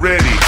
ready.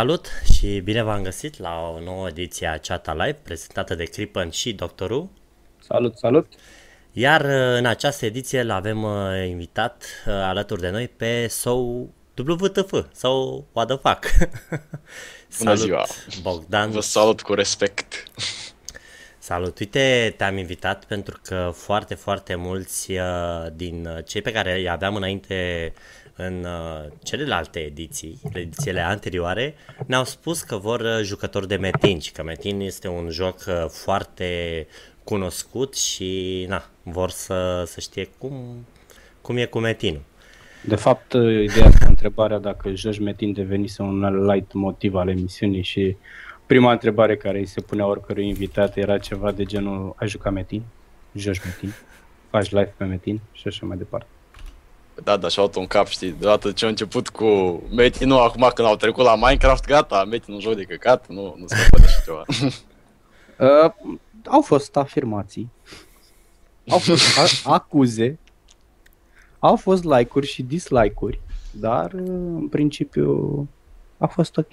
Salut și bine v-am găsit la o nouă ediție a Chata Live prezentată de Cripan și Doctorul. Salut, salut! Iar uh, în această ediție l avem uh, invitat uh, alături de noi pe Sou WTF sau What the fuck. Bună ziua! Bogdan. Vă salut cu respect! Salut! Uite, te-am invitat pentru că foarte, foarte mulți din cei pe care îi aveam înainte în uh, celelalte ediții, edițiile anterioare, ne-au spus că vor uh, jucători de Metin și că Metin este un joc uh, foarte cunoscut și na, vor să, să știe cum, cum e cu Metinul. De fapt, ideea asta, întrebarea dacă joci Metin devenise un light motiv al emisiunii și prima întrebare care îi se punea oricărui invitat era ceva de genul ai jucat Metin? Joci Metin? Faci live pe Metin? Și așa mai departe. Da, da, și-au un cap, știi, deodată ce a început cu Metin, nu, acum când au trecut la Minecraft, gata, Metin un joc de căcat, nu, nu se poate așa ceva. Uh, au fost afirmații, au fost a- acuze, au fost like-uri și dislike-uri, dar uh, în principiu a fost ok.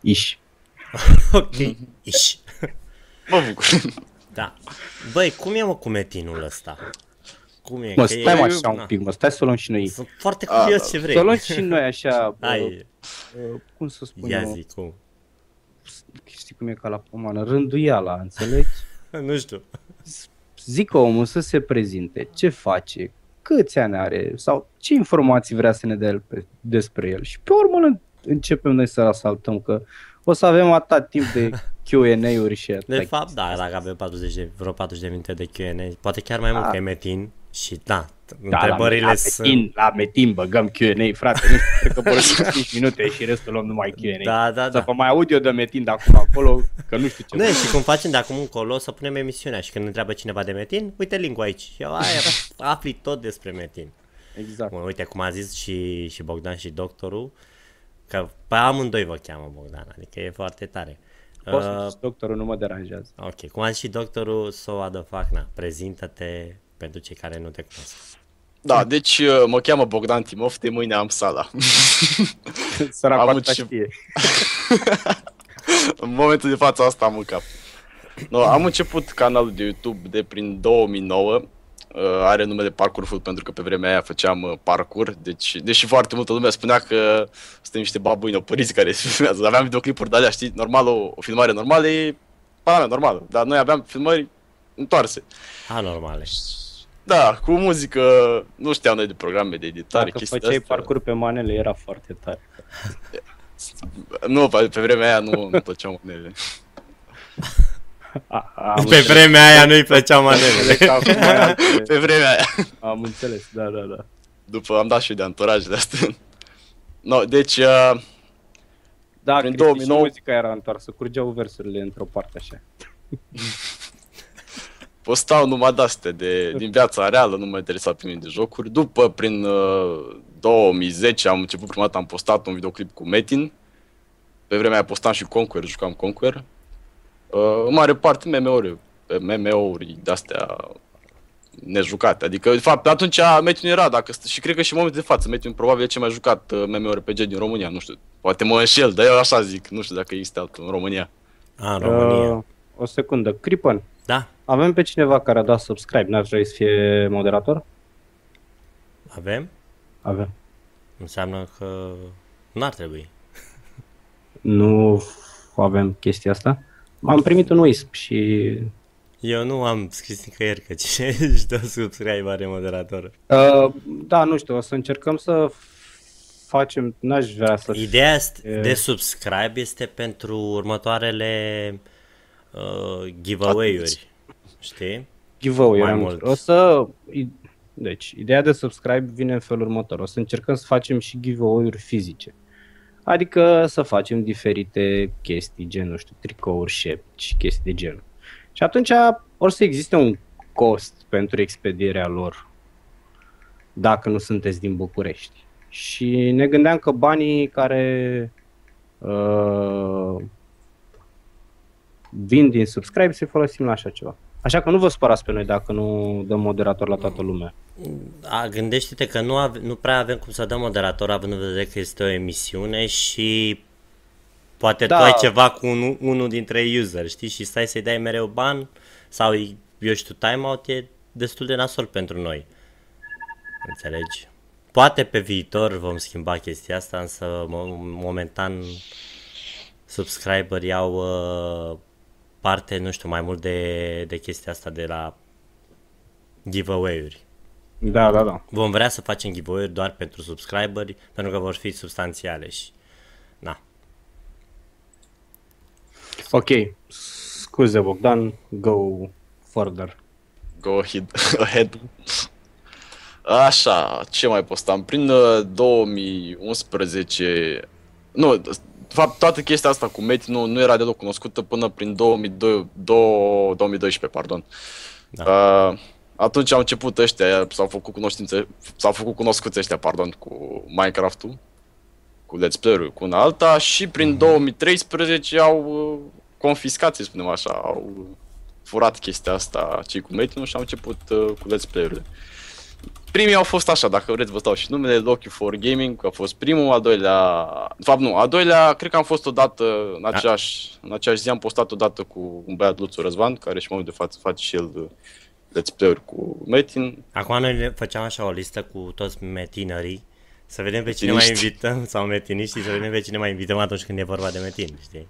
Iși. ok, iși. Mă bucur. Da. Băi, cum e mă cu metinul ăsta? Cum e? Mă, Că stai e... mă așa un na. pic, mă, stai să o luăm și noi. Sunt foarte A, curios da. ce vrei. Să o luăm și noi așa, bă, Hai, uh, cum să spun ia eu, zi, cum? știi cum e ca la pomană, rânduiala, înțelegi? Nu știu. Zică omul să se prezinte, ce face, câți ani are sau ce informații vrea să ne dea el pe, despre el și pe urmă îl începem noi să asaltăm că o să avem atât timp de Q&A-uri și atâta De fapt, da, dacă avem 40 de, vreo 40 de minute de Q&A, poate chiar mai mult Da. că e Metin și da, Da, întrebările la, la, sunt... Metin, la Metin băgăm Q&A, frate, nu știu, cred că vorbim 5 minute și restul luăm numai Q&A. Da, da, Să da. vă mai aud eu de Metin de acum acolo, că nu știu ce. Nu, și cum facem de acum încolo să punem emisiunea și când întreabă cineva de Metin, uite link aici. Și eu, aia, afli tot despre Metin. Exact. Bun, uite, cum a zis și, și Bogdan și doctorul, că pe amândoi vă cheamă Bogdan, adică e foarte tare. Poți Uh, să doctorul nu mă deranjează. ok, cum a zis și doctorul, so what the fuck, na, prezintă-te pentru cei care nu te cunosc. Da, deci uh, mă cheamă Bogdan Timov, de mâine am sala. Săracul Am asta ce- știe. în momentul de față asta am în cap. No, am început canalul de YouTube de prin 2009. Uh, are nume de Parkour Food pentru că pe vremea aia făceam uh, parkour, deci, deși foarte multă lume spunea că suntem niște babuini opăriți care se filmează. Aveam videoclipuri de alea, știi, normal, o, o filmare normală e pana mea, normală, dar noi aveam filmări întoarse. Anormale. Da, cu muzică, nu știam noi de programe de editare, Dacă chestii făceai astea. parcurs pe manele, era foarte tare. Nu, pe, pe vremea aia nu îmi plăceau manele. A, am Pe vremea aia nu-i plăcea manele. înțeles că acum e altfel. Pe vremea aia. Am înțeles, da, da, da. După am dat și eu de anturaj de astea. No, deci, uh, Da, Prin Cristi, 2009 și muzica era întoarsă, curgeau versurile într-o parte așa. postau numai de-astea de, din viața reală, nu mă interesa pe mine de jocuri. După, prin uh, 2010, am început prima dată, am postat un videoclip cu Metin. Pe vremea aia postam și Conquer, jucam Conquer. Uh, în mare parte MMO-uri, MMO-uri de-astea nejucate. Adică, de fapt, atunci Metin era, dacă, st- și cred că și în momentul de față, Metin probabil e cel mai jucat uh, MMORPG din România, nu știu. Poate mă înșel, dar eu așa zic, nu știu dacă există altul în România. A, în România. Uh, o secundă, Cripan, Da? Avem pe cineva care a dat subscribe, n-ar trebui să fie moderator? Avem? Avem. Înseamnă că n-ar trebui. Nu avem chestia asta. Am primit un WISP și... Eu nu am scris nicăieri că cine își dă subscribe are moderator. Uh, da, nu știu, o să încercăm să facem, n-aș vrea să... Ideea este- de subscribe este pentru următoarele uh, giveaway-uri, știi? giveaway Mai mai mult. mult. O să... i- Deci, ideea de subscribe vine în felul următor. O să încercăm să facem și giveaway-uri fizice. Adică să facem diferite chestii, gen, nu știu, tricouri, șepci, chestii de genul. Și atunci or să existe un cost pentru expedierea lor, dacă nu sunteți din București. Și ne gândeam că banii care uh, vin din subscribe să folosim la așa ceva. Așa că nu vă spărați pe noi dacă nu dăm moderator la toată lumea. A, gândește-te că nu, ave- nu prea avem cum să dăm moderator având în vedere că este o emisiune și poate da. Da. tu ai ceva cu unul, unul dintre user, știi, și stai să-i dai mereu ban sau, eu știu, timeout e destul de nasol pentru noi. Înțelegi? Poate pe viitor vom schimba chestia asta, însă mo- momentan subscriberii au uh, parte, nu știu, mai mult de, de chestia asta de la giveaway-uri. Da, da, da. Vom vrea să facem giveaway doar pentru subscriberi, pentru că vor fi substanțiale și... Na. Ok. Scuze, Bogdan. Go further. Go ahead. ahead. Așa, ce mai postam? Prin uh, 2011... Nu, de fapt, toată chestia asta cu Meti nu, nu era deloc cunoscută până prin 2002, 2012, pardon. Da. Uh, atunci au început ăștia, s-au făcut cunoștințe, s-au făcut cunoscuți ăștia, pardon, cu Minecraft-ul, cu Let's Play-uri, cu una alta și prin 2013 au uh, confiscat, să spunem așa, au furat chestia asta cei cu Metin și au început uh, cu Let's Play-urile. Primii au fost așa, dacă vreți vă stau și numele, Loki for Gaming, că a fost primul, al doilea, de fapt nu, al doilea, cred că am fost odată, în aceeași, în aceeași zi am postat odată cu un băiat Luțu Răzvan, care și în momentul de față face și el uh, Let's Play-uri cu Metin. Acum noi le făceam așa o listă cu toți metinerii, să vedem pe cine mai Metiniști. invităm, sau metiniștii, să vedem pe cine mai invităm atunci când e vorba de metin, știi?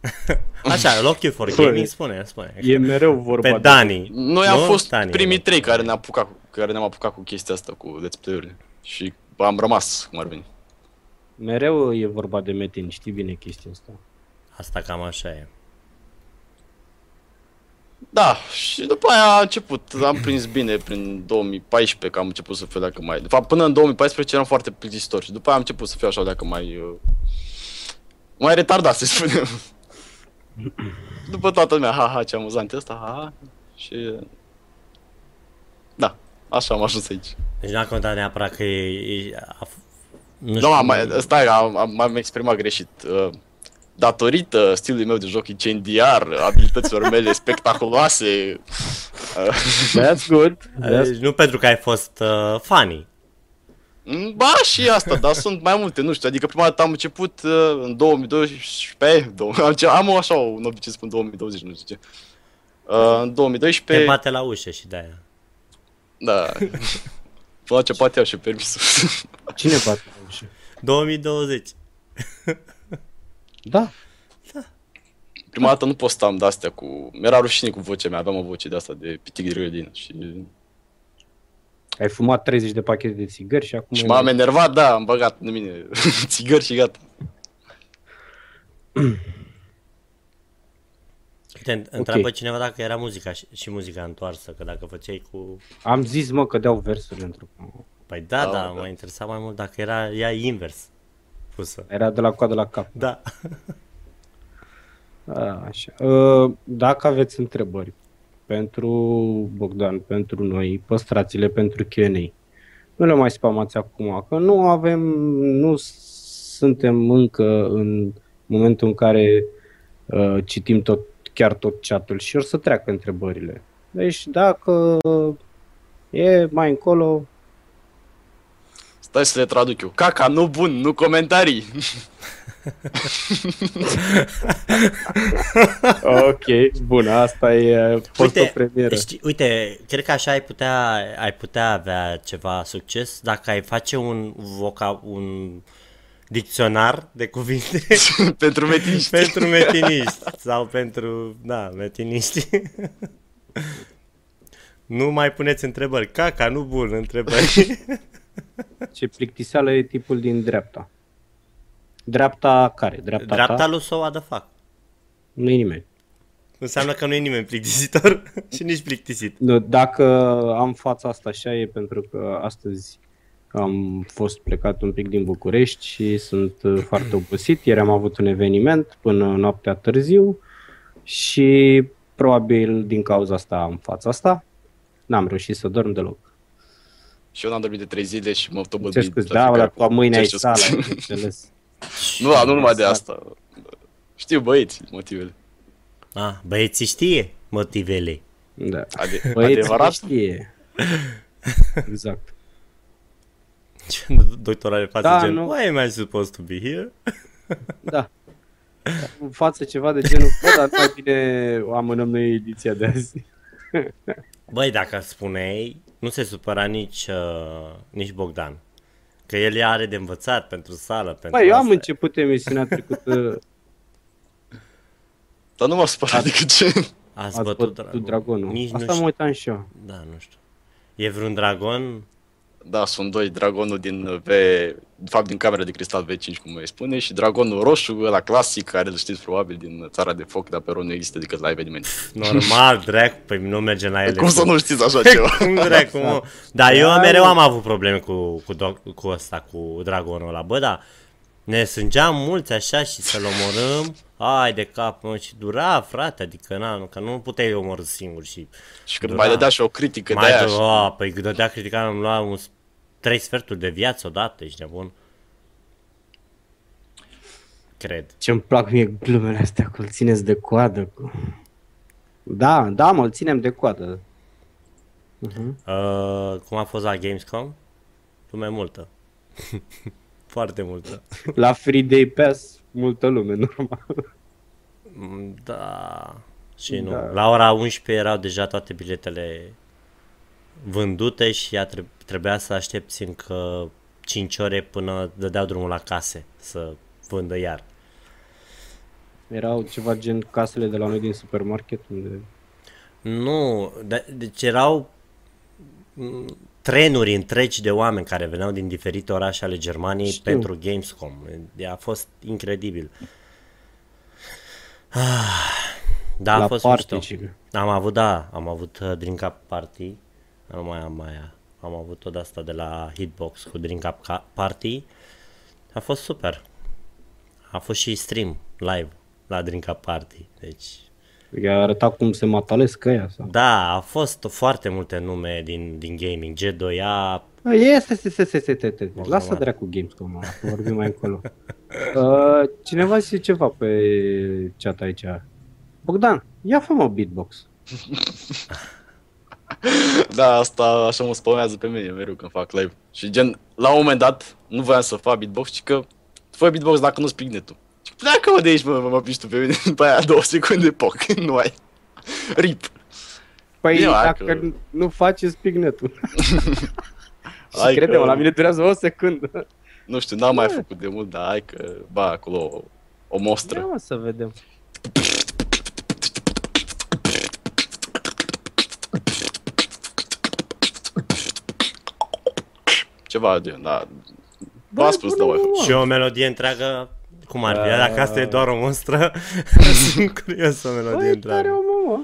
Așa, Lock for Gaming, spune, spune. E mereu vorba Pe Dani. Noi nu? am fost Dani, primii nu? trei care ne-am apucat, care ne-am apucat cu chestia asta, cu Let's Play-urile. Și am rămas, cum ar veni. De... Mereu e vorba de metin, știi bine chestia asta. Asta cam așa e. Da, și după aia a început, am prins bine prin 2014 că am început să fiu dacă mai... De fapt, până în 2014 eram foarte plictisitor și după aia am început să fiu așa dacă mai... uh, Mai retardat, să spunem. după toată lumea, ha, ha, ce amuzant e ăsta, ha, ha. Și... uh, Da, așa am ajuns aici. Deci nu a contat neapărat că e... e a, f- nu Nu, am, mai, stai, am, am, m-am exprimat greșit. Uh, Datorită stilului meu de joc incendiar, abilităților mele spectaculoase, uh, That's good. That's... Deci nu pentru că ai fost uh, funny. Mm, Ba, și asta, dar sunt mai multe, nu știu, adică prima dată am început uh, în 2012, dou- am, ce- am așa un obicei să spun 2020, nu știu ce. Uh, în Te 2012, bate la ușă și de-aia. Da, până la ce poate iau și permisul. Cine bate la ușă? 2020. Da. Prima dată nu postam de-astea cu... Mi-era rușine cu vocea mea, aveam o voce de-asta de pitic de grădină și... Ai fumat 30 de pachete de țigări și acum... Și m-am enervat, da, am băgat în mine țigări și gata. Te întreabă cineva dacă era muzica și, și muzica întoarsă, că dacă făceai cu... Am zis, mă, că deau versurile într-o... Păi da, Da, da, da. mă interesa mai mult dacă era ea invers pusă. Era de la coadă la cap. Da. A, așa. Uh, Dacă aveți întrebări pentru Bogdan, pentru noi, păstrați-le pentru Q&A. Nu le mai spamați acum, că nu avem, nu suntem încă în momentul în care uh, citim tot, chiar tot chatul și or să treacă întrebările. Deci dacă e mai încolo, Stai să le traduc eu. Caca, nu bun, nu comentarii. ok, bun, asta e uh, fost uite, o premieră. Știi, uite, cred că așa ai putea, ai putea avea ceva succes dacă ai face un voca, un dicționar de cuvinte pentru metiniști. pentru metiniști sau pentru, da, metiniști. nu mai puneți întrebări. Caca, nu bun, întrebări. Ce plictiseală e tipul din dreapta. Dreapta care? Dreapta, dreapta ta? lui So the fuck. Nu e nimeni. Înseamnă că nu e nimeni plictisitor și nici plictisit. Nu, dacă am fața asta așa e pentru că astăzi am fost plecat un pic din București și sunt uh, foarte obosit. Ieri am avut un eveniment până noaptea târziu și probabil din cauza asta am fața asta. N-am reușit să dorm deloc. Și eu n-am dormit de trei zile și mă tot Ce scuze, da, la tu mâine ai sala, înțeles. nu, nu numai de asta. Știu băieți motivele. Ah, băieții știe motivele. Da. Ade- băieții adevărat? știe. exact. Doctorare față da, gen, nu. why am I supposed to be here? da. În față ceva de genul, bă, dar mai bine amânăm noi ediția de azi. Băi, dacă spuneai, nu se supăra nici, uh, nici Bogdan. Că el are de învățat pentru sală, pentru Băi, eu am astea. început emisiunea trecută, Dar nu m-a supărat decât ce. Ați, ați bătut, bătut dragon. dragonul. Nici Asta nu mă știu. uitam și eu. Da, nu știu. E vreun dragon? Da, sunt doi, dragonul din V, de fapt din camera de cristal V5, cum îi spune, și dragonul roșu, la clasic, care îl știți probabil din țara de foc, dar pe rol nu există decât la evenimente. Normal, drac, păi nu merge la ele. Cum să nu știți așa ceva? Cum dracu, mă? Da, eu mereu am avut probleme cu, cu, doc, cu ăsta, cu dragonul ăla. Bă, da, ne sângeam mulți așa și să-l omorâm. Ai de cap, mă, și dura, frate, adică na, că nu puteai omorâ singur și... Și când Dura. mai dădea și o critică de mai aia. dă, și- a, păi când dădea critica, am luat un, s- trei sferturi de viață odată, ești nebun. Cred. Ce-mi plac mie glumele astea cu îl țineți de coadă. Cu... Da, da, mă, îl ținem de coadă. Uh-huh. Uh, cum a fost la Gamescom? Lume multă. Foarte multă. La Free Day Pass, multă lume, normal. Mm, Da. Și nu. Da. La ora 11 erau deja toate biletele vândute și a tre- trebuia să aștepți încă 5 ore până dădeau drumul la case să vândă iar. Erau ceva gen casele de la noi din supermarket unde... Nu, de- deci erau mm, trenuri întregi de oameni care veneau din diferite orașe ale Germaniei Știu. pentru Gamescom. A fost incredibil. Ah, Da, a la fost party, mișto. și... Am avut, da, am avut uh, Drink Up Party. Nu mai am aia. Am avut tot asta de la Hitbox cu Drink Up Ca- Party. A fost super. A fost și stream live la Drink Up Party. Deci, I-a arătat cum se matalesc ăia sau... da, a fost foarte multe nume din, din gaming. G2A, Este, este, este, este, este, este. Mult Lasă mare. dracu Gamescom, ăla, că vorbim mai încolo. Uh, cineva zice ceva pe chat aici. Bogdan, ia fă mă beatbox. Da, asta așa mă spămează pe mine mereu când fac live. Și gen, la un moment dat, nu voiam să fac beatbox, ci că fă beatbox dacă nu-ți pic netul. Și pleacă mă de aici, mă, mă, mă piși tu pe mine, după aia două secunde, poc, nu ai. Rip. Păi Bine, hai dacă că- nu faci, îți pic netul. Și Hai crede-mă, că- la mine durează o secundă. Nu știu, n-am mai făcut de mult, dar hai că, ba, acolo o, o Ia mostră. mă să vedem. Ceva gen, da. Bă, V-am spus, bună, da, mai mă, făcut. mă. și o melodie întreagă. Cum ar fi? Da. Dacă asta e doar o monstră, sunt curios o melodie Băi, tare întreagă. mă, mă.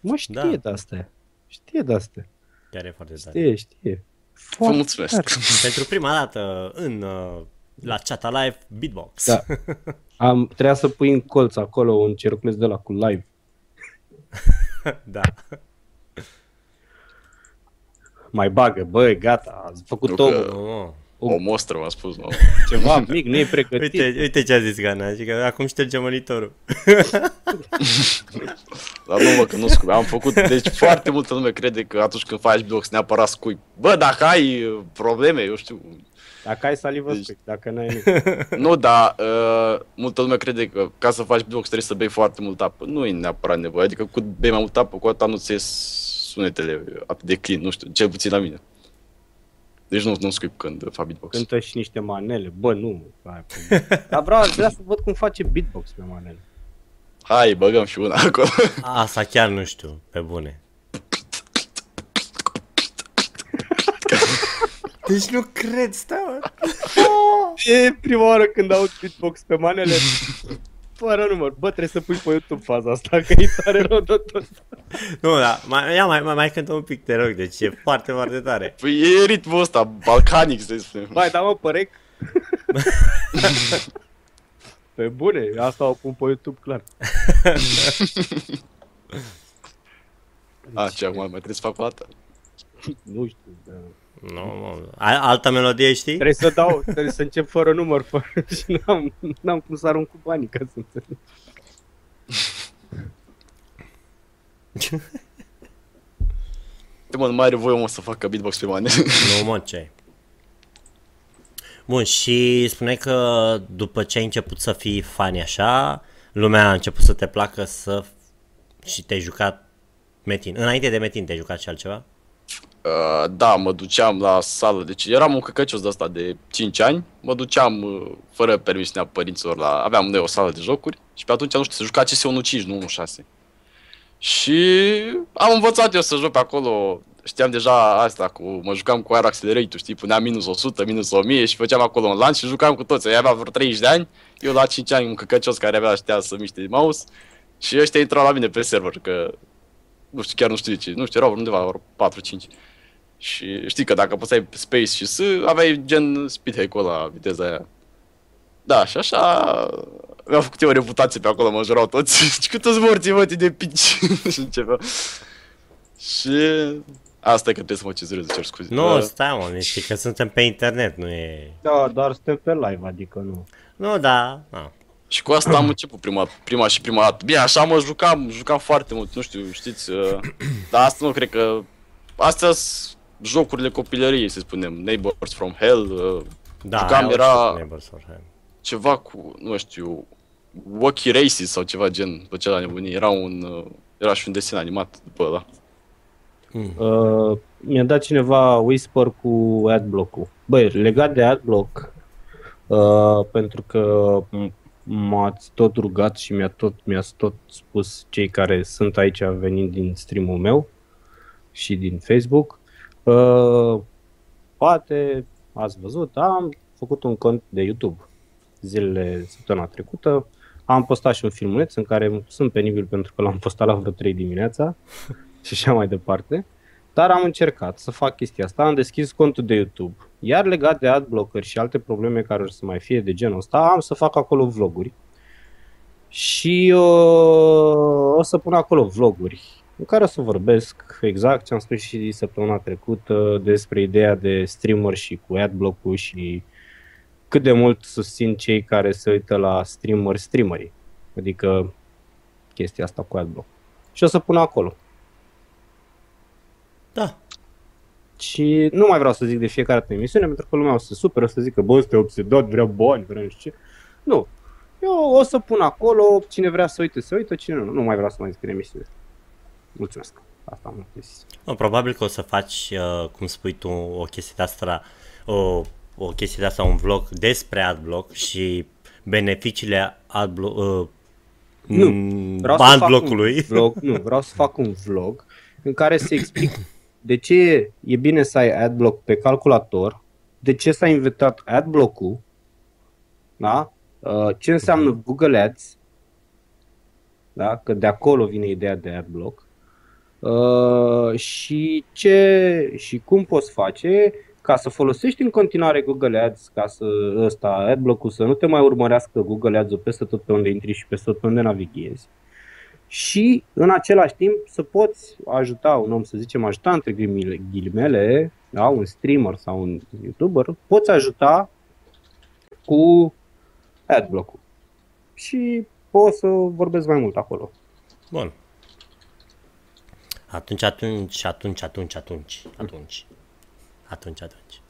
Mă știe Da. de astea. Știe de astea. Chiar e foarte tare. Știe, știe. Vă Foarte mulțumesc. tare. Pentru prima dată în uh, la Chat Live Beatbox. Da. Am, trebuia să pui în colț acolo un cerculeț de la cu live. da. Mai bagă, băi, gata, ați făcut Nu o, că- Oh. O mostră, v-am spus, mă. ceva mic, nu e pregătit. Uite, uite ce a zis Gana, zic că acum șterge monitorul. Dar nu, mă, că nu scui. Am făcut, deci foarte multă lume crede că atunci când faci beatbox neapărat scui. Bă, dacă ai uh, probleme, eu știu, Dacă ai salivă, Deci- deci... dacă n-ai nimic. Nu, dar uh, multă lume crede că ca să faci beatbox trebuie să bei foarte mult apă. Nu e neapărat nevoie. Adică cu bei mai mult apă, cu atât nu ți ies sunetele atât de clean, nu știu, cel puțin la mine. Deci nu, nu scuip când fac beatbox. Cântă și niște manele. Bă, nu. Hai, păi. Dar vreau, vreau să văd cum face beatbox pe manele. Hai, băgăm și una acolo. Asta chiar nu știu, pe bune. Deci nu cred, stai mă. E prima oară când aud beatbox pe manele. Fără număr. Bă, trebuie să pui pe YouTube faza asta, că e tare rău de tot. Nu, da, mai, ia mai, mai, mai cântă un pic, te rog, deci e foarte, foarte tare. Păi e ritmul ăsta, balcanic, să spunem. Bai, da mă, părec. Pe bune, asta o pun pe YouTube, clar. A, ce acum mai trebuie să fac o dată? Nu știu, da. Nu, mă, a- altă melodie știi? Trebuie să dau, trebuie să încep fără număr, fără și n-am, n-am cum să arunc cu banii ca să înțeleg. De mă, nu mai are voie omul să facă beatbox pe mane. Nu, mă, ce Bun, și spune că după ce ai început să fii fani așa, lumea a început să te placă să... și te-ai jucat Metin. Înainte de Metin te-ai jucat și altceva? Uh, da, mă duceam la sală, deci eram un căcăcios de asta de 5 ani, mă duceam uh, fără permisiunea părinților la... Aveam noi o sală de jocuri și pe atunci, nu știu, se juca CS 1.5, nu 1.6. Și am învățat eu să joc pe acolo, știam deja asta cu, mă jucam cu Air Accelerator, știi, puneam minus 100, minus 1000 și făceam acolo un lunch și jucam cu toți, eu aveam vreo 30 de ani, eu la 5 ani un căcăcios care avea știa să miște mouse și ăștia intrau la mine pe server, că nu știu, chiar nu știu de ce, nu știu, erau undeva vreo 4-5. Și știi că dacă apăsai pe space și S, aveai gen speed hack-ul ăla, viteza aia. Da, și așa mi-au făcut eu o reputație pe acolo, mă jurau toți. Și cât toți morții, mă, de pici. și începea. Și asta e că trebuie să mă cezurez, cer scuze. Nu, Uh, stai mă, știi că suntem pe internet, nu e... Da, doar suntem pe live, adică nu. Nu, da, da. Și cu asta am început prima, prima și prima dată. Bine, așa mă jucam, jucam foarte mult, nu știu, știți, uh, dar asta nu cred că... Astea sunt jocurile copilăriei, să spunem, Neighbors from Hell, uh, Da, Jucam, ai era- auzit Neighbors for Hire. ceva cu, nu știu, Wacky Races sau ceva gen, pe la nebunie. Era un, uh, era și un desen animat după ăla. Uh, mi-a dat cineva Whisper cu adblock-ul. Băi, legat de adblock, uh, pentru că m- m-ați tot rugat și mi-a tot, mi-ați tot spus cei care sunt aici venind din stream-ul meu și din Facebook, uh, poate ați văzut, am făcut un cont de YouTube zilele săptămâna trecută, am postat și un filmuleț în care sunt penibil pentru că l-am postat la vreo 3 dimineața și așa mai departe. Dar am încercat să fac chestia asta, am deschis contul de YouTube. Iar legat de adblocker și alte probleme care o să mai fie de genul ăsta, am să fac acolo vloguri. Și uh, o să pun acolo vloguri în care o să vorbesc exact ce am spus și săptămâna trecută despre ideea de streamer și cu adblock-ul și cât de mult susțin cei care se uită la streamer streamerii. Adică chestia asta cu adblock. Și o să pun acolo. Da. Și nu mai vreau să zic de fiecare dată emisiune, pentru că lumea o să se supere, o să zică, bă, ăsta e obsedat, vrea bani, vrea nu știu ce. Nu. Eu o să pun acolo, cine vrea să uite, să uite, cine nu. Nu mai vreau să mai zic în emisiune. Mulțumesc. Asta am zis. Nu, probabil că o să faci, uh, cum spui tu, o chestie de asta, o, o chestie de asta, un vlog despre adblock și beneficiile adblock, uh, Nu, mm, Vreau să fac un bandblock-ului. vlog, nu, vreau să fac un vlog în care să explic de ce e bine să ai adblock pe calculator, de ce s-a inventat adblock-ul, da? Uh, ce înseamnă Google Ads, da? că de acolo vine ideea de adblock, uh, și ce și cum poți face ca să folosești în continuare Google Ads, ca să ăsta, adblock-ul să nu te mai urmărească Google Ads-ul peste tot pe unde intri și peste tot pe unde navighezi. Și în același timp să poți ajuta un om, să zicem, ajuta între ghilimele- ghilimele, da, un streamer sau un YouTuber, poți ajuta cu adblock-ul. Și pot să vorbesc mai mult acolo. Bun. Atunci, atunci, atunci, atunci, atunci, atunci. Atunci, atunci.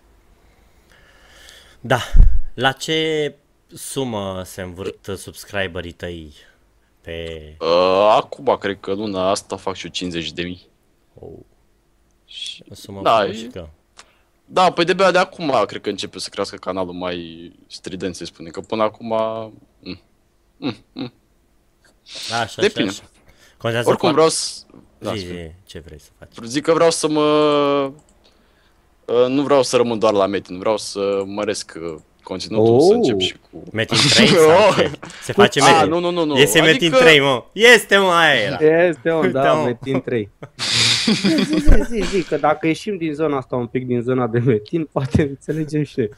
Da. La ce sumă se învârt subscriberii tăi pe... Uh, acum, cred că luna asta fac și eu 50 de mii. Oh, o sumă Da, frumușică. Da, păi de-abia de acum cred că începe să crească canalul mai strident, să spune, că până acum... mm, mm, mm. Da, așa, Depinde. așa, așa. Contează Oricum foarte- vreau să... Da, zi, spune. zi, ce vrei să faci. Zic că vreau să mă... uh, Nu vreau să rămân doar la Metin, vreau să măresc uh, conținutul, Oh. să încep și cu... Metin 3 sau ce? Se face A, Metin. nu, nu, nu, nu. Este Metin 3, mă. Este, mă, aia era. Este, om, Uite, da, mă. Metin 3. zi, zi, zi, zi, zi, că dacă ieșim din zona asta un pic din zona de Metin, poate înțelegem și noi.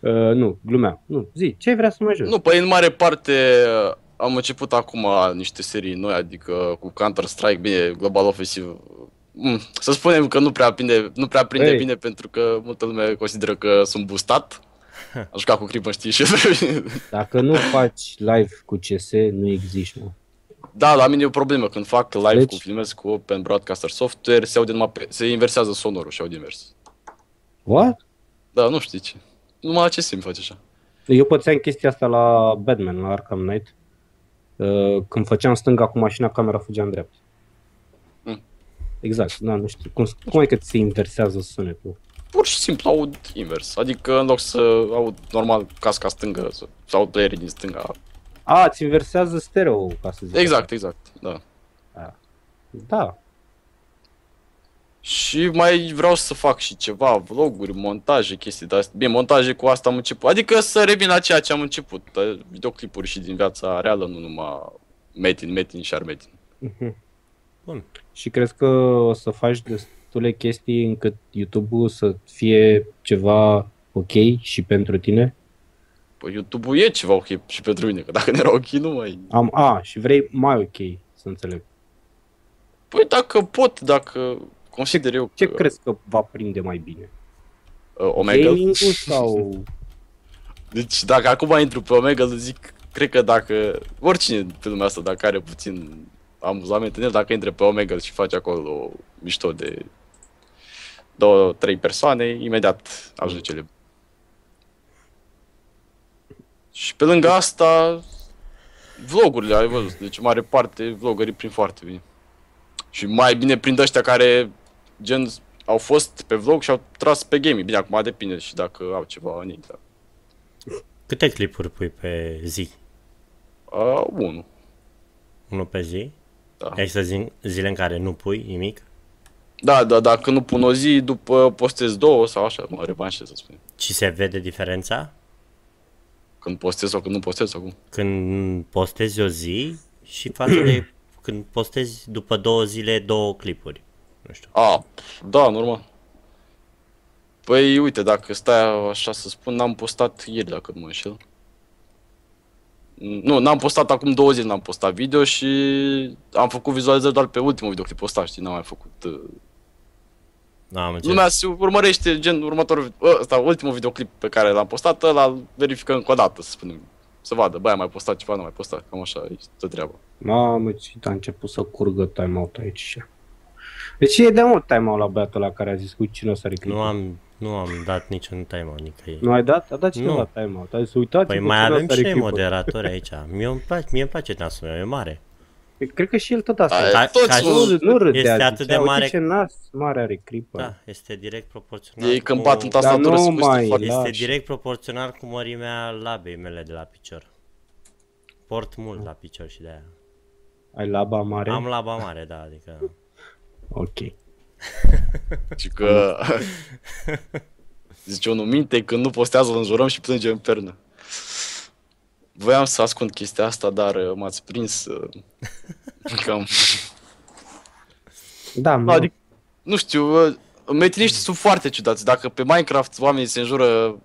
Uh, nu, glumeam. Nu, zi, ce ai vrea să mai joci? Nu, păi în mare parte uh, am început acum niște serii noi, adică cu Counter-Strike, bine, Global Offensive. Mm, să spunem că nu prea prinde, nu prea prinde Ei. bine pentru că multă lume consideră că sunt boostat. Am jucat cu Creeper, știi și Dacă nu faci live cu CS, nu existi, mă. Da, la mine e o problemă. Când fac live Deci- cu filmez cu Open Broadcaster Software, se aude numai pe, se inversează sonorul și aude invers. What? Da, nu știi ce. Numai la ce sim face așa. Eu pățeam chestia asta la Batman, la Arkham Knight. Uh, când făceam stânga cu mașina, camera fugea în dreapta. Mm. Exact, da, nu știu. Cum, cum e că ți se inversează sunetul? Pur și simplu aud invers. Adică în loc să aud normal casca stângă, să, să aud playerii din stânga. A, ți inversează stereo, ca să zic. Exact, exact, da. așa. Da. Și mai vreau să fac și ceva, vloguri, montaje, chestii de astea. Bine, montaje cu asta am început. Adică să revin la ceea ce am început. uh, Videoclipuri și din viața reală, nu numai Metin, Metin și Armetin. Mhm. Bun. Și crezi că o să faci destule chestii încât YouTube-ul să fie ceva ok și pentru tine? Păi YouTube-ul e ceva ok și pentru mine, că dacă nu era ok, nu mai... Am, a, și vrei mai ok, să înțeleg. Păi dacă pot, dacă consider eu Ce că crezi că va prinde mai bine? uh, Omega... Gaming-ul sau... Deci dacă acum intru pe Omega, zic, cred că dacă oricine pe lumea asta, dacă are puțin amuzament în el, dacă intre pe Omega și face acolo mișto de două, trei persoane, imediat ajunge cele. Și pe lângă asta, vlogurile, ai văzut, deci în mare parte vlogării prin foarte bine. Și mai bine prin ăștia care gen au fost pe vlog și au tras pe gaming. Bine, acum depinde și dacă au ceva în ei. Dar... Câte clipuri pui pe zi? Uh, unu. Unul pe zi? Da. Există zi, zile în care nu pui nimic? Da, da, dacă nu pun o zi, după postez două sau așa, mă revanșez, să spunem. Și se vede diferența? Când postez sau când nu postez acum. Când postezi o zi și față de când postezi după două zile două clipuri. Nu știu. A, da, normal. Păi, uite, dacă stai așa să spun, n-am postat ieri, dacă nu mă înșel. Nu, n-am postat acum două zile, n-am postat video și am făcut vizualizări doar pe ultimul videoclip postat, știi, n-am mai făcut... Uh... Nu am înțeles. Lumea se urmărește, gen, următorul, ăsta, ultimul videoclip pe care l-am postat, ăla verifică încă o dată, să spunem. Să vadă, băi, a mai postat ceva, nu mai postat, cam așa e tot treaba. Mamă, ce a început să curgă timeout aici. Și- Deci e de mult timeout la băiatul la care a zis cu cine o să are clipul. Nu am, nu am dat niciun timeout nicăieri. Nu ai dat? A dat cineva Nu. timeout. A zis, uitați Păi mai avem și noi moderatori aici. Mie îmi place, mie îmi place nasul meu, e mare. Cred că și el tot asta. Ai, Ca- toți, ca- mă, nu, nu râdea, Este zicea, atât de uite mare- ce nas mare are Creeper. Da, este direct proporțional Ei când cu- bat în tastatură Dar nu se gustă mai- foarte... Da, Este și- direct proporțional cu mărimea labei mele de la picior. Port mult la picior și de aia. Ai laba mare? Am laba mare, da, adică... Ok. Și că... Zice unul, minte, când nu postează, îl înjurăm și plânge în pernă. Voiam să ascund chestia asta, dar uh, m-ați prins uh, cam... Da, nu. Adică, nu știu, uh, metiniștii sunt foarte ciudați. Dacă pe Minecraft oamenii se înjură,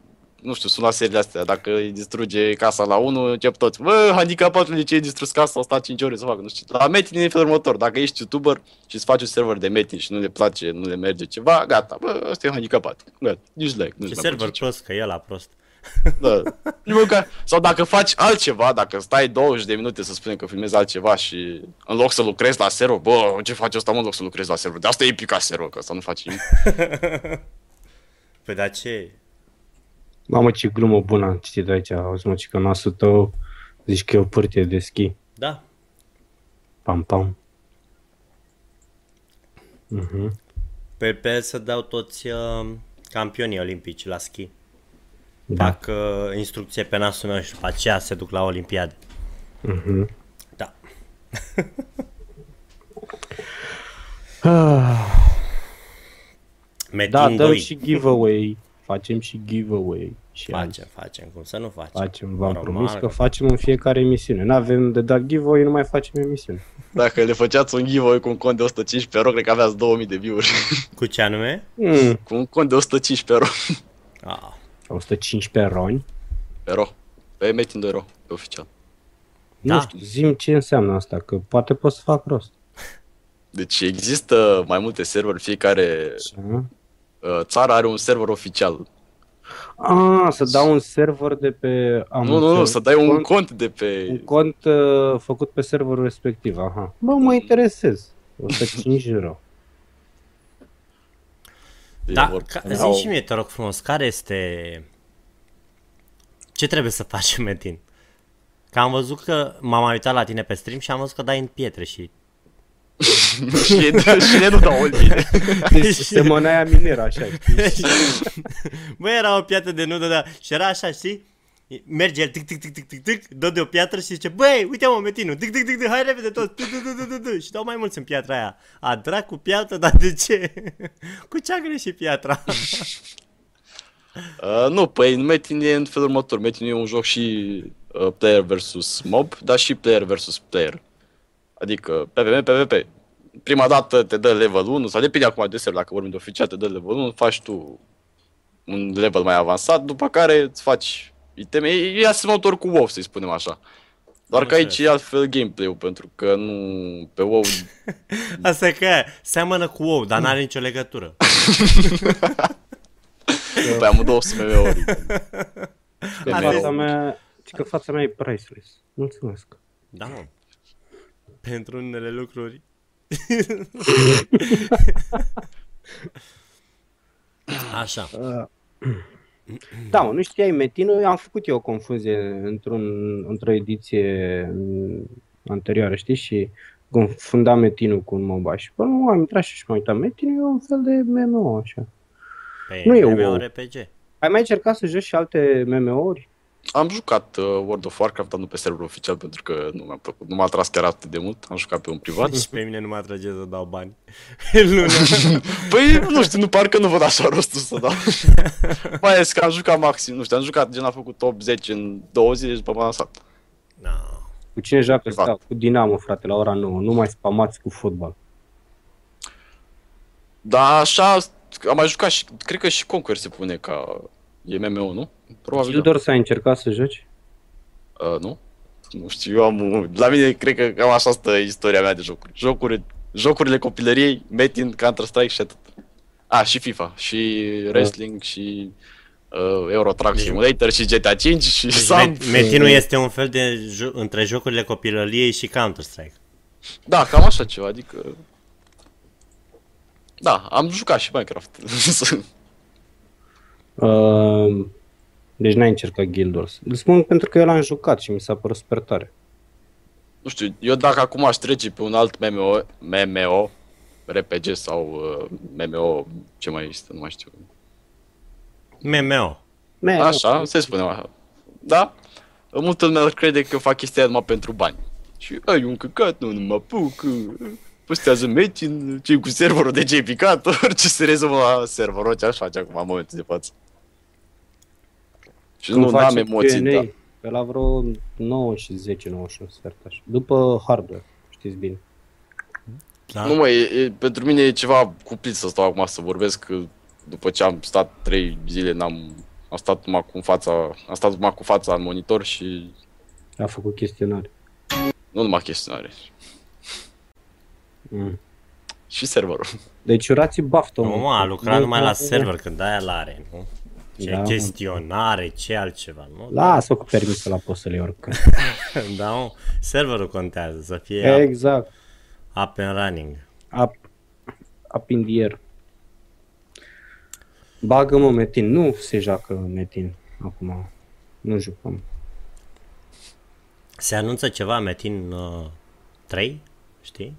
nu știu, sunt la seriile astea, dacă îi distruge casa la unul, încep toți. Bă, handicapatul de ce ai distrus casa, a stat 5 ore să facă, nu știu. La metin e felul următor, dacă ești youtuber și îți faci un server de metin și nu le place, nu le merge ceva, gata, bă, ăsta e handicapat. Gata, dislike, nu Și mai server place prost, că e la prost. da. Nici măcar, sau dacă faci altceva, dacă stai 20 de minute să spunem că filmezi altceva și în loc să lucrezi la server, bă, ce face asta mă, în loc să lucrezi la server? De asta e picat server, că asta nu face nimic. Păi dar ce? Mamă, ce glumă bună am citit aici. Auzi, mă, ci că nasul tău zici că e o pârtie de schi. Da. Pam, pam. Mhm. Pe, pe să dau toți uh, campionii olimpici la schi. Da. Fac uh, instrucție pe nasul meu și după aceea se duc la olimpiade. Mhm. Da. Ah, Metin Da, dăm 2. și giveaway. Facem și giveaway. Și azi. Facem, facem, cum să nu facem. Facem, v-am Normal promis că că- facem în fiecare emisiune. N-avem de dat giveaway, nu mai facem emisiune. Dacă le făceați un giveaway cu un cont de 115 euro, cred că aveați 2000 de view-uri. Cu ce anume? Mm. cu un cont de 115 euro. Ah, 115 roni. Euro. Pe Metin 2 euro, pe oficial. Da. Nu știu, zim ce înseamnă asta, că poate pot să fac rost. Deci există mai multe serveruri, fiecare Așa. Uh, țară are un server oficial. Ah, să dau un server de pe... Am nu, nu, nu, înțeles. să dai un cont, cont de pe... un cont uh, făcut pe serverul respectiv, aha. Bă, mă interesez. 105 euro. e da, vorba. ca, zi și mie, te rog frumos, care este... Ce trebuie să facem, Metin? Că am văzut că m-am mai uitat la tine pe stream și am văzut că dai în pietre și... și, și ne nu dau o linie. Deci semănaia mineră, așa, știi? Bă, era o piatră de nudă, dar și era așa, știi? Merge el, tic, tic, tic, tic, tic, tic, dă de o piatră și zice, băi, uite mă, Metinu, tic, tic, tic, tic, hai repede tot, tic, tic, tic, tic, tic, și dau mai mulți în piatra aia. A, dracu piatră, dar de ce? Cu ce a greșit piatra? Uh, nu, păi Metin e în felul următor. Metin e un joc și uh, player versus mob, dar și player versus player. Adică PvP, PvP. Prima dată te dă level 1, sau depinde acum de server, dacă vorbim de oficial, te dă level 1, faci tu un level mai avansat, după care îți faci iteme. E, e asemănător cu WoW, să-i spunem așa. Doar Am că aici înțeles. e altfel gameplay-ul, pentru că nu pe WoW Asta e că e, seamănă cu WoW, dar n-are nicio legătură. pe amândouă sunt MMO-uri. Că Are- fața mea, că fața mea e priceless. Mulțumesc. Da, mă. Pentru unele lucruri. Așa. Da, mă, nu știai Metinul, am făcut eu o confuzie într-un, într-o ediție mm, anterioară, știi, și confundam Metinul cu un MOBA și până nu am intrat și m-am uitat, Metinul e un fel de MMO, așa. Pe Nu e WoW. MMORPG. Ai mai încercat să joci și alte MMO-uri? Am jucat uh, World of Warcraft, dar nu pe serverul oficial, pentru că nu mi-a plăcut. Nu m-a atras chiar atât de mult. Am jucat pe un privat. Și pe mine nu mă atrage să dau bani. Lună. Păi, nu știu, nu parcă nu văd așa rostul să dau. Mai ales că am jucat maxim, nu știu, am jucat, gen a făcut top 10 în două zile și după m-am lansat. No. Cu cine joacă Privat. stau? Cu Dinamo, frate, la ora 9. Nu mai spamați cu fotbal. Dar așa, am mai jucat și, cred că și Conquer se pune ca e MMO, nu? Probabil da. Tudor s-a încercat să joci? Uh, nu? Nu știu, eu am... La mine cred că cam așa stă istoria mea de jocuri. Jocuri, jocurile copilăriei, Metin, Counter-Strike și atât. A, și FIFA, și wrestling, și uh, Euro Truck Simulator, și GTA 5, și Deci Sam. Met- Metinul este un fel de jo- între jocurile copilăriei și Counter-Strike. Da, cam așa ceva, adică... Da, am jucat și Minecraft. Uh, deci n-ai încercat Guild Wars. Îl spun pentru că eu l-am jucat și mi s-a părut super tare. nu știu, eu dacă acum aș trece pe un alt MMO, MMO RPG sau uh, MMO, ce mai este, nu mai știu. MMO. Ne, Așa, se spune așa. Da? Multă lume crede că fac chestia aia numai pentru bani. Și ai un căcat, nu, nu mă apuc, postează Metin, ce cu serverul de ce picat, orice se rezumă la serverul, ce aș face acum în momentul de față. Și Când nu, face n-am emoții, Q&A, da. Pe la vreo 9 și 10, 9 și un sfert așa. După hardware, știți bine. Da? Nu mă, e, e, pentru mine e ceva cuplit să stau acum să vorbesc, că după ce am stat 3 zile, n-am am stat numai cu fața, am stat numai cu fața în monitor și A făcut chestionare. nu numai chestionare, Mm. și serverul. Deci urați baftă. Nu, mă, a lucrat numai la server, când aia l-are, nu? Ce Da, mă. chestionare, ce altceva, nu? Lasă-o cu permisul la poți să le urcă. Da, mă, serverul contează, să fie up, exact. up and running. Up, up in the air. Bagă-mă Metin. Nu se joacă Metin. acum. Nu jucăm. Se anunță ceva Metin uh, 3, știi?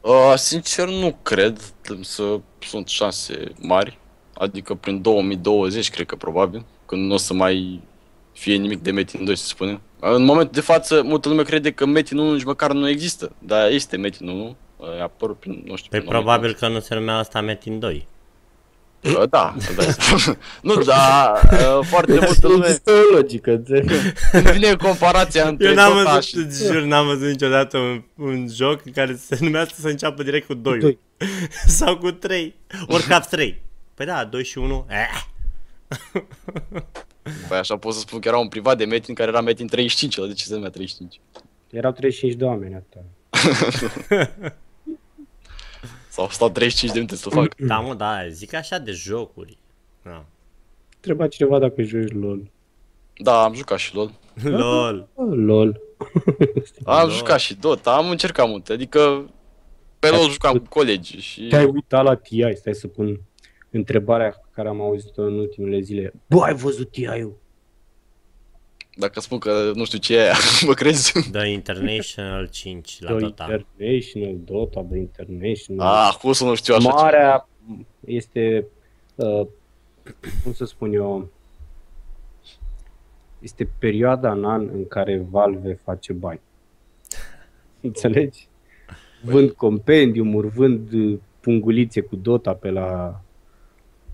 Uh, sincer nu cred, să sunt șanse mari. Adică prin 2020 cred că probabil, când nu o să mai fie nimic de Metin 2 să spunem. În momentul de față, multă lume crede că Metin 1 nici măcar nu există, dar este Metin 1, a apărut prin, nu știu, Păi prin probabil că nu se numea asta Metin 2. Uh, Da, îți dai seama. nu, dar uh, foarte multă lume Există o logică, înțeleg. când vine comparația între Eu n-am Dota văzut, și... îți jur, n-am văzut niciodată un, un joc în care se numească să înceapă direct cu 2 Doi. sau cu 3. Warcraft 3. Păi da, 2 și 1. Eh. Păi așa pot să spun că era un privat de Metin care era Metin 35, ăla de ce se numea 35? Erau 35 de oameni atâta. Sau stau 35 de minute să o fac. Da, mă, da, zic așa de jocuri. Da. Treba cineva dacă joci LOL. Da, am jucat și LOL. LOL. Oh, LOL. Am LOL. jucat și Dota, am încercat multe, adică pe LOL jucam cu colegii și... Te-ai uitat la TI, stai să pun întrebarea pe care am auzit-o în ultimele zile. Bă, ai văzut TI-ul? Dacă spun că nu știu ce e aia, mă crezi? The International 5 la The Dota. International, Dota, The International. Ah, cum să nu știu așa ceva. Marea este, uh, cum să spun eu, este perioada în an în care Valve face bani. Înțelegi? Vând compendiumuri, vând uh, pungulițe cu Dota pe la,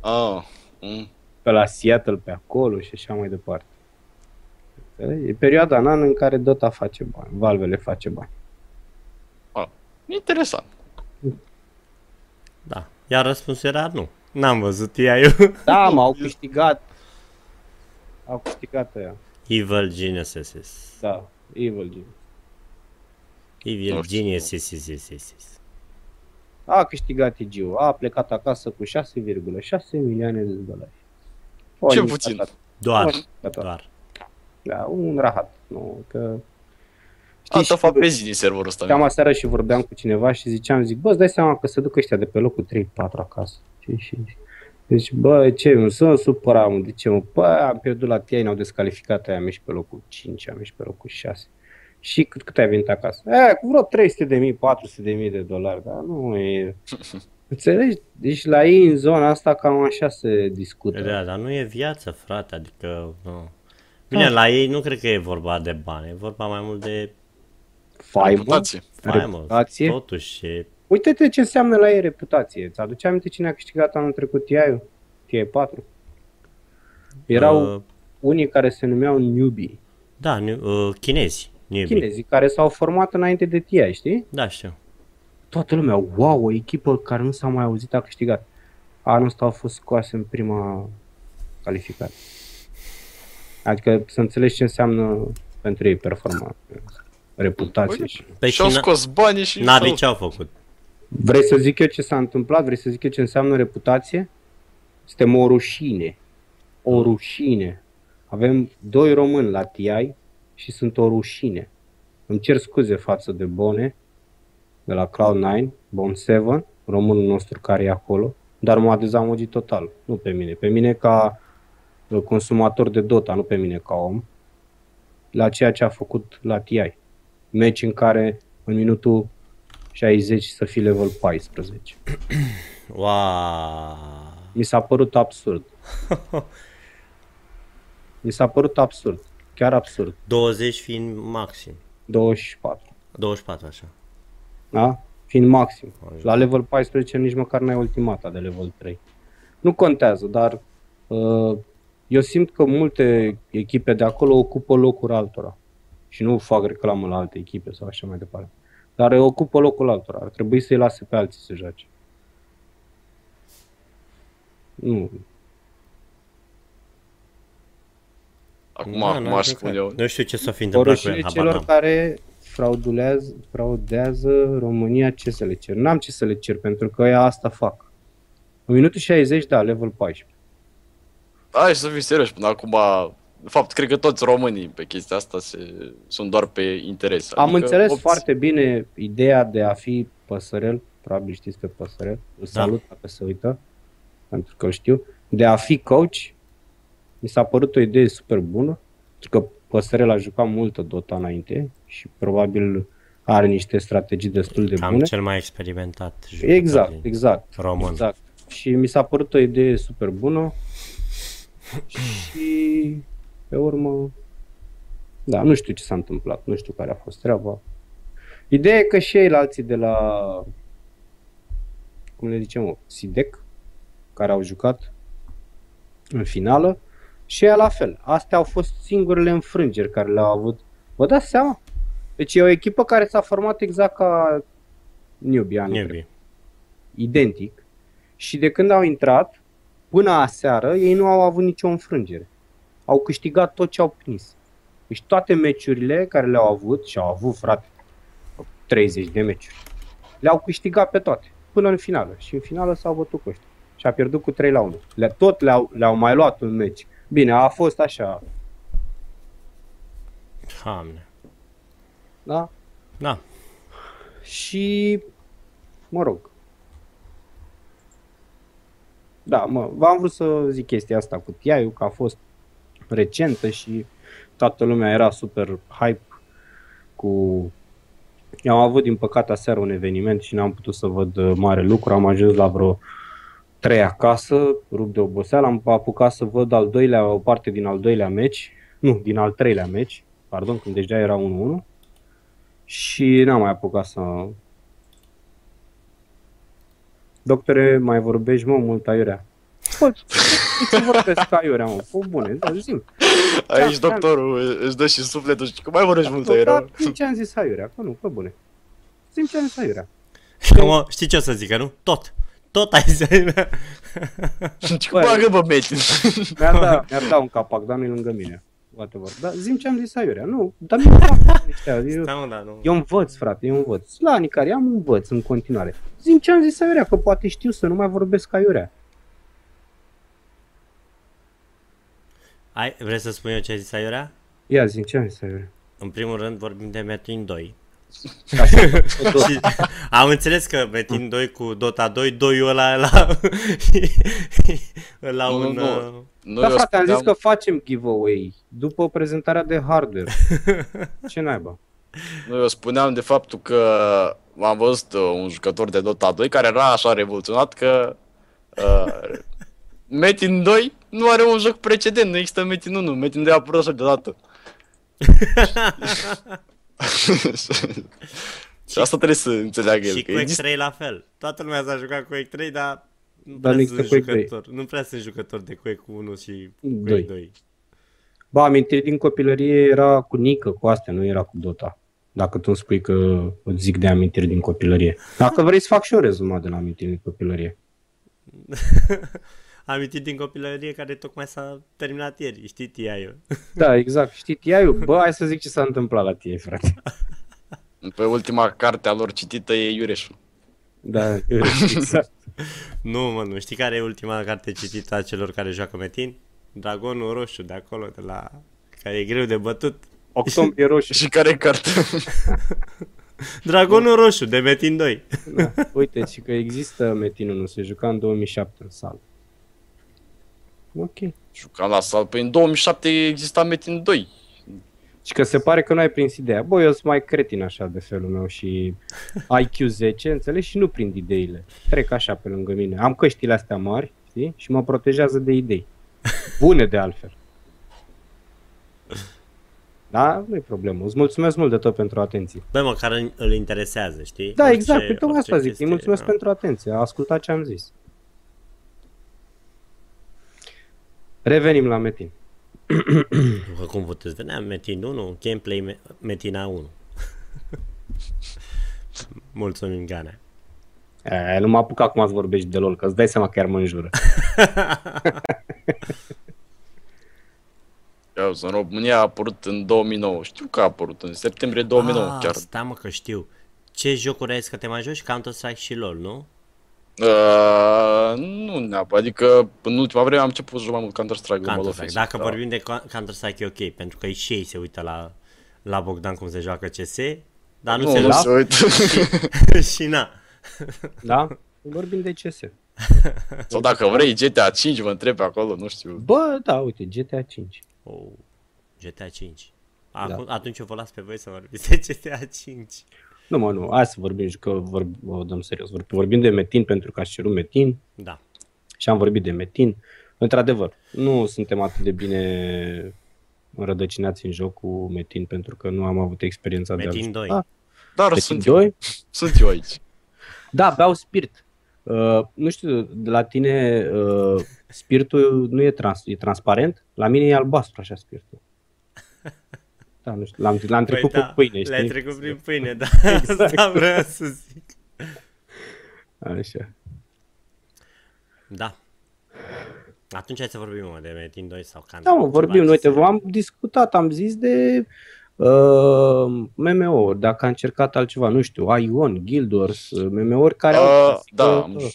Ah, mm. pe la Seattle, pe acolo și așa mai departe. Înțelegi? E perioada în an în care Dota face bani, Valve le face bani. ah, interesant. Da. Iar răspunsul era nu. N-am văzut ea eu. Da, mă, au câștigat. Au câștigat ăia. Evil Geniuses. Da, Evil Genius. Evil Nu știu. Geniuses. yes, yes, yes, yes. A câștigat EG-ul, a plecat acasă cu 6,6 milioane de dolari. O Ce invitat- puțin. Doar. o invitat- Doar. Da, un rahat. Nu, că... Altă și- fapt pe zi din serverul ăsta. Steam aseară și vorbeam cu cineva și ziceam, zic, bă, îți dai seama că se duc ăștia de pe locul 3-4 acasă. Și, și, și. Deci, bă, ce, nu sunt supărat, mă, de ce, mă? Bă, am pierdut la TI, ne-au descalificat, aia am ieșit pe locul 5, am ieșit pe locul 6. Și cât, cât ai venit acasă? E, cu vreo 300 de mii, 400 de mii de dolari, dar nu e... Înțelegi? Deci la ei în zona asta cam așa se discută. Da, dar nu e viață, frate, adică... Nu. Bine, la ei nu cred că e vorba de bani, e vorba mai mult de Faimă, Reputație. faimă. reputație. Totuși, e... Uite-te ce înseamnă la ei reputație. Îți aduce aminte cine a câștigat anul trecut TI-ul? TI 4. Erau Uh, unii care se numeau newbie, da, nu- uh, chinezi. Newbie. chinezii, care s-au format înainte de TI, știi? Da, știu. Toată lumea, wow, o echipă care nu s-a mai auzit a câștigat. Anul ăsta au fost scoase în prima calificare. Adică să înțelegi ce înseamnă pentru ei performanță, reputație Uite. și... Păi și au și scos banii și... Navi s-au- ce au făcut? Vrei să zic eu ce s-a întâmplat? Vrei să zic eu ce înseamnă reputație? Suntem o rușine. O rușine. Avem doi români la TI și sunt o rușine. Îmi cer scuze față de Bone, de la Cloud9, Bon 7, românul nostru care e acolo, dar m-a dezamăgit total. Nu pe mine. Pe mine ca uh, consumator de Dota, nu pe mine ca om, la ceea ce a făcut la TI. Meci în care în minutul 60 să fii level 14. Wow. Mi s-a părut absurd. Mi s-a părut absurd. Chiar absurd. 20 fiind maxim. 24. 24 așa. Da? Fiind maxim. La level 14 nici măcar n-ai ultimata de level 3. Nu contează, dar uh, eu simt că multe echipe de acolo ocupă locuri altora. Și nu fac reclamă la alte echipe sau așa mai departe. Dar ocupă locul altora. Ar trebui să-i lase pe alții să joace. Nu. Acum, Da, acum n-am aș știut spun că- eu. Nu știu ce s-a fi O întâmplat cu rușine el, habar celor n-am. care fraudulează, fraudează România, ce să le cer? N-am ce să le cer, pentru că ea asta fac. În minutul 60, da, level 14. Hai să fim serios, până acum, de fapt, cred că toți românii pe chestia asta se, sunt doar pe interes. Am Adică înțeles opți- foarte bine ideea de a fi păsărel, probabil știți pe păsărel, îl Da. salut dacă se uită, pentru că îl știu, de a fi coach Mi s-a părut o idee super bună, că Păsărel a jucat multă Dota înainte și probabil are niște strategii destul de Cam bune. cel mai experimentat jucător Exact, din exact. român. Exact. Și mi s-a părut o idee super bună și pe urmă, da, nu știu ce s-a întâmplat, nu știu care a fost treaba. Ideea e că și ei alții de la, cum le zicem, mă, SIDEC, care au jucat în finală, și ea la fel. Astea au fost singurele înfrângeri care le-au avut. Vă dați seama? Deci e o echipă care s-a format exact ca Newbie anul trecut Newbie. identic și de când au intrat, până aseară, ei nu au avut nicio înfrângere. Au câștigat tot ce au prins. Deci toate meciurile care le-au avut, și au avut, frate, 30 de meciuri, le-au câștigat pe toate, până în finală. Și în finală s-au bătut cu ăștia. Și a pierdut cu 3 la 1. Le, tot le-au, le-au mai luat un meci. Bine, a fost așa, Doamne. da? Da. Și, mă rog, da, mă, v-am vrut să zic chestia asta cu TI-ul, că a fost recentă și toată lumea era super hype cu... Eu am avut, din păcate, aseară un eveniment și n-am putut să văd uh, mare lucru. Am ajuns la vreo trei acasă, rup de oboseală. Am apucat să văd al doilea, o parte din al doilea meci, nu, din al treilea meci, pardon, când deja era 1-1 și n-am mai apucat să... Doctore, mai vorbești, mă, mult aiurea. Bă, ce vorbesc aiurea, mă? Pă, bune, da, zi Aici Da, doctorul își dă și sufletul și că mai vorbești mult Da, era. zi ce am zis aiurea, că nu, pe bune. Zi ce am zis aiurea. Mă, știi ce o să zică, nu? Tot. Tot ai zis. Și cum bagă bă Metin? Mi-ar da, mi-ar da un capac, dar nu lângă mine. Whatever. Dar zi ce am zis aiurea. Nu, dar nu eu, Da, mă, da, nu. eu învăț, frate, eu învăț. La anii care am învăț în continuare. Zi ce am zis aiurea, că poate știu să nu mai vorbesc aiurea. Ai, vrei să spun eu ce ai zis Aiurea? Ia zi ce am zis aiurea. În primul rând vorbim de Metin 2. Așa, Și am înțeles că Metin 2 cu Dota 2, 2 ăla la, la Nu, un... nu, uh, Nu, Da, eu frate, am zis spuneam- că facem giveaway după prezentarea de hardware. Ce naiba? Nu, eu spuneam de faptul că am văzut uh, un jucător de Dota 2 care era așa revoluționat că uh, Metin 2 nu are un joc precedent, nu există Metin 1, Metin 2 a apărut așa deodată. și asta trebuie să înțeleagă el, Și că Quake există 3 la fel. Toată lumea s-a jucat Quake 3, dar nu Dar prea nu sunt există Quake 3. jucător. Nu prea sunt jucător de Quake 1 și Quake Doi. 2. Ba, amintiri din copilărie era cu Nică, cu astea, nu era cu Dota. Dacă tu îmi spui că îți zic de amintiri din copilărie. Dacă vrei să fac și eu rezumat de la amintiri din copilărie. Amintiri din copilărie care tocmai s-a terminat ieri, știi, TI-ul. Da, exact. Știi, TI-ul? Bă, hai să zic ce s-a întâmplat la tine, frate. Pe ultima carte a lor citită e Iureșul. Da, exact. Nu, mă, nu. Știi care e ultima carte citită a celor care joacă Metin? Dragonul roșu de acolo, de la... care e greu de bătut. Octombrie roșu. Și care e cartea? Dragonul roșu de Metin 2. Da. Uite, și că există Metin 1, se juca în 2007 în sală. Ok. Jucam la sal. Păi în 2007 exista Metin 2. Și că se pare că nu ai prins ideea. Bă, eu sunt mai cretin așa de felul meu și IQ 10, înțelegi? Și nu prind ideile. Trec așa pe lângă mine. Am căștile astea mari, știi? Și mă protejează de idei. Bune de altfel. Da? Nu-i problemă. Îți mulțumesc mult de tot pentru atenție. Bă, măcar îl- îl interesează, știi? Da, Orice- exact. Pe tocmai orice asta zic. chestie, Îi mulțumesc da. pentru atenție. A ascultat ce am zis. Revenim la Metin. Bă, cum puteți vedea, Metin 1, gameplay Me- Metina 1. Mulțumim, Gane. E, nu mă apuc acum să vorbești de LOL, că îți dai seama că chiar mă înjură. Ia, în România a apărut în 2009. Știu că a apărut în septembrie 2009 ah, chiar. Stai mă că știu. Ce jocuri ai zis că te mai joci? Counter-Strike și LOL, nu? Uh, nu neapărat, adică în ultima vreme am început să joc mai mult Counter-Strike Global Counter-Strike. Offensive. Dacă da. vorbim de Co- Counter-Strike e ok, pentru că și ei se uită la, la Bogdan cum se joacă CS, dar nu, nu, se nu uită se uită. și na. Da? Vorbim de CS. Sau dacă vrei GTA 5, mă întreb pe acolo, nu știu. Bă, da, uite, GTA 5. Oh, GTA 5. Da. Acum, Atunci o vă las pe voi să vorbiți de GTA 5. Nu, mă, nu, hai să vorbim, că vorb, o dăm serios. Vorb- Vorbim de Metin pentru că aș cerut Metin Da. și am vorbit de Metin. Într-adevăr, nu suntem atât de bine înrădăcinați în joc cu Metin pentru că nu am avut experiența de Metin a-l 2. juca. Dar Metin sunt 2? eu, sunt eu aici. Da, beau spirit. Uh, nu știu, de la tine uh, spiritul nu e, trans, e transparent? La mine e albastru așa spiritul. Da, nu știu, l-am, l-am trecut Păi pe pâine, Le-ai știi? trecut prin pâine, da. Exact. Asta vreau să zic. Așa. Da. Atunci hai să vorbim mă, de Metin 2 sau Counter. Da, mă, vorbim. Uite, v-am discutat, am zis de uh, MMO-uri, dacă a încercat altceva, nu știu, Ion, Guild Wars, uh, MMO-uri care au... Uh, da, am, ju-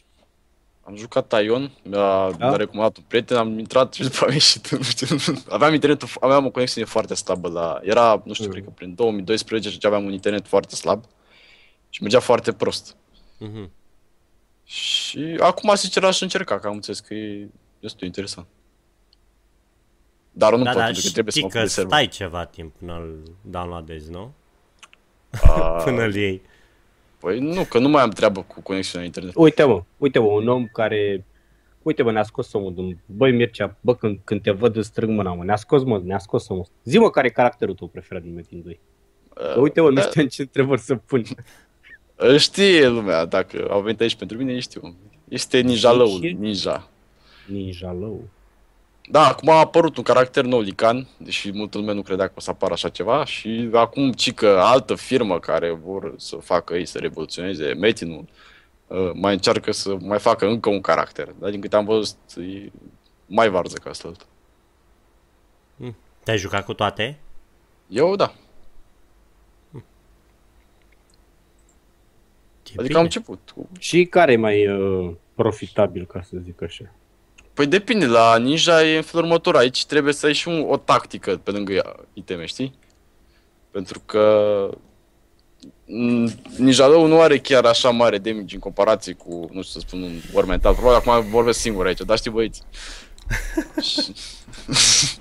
am jucat Taion, mi-a, Da? mi-a recomandat un prieten, am intrat și după am ieșit, nu știu, aveam internetul, aveam o conexiune foarte slabă la, era, nu știu, Mm. cred că prin 2012 și aveam un internet foarte slab și mergea foarte prost. Mhm. Și acum, sincer, aș încerca, că am înțeles că e destul de interesant. Dar nu Da, pot, da, pentru că trebuie să știi mă că pun de server. stai ceva timp până îl downloadezi, nu? Ah, Până îl iei. Păi nu, că nu mai am treabă cu conexiunea internet. Uite mă, uite mă, un om care... Uite mă, ne-a scos omul din... Băi Mircea, bă, când, când te văd îți strâng mâna, mă, ne-a scos mă, ne-a scos omul. Zi-mă care e caracterul tău preferat din Metin 2. Că uite mă, nu da. știu ce întrebări să pun. Îl Știe lumea, dacă au venit aici pentru mine, ei știu. Este Ninja Lăul, Ce? Ninja. Ninja Low. Da, acum a apărut un caracter nou, Lican, deși multă lume nu credea că o să apară așa ceva și acum ci că altă firmă care vor să facă ei să revoluționeze Metinul, uh, mai încearcă să mai facă încă un caracter. Dar din câte am văzut, e mai varză ca asta. Te-ai jucat cu toate? Eu, da. E Adică bine. am început. cu- Și care e mai uh, profitabil, ca să zic așa? Păi depinde, la Ninja e în felul următor. Aici trebuie să ai și un, o tactică pe lângă iteme, știi? Pentru că mm, Ninja Low nu are chiar așa mare damage în comparație cu, nu știu să spun, un War Mental. Probabil acum vorbesc singur aici, dar știi băieți. Și-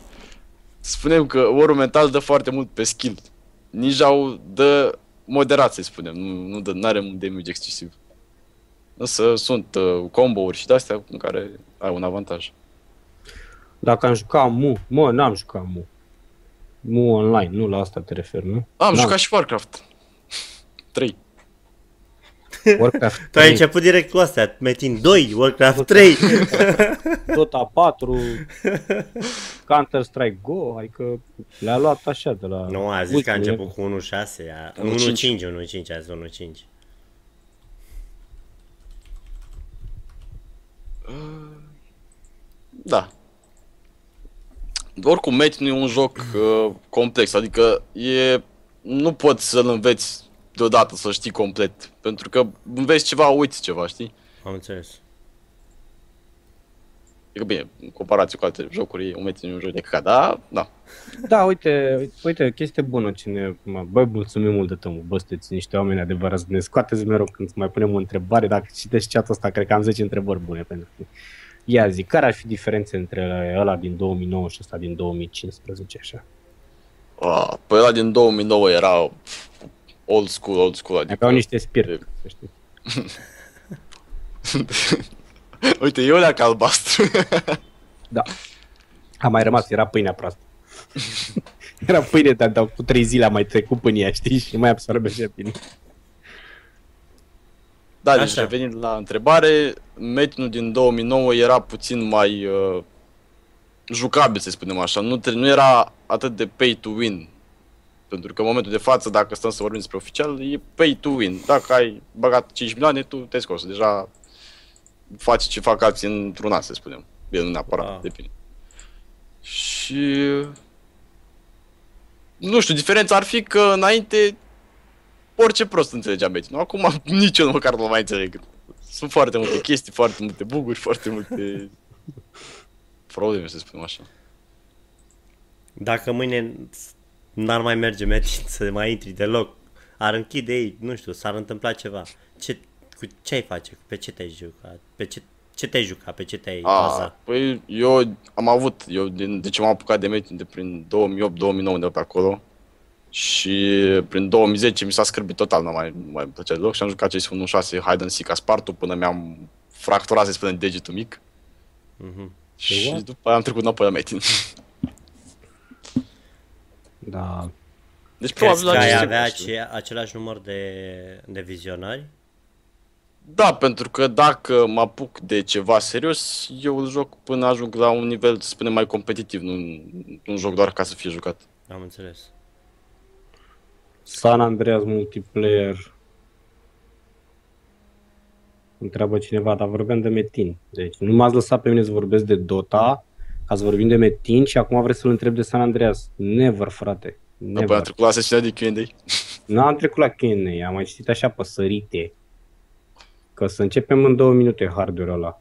Spunem că War Mental dă foarte mult pe skill. Ninja dă moderat, să spunem, nu, nu dă, are un damage excesiv. Însă sunt uh, combo-uri și de-astea în care ai un avantaj. Dacă am jucat Mu, mă, n-am jucat Mu. Mu online, nu la asta te referi, nu? Am N-am. jucat și Warcraft. 3. Warcraft Tu ai 3, început direct cu astea, Metin 2, Warcraft 3. Dota 4, Counter-Strike Go, adică le-a luat așa de la... nu, a zis că a ultimele. început cu 1.6, a- 1.5. 1.5, 1.5, a zis 1.5. Da. Oricum, Metin e un joc uh, complex, adică e... Nu poți să-l înveți deodată, să știi complet. Pentru că înveți ceva, uiți ceva, știi? Am înțeles. Adică bine, în comparație cu alte jocuri, un Metin e un joc de căcat, da, da. Da, uite, uite, o chestie bună cine... Mă, băi, mulțumim mult de tău, bă, sunteți niște oameni adevărați, ne scoateți mereu când mai punem o întrebare, dacă citești chat ăsta, cred că am 10 întrebări bune pentru tine. Ia zi, care ar fi diferența între ăla din 2009 și ăsta din 2015, așa? Ah, păi ăla din 2009 era old school, old school, adică... Aveau niște spirit, să știi. Uite, eu le-am ca albastru. Da. A mai rămas, era pâinea proastă. era pâine, dar, dar cu trei zile a mai trecut până ea, știi, și mai absorbește bine. Da, deci Așa. revenind la întrebare, Metinul din 2009 era puțin mai uh, jucabil, să spunem așa. Nu, tre- nu era atât de pay to win. Pentru că în momentul de față, dacă stăm să vorbim despre oficial, e pay to win. Dacă ai băgat 5 milioane, tu te scoți. Deja faci ce fac alții într-un an, să spunem. Bine, nu neapărat, Da. depinde. Și... Nu știu, diferența ar fi că înainte orice prost înțelegea Metin. Acum nici eu măcar nu mai înțeleg. Sunt foarte multe chestii, foarte multe buguri, foarte multe probleme, să spunem așa. Dacă mâine n-ar mai merge Metin să mai intri deloc, ar închide ei, nu știu, s-ar întâmpla ceva. Ce, cu ce ai face? Pe ce te-ai jucat? Pe ce, Ce te-ai jucat? Pe ce te-ai A, bazat? păi eu am avut, eu din, de ce m-am apucat de metin de prin 2008-2009 de pe acolo și prin 2010 mi s-a scârbit total, nu mai, nu mai îmi plăcea deloc și am jucat CS 1.6 Hide and Seek Aspartu până mi-am fracturat, să spunem, degetul mic Mhm. și what? după aia am trecut înapoi la metin. Da. Deci Crezi probabil că ai aceste avea gusturi. ace- același număr de, de vizionări? Da, pentru că dacă mă apuc de ceva serios, eu îl joc până ajung la un nivel, să spunem, mai competitiv, nu, nu joc doar ca să fie jucat. Am înțeles. San Andreas multiplayer. Întreabă cineva, dar vorbeam de Metin. Deci nu m-ați lăsat pe mine să vorbesc de Dota, ca să vorbim de Metin și acum vreți să-l întreb de San Andreas. Never, frate. Apoi am Never. trecut la sesiunea de Q&A. N-am trecut la Q&A, am mai citit așa pe sărite. Că să începem în două minute hardware ăla.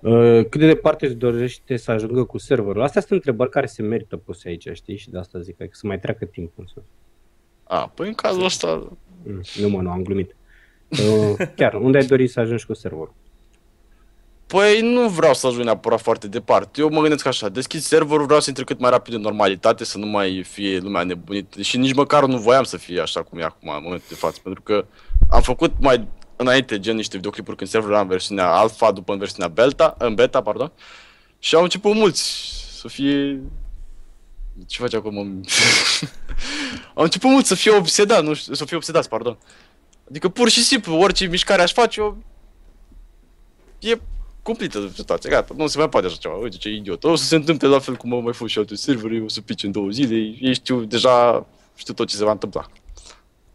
Uh, Cât de departe își dorește să ajungă cu serverul? Astea sunt întrebări care se merită puse aici, știi? Și de asta zic, că să mai treacă timpul. Însă. A, păi în cazul ăsta, Mm, Nu mă, nu, am glumit. Uh, chiar, unde ai dori să ajungi cu serverul? Păi nu vreau să ajung neapărat foarte departe. Eu mă gândesc așa, deschid serverul, vreau să intre cât mai rapid în normalitate, să nu mai fie lumea nebunită. Și nici măcar nu voiam să fie așa cum e acum, în momentul de față, pentru că am făcut mai înainte gen niște videoclipuri când serverul era în versiunea alpha, după în versiunea beta, în beta, pardon. Și au început mulți să fie ce face acum? au început mulți să fie obsedați, nu știu, să fie obsedați, pardon. Adică pur și simplu, orice mișcare aș face, eu... E cumplită situația, gata, nu se mai poate așa ceva, uite ce idiot. O să se întâmple la fel cum au mai fost și alte servere, o să pice în două zile, ei știu deja, știu tot ce se va întâmpla.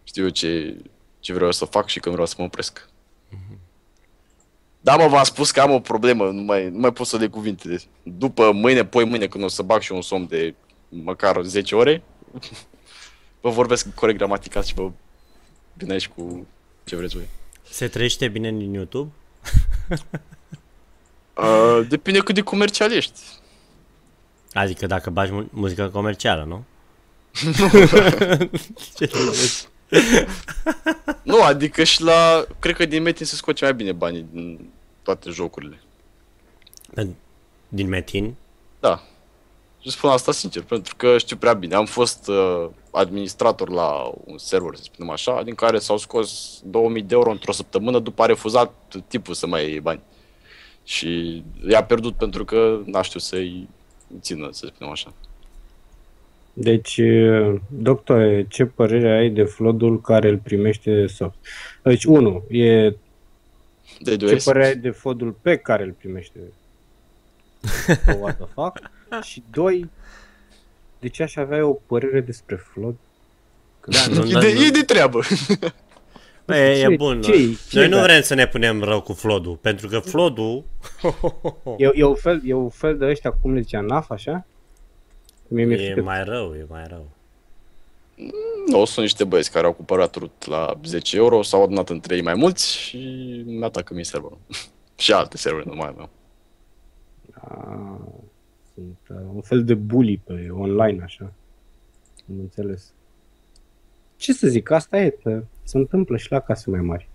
Știu eu ce, ce vreau să fac și când vreau să mă opresc. Da, mă, v-am spus că am o problemă, nu mai, nu mai pot să le cuvinte. După mâine, poi mâine, când o să bag și un somn de măcar 10 ore, vă vorbesc corect gramatical și vă vin aici cu ce vreți voi. Se trăiește bine din YouTube? Uh, depinde cât de comercial ești. Adică dacă bagi mu- muzică comercială, nu? Ce te gândești? Nu, adică și la... Cred că din Metin se scoate mai bine banii din toate jocurile. Pen- Din Metin? Da. Și spun asta sincer, pentru că știu prea bine. Am fost uh, administrator la un server, să spunem așa, din care s-au scos 2000 de euro într-o săptămână, după a refuzat tipul să mai iei bani. Și i-a pierdut pentru că n-a știut să-i țină, să spunem așa. Deci, doctore, ce părere ai de flodul care îl primește soft? Deci, unu, e De ce 2 părere ai de flodul pe care îl primește what the fuck? Și doi, de ce aș avea o părere despre flod? Da, nu, E nu, de, nu. e de treabă. Bă, e, e Ce- bun. ce-i- ce-i Noi nu da? vrem să ne punem rău cu flodul, pentru că flodul... E, e, un fel, e un fel de ăștia, cum le zicea, NAF, așa? Mie mi-e E frică. mai rău, e mai rău. Nu, sunt niște băieți care au cumpărat rut la 10 euro, s-au adunat între ei mai mulți și mi atacă mie serverul. și alte servere, nu mai aveam. A, sunt uh, un fel de bully pe online, așa. Am înțeles. Ce să zic, asta e, că se întâmplă și la case mai mari.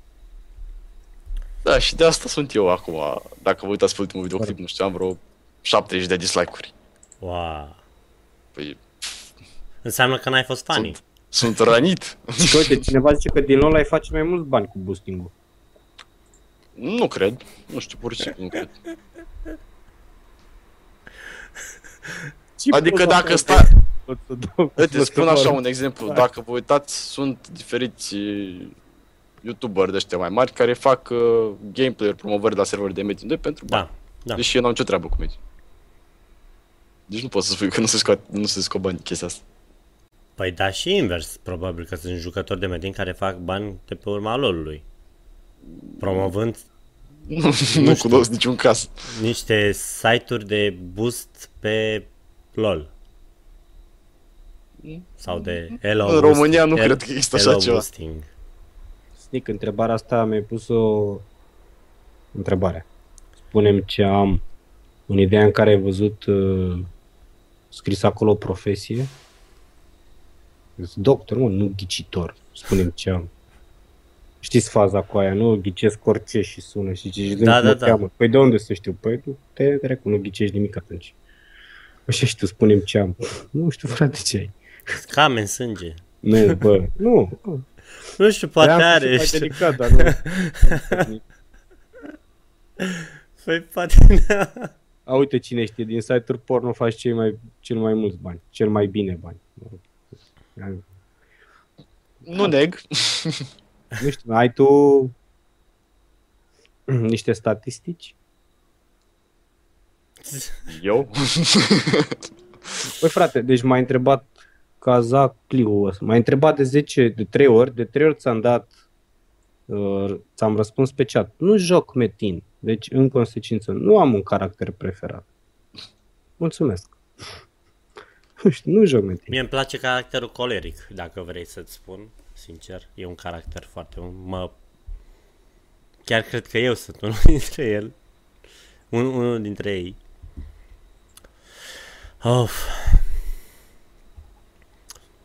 Da, și de asta sunt eu acum. Dacă vă uitați pe ultimul videoclip, nu știu, am vreo 70 de dislike-uri. Wow. Păi, Înseamnă că n-ai fost funny. sunt, sunt rănit. Și că, uite, cineva zice că din LoL ai face mai mulți bani cu boosting-ul. nu cred. Nu știu, pur și simplu nu cred. Adică dacă sta... Uite, spun așa un exemplu. Dacă vă uitați, sunt diferiți youtuberi de ăștia mai mari care fac uh, gameplay-uri, promovări la server de Metin 2 pentru bani. Da, da. Deși eu n-am nicio treabă cu Metin. Deci nu pot să spui că nu se scot, nu se scot bani chestia asta. Păi da și invers, probabil că sunt jucători de Metin care fac bani de pe urma lolului. Promovând Nu, nu cunosc niciun caz. niște site-uri de boost pe LOL. Sau de Elo În România nu cred că există așa Elo ceva. Boosting. Snic, întrebarea asta mi-ai pus o întrebare. Spunem ce am în ideea în care ai văzut uh, scris acolo profesie. Sunt Doctor, mă, nu ghicitor. Spunem ce am. Știți faza cu aia, nu? Ghicesc orice și sună și zici, Da, da, da. Cheamă. Păi de unde să știu? Păi nu te trecu, nu ghicești nimic atunci. Așa și tu spunem ce am. Nu știu, frate, ce ai. Scame în sânge. Nu, bă, nu. Nu știu, poate Vreau să are. fie mai știu. delicat, dar nu. Păi poate A, uite cine știe, din site-uri porno faci cei mai, cel mai mulți bani, cel mai bine bani. Nu neg. Nu știu, ai tu niște statistici? Eu? Păi frate, deci m-ai întrebat Caza Clio ăsta, m-ai întrebat de 10, de 3 ori, de 3 ori ți-am dat, uh, ți-am răspuns pe chat. Nu joc metin, deci în consecință nu am un caracter preferat. Mulțumesc. Nu știu, nu joc metin. Mie îmi place caracterul coleric, dacă vrei să-ți spun, sincer. E un caracter foarte... Mă... Chiar cred că eu sunt unul dintre el. Un, unul dintre ei. Of.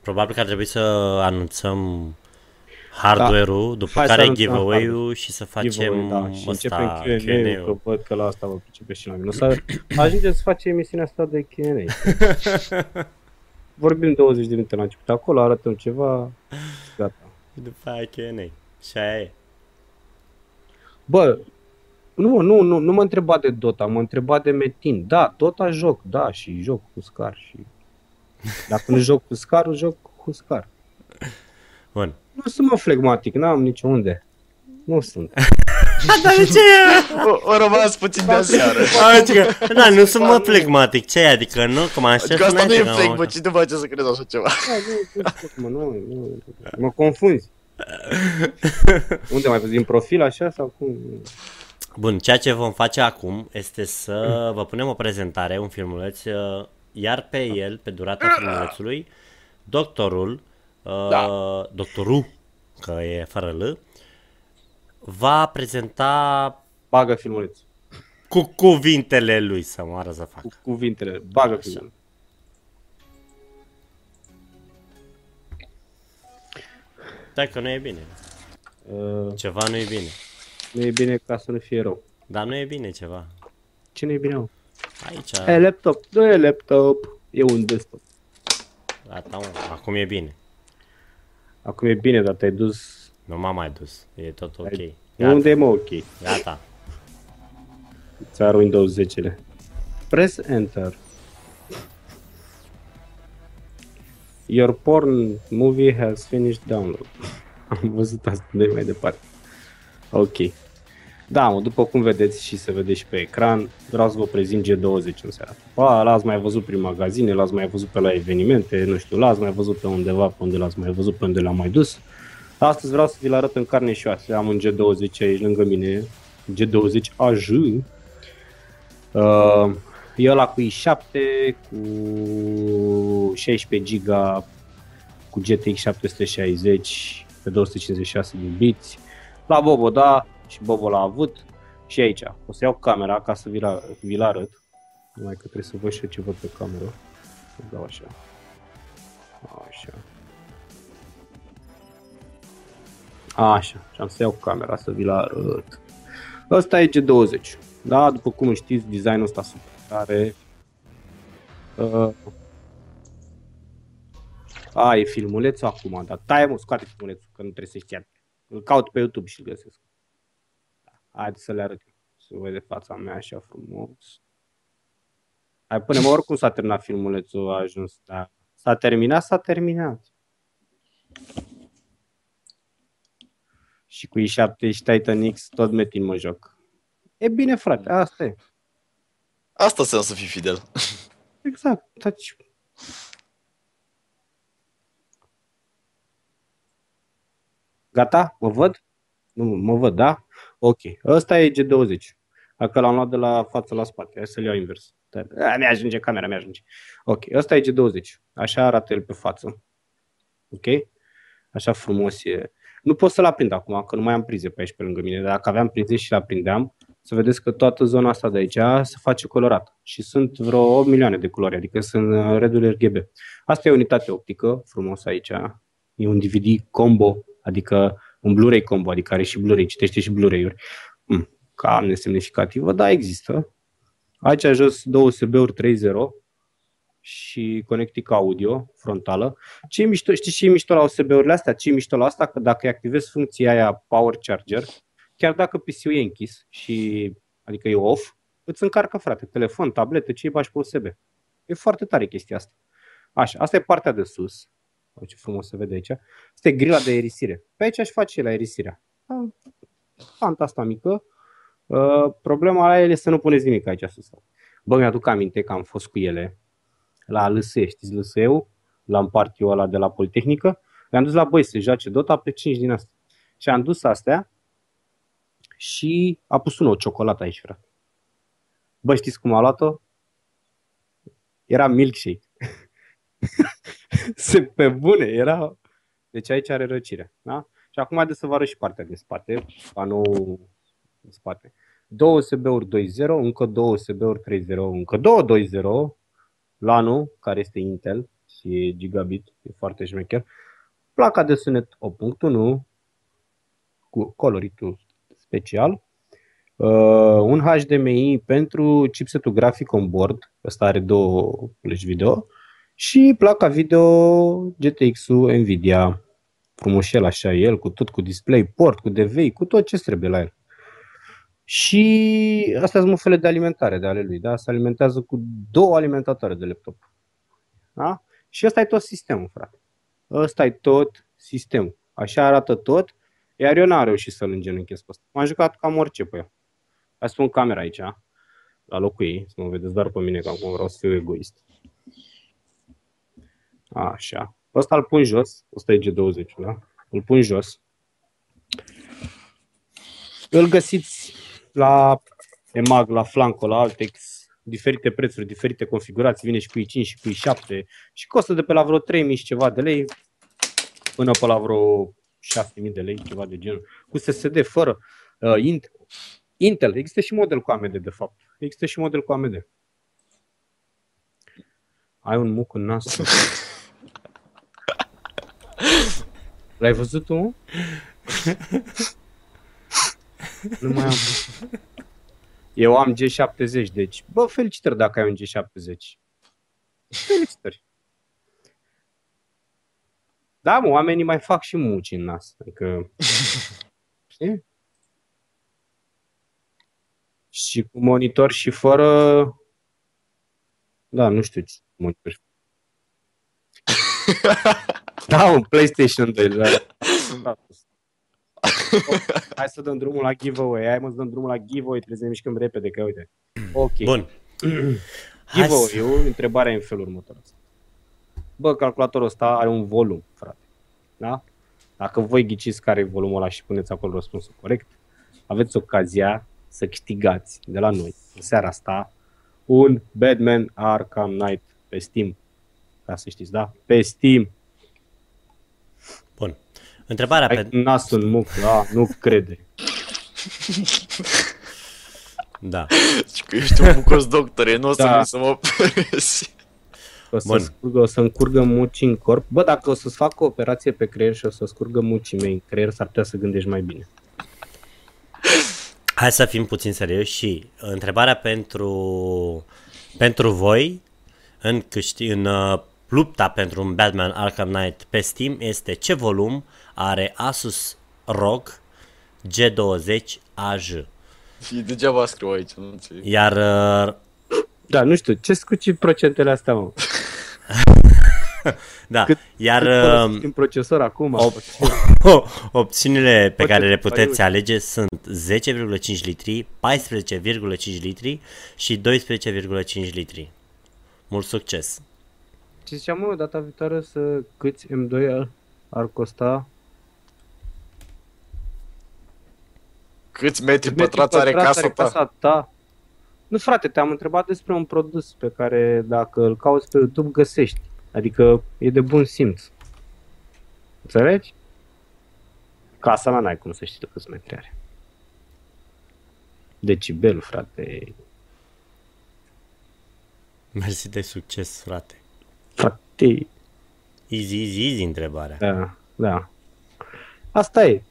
Probabil că ar trebui să anunțăm hardware-ul, după Da. Hai să care anunțăm giveaway-ul și să facem Giveaway, da, și începem ăsta, Q&A-ul, că Q&A-ul. văd că la asta vă pricepe și la mine. O să ajungem să facem emisiunea asta de Q&A. Vorbim 20 de minute la început acolo, arătăm ceva, gata. După aia Q&A. Și aia e. Bă, nu, nu, nu, nu mă întreba de Dota, mă întreba de Metin. Da, Dota joc, da, și joc cu Scar și... Dacă nu joc cu Scar, joc cu Scar. Bun. Nu sunt mă flegmatic, n-am nicio unde. Nu sunt. Dar de ce O, o rămas puțin de aseară. Adică, da, nu sunt mă flegmatic. Ce e? Adică nu? Că mă aștept Adică asta nu e înainte, că fake, mă- bă, cine face să crezi așa ceva? Da, nu, nu, știu, mă, nu, nu, mă confunzi. Unde mai văzut din profil așa sau cum? Bun, ceea ce vom face acum este să vă punem o prezentare, un filmuleț, uh, iar pe el, pe durata filmulețului, doctorul, uh, Da. doctorul, că e fără L, va prezenta Bagă filmuleț. cu cuvintele lui să moară să fac. Cu cuvintele. Bagă filmuleț. Stai că nu e bine. Uh, Ceva nu e bine. Nu e bine ca să nu fie rău. Dar nu e bine ceva. Ce nu e bine, mă? Aici, E laptop. Nu e laptop. E un desktop. gata, mă. acum e bine. Acum e bine, dar te-ai dus... Nu m-am mai dus. E tot ok. Ai- Gata. Unde e, mă, ok? Gata. Ți-a Windows 10 Press Enter. Your porn movie has finished download. Am văzut asta de mai departe. Ok. Da, mă, după cum vedeți și se vede și pe ecran, vreau să vă prezint G20 în seara. Ba, l-ați mai văzut prin magazine, l-ați mai văzut pe la evenimente, nu știu, l-ați mai văzut pe undeva, pe unde l-ați mai văzut, pe unde l-am mai dus. Astăzi vreau să vi-l arăt în carne și oase. Am un G20 aici lângă mine, G20 AJ. Uh, e ăla cu i7, cu 16 GB, cu GTX 760 pe 256 de biți. La Bobo da, și Bobo l-a avut. Și aici, o să iau camera ca să vi-l, ar- vi-l arăt. Numai că trebuie să văd și eu ce văd pe cameră. Să dau așa. Așa. Așa, și am să iau camera să vi-l arăt. Ăsta e G20. Da, după cum știți, designul ăsta super tare. Uh, a, e filmulețul acum, dar taie mă, scoate filmulețul, că nu trebuie să știi. Îl caut pe YouTube și îl găsesc. Haideți să le arăt. Să vede fața mea așa frumos. Hai, până mă, oricum s-a terminat filmulețul, a ajuns. Da. S-a terminat, s-a terminat. Și cu i7 și Titan X tot metin mă joc. E bine, frate, asta e. Asta înseamnă să fii fidel. Exact. Taci. Gata? Mă văd? Nu, mă văd, da? Ok. Ăsta e G20. Dacă l-am luat de la față la spate. Hai să-l iau invers. Da, mi-ajunge camera, mi-ajunge. Ok. Ăsta e G20. Așa arată el pe față. Ok? Așa frumos e. Nu pot să-l aprind acum, că nu mai am prize pe aici pe lângă mine. Dar dacă aveam prize și l-aprindeam, să vedeți că toată zona asta de aici se face colorată. Și sunt vreo 8 milioane de culori, adică sunt uh, reduri RGB. Asta e unitate optică, frumos aici. E un DVD combo, adică un Blu-ray combo, adică are și Blu-ray, citește și Blu-ray-uri. Mm, ca nesemnificativă, da, există. Aici jos două USB-uri 3.0 și conectică audio frontală. Ce mișto, știi ce e mișto la USB-urile astea? Ce e mișto la asta? Că dacă activezi funcția aia Power Charger, chiar dacă PC-ul e închis și adică e off, îți încarcă, frate, telefon, tabletă, ce bași pe USB. E foarte tare chestia asta. Așa, asta e partea de sus. O, ce frumos se vede aici. Asta e grila de aerisire. Pe aici aș face la aerisirea. Fanta asta mică. Uh, problema la ele e să nu puneți nimic aici sus. Bă, mi-aduc aminte că am fost cu ele la LSE, știți LSE-ul? La împartiu ăla de la Politehnică. Le-am dus la băi să joace Dota pe 5 din astea. Și am dus astea și a pus unul o ciocolată aici, frate. Bă, știți cum a luat-o? Era milkshake. Se pe bune, era... Deci aici are răcire, da? Și acum haideți să vă arăt și partea din spate, panou în spate. Două USB-uri 2.0, încă două USB-uri 3.0, încă două 2.0, LANu, care este Intel și e gigabit, e foarte șmecher. Placa de sunet 8.1 cu coloritul special. Uh, un HDMI pentru chipsetul grafic on board, ăsta are două plăci video, și placa video GTX-ul Nvidia, frumușel așa el, cu tot cu display port, cu DVI, cu tot ce trebuie la el. Și astea sunt mufele de alimentare de ale lui, da? Se alimentează cu două alimentatoare de laptop. Da? Și ăsta e tot sistemul, frate. Ăsta e tot sistemul. Așa arată tot, iar eu n-am reușit să-l îngenunchez pe ăsta. M-am jucat cam orice pe el. Hai să pun camera aici, la locul ei, să mă vedeți doar pe mine, că acum vreau să fiu egoist. Așa. Ăsta îl pun jos, ăsta e G20, da? Îl pun jos. Îl găsiți la EMAG, la Flanco, la Altex, diferite prețuri, diferite configurații, vine și cu i5 și cu i7 și costă de pe la vreo 3000 și ceva de lei până pe la vreo 6000 de lei, ceva de genul. Cu SSD, fără uh, Intel. Intel, există și model cu AMD de fapt. Există și model cu AMD. Ai un muc în nas. L-ai văzut tu? nu mai am. Eu am G70, deci, bă, felicitări dacă ai un G70. Felicitări. Da, mă, oamenii mai fac și muci în nas. Adică, știi? Și cu monitor și fără... Da, nu știu ce monitor. da, un PlayStation 2. Da. Hai să dăm drumul la giveaway. Hai mă să dăm drumul la giveaway. Trebuie să ne mișcăm repede, că uite. Ok. Bun. Giveaway-ul, întrebarea e în felul următor. Bă, calculatorul ăsta are un volum, frate. Da? Dacă voi ghiciți care e volumul ăla și puneți acolo răspunsul corect, aveți ocazia să câștigați de la noi în seara asta un Batman Arkham Knight pe Steam. Ca să știți, da? Pe Steam. Bun. Întrebarea Ai pe... nasul în muc, da? Nu crede. Da. Și că ești un bucos doctor, nu o să Da. mi să mă operezi. O să, Bun. scurgă, o să-mi curgă muci în corp. Bă, dacă o să-ți fac o operație pe creier și o să scurgă mucii mei în creier, s-ar putea să gândești mai bine. Hai să fim puțin serioși și întrebarea pentru, pentru voi în, câști, în uh, lupta pentru un Batman Arkham Knight pe Steam este ce volum are Asus ROG G20 AJ. Și degeaba scriu aici, nu înțeleg. Iar uh, Da, nu știu, ce scuci procentele astea, mă? da, Cât- iar Cât uh, folosești în procesor acum? Op- opțiunile pe Poate care le să puteți variuți. alege sunt 10,5 litri, 14,5 litri și 12,5 litri. Mult succes! Ce ziceam, mă, data viitoare să câți M2 ar, ar costa? Câți metri Metri pătrați are pătrați casa ta? casa ta? Nu, frate, te-am întrebat despre un produs pe care dacă îl cauți pe YouTube găsești. Adică e de bun simț. Înțelegi? Casa mea n-ai cum să știi tu câți metri are. Decibel, frate. Mersi de succes, frate! Frate, Easy, easy, easy întrebarea. da, da. Asta e.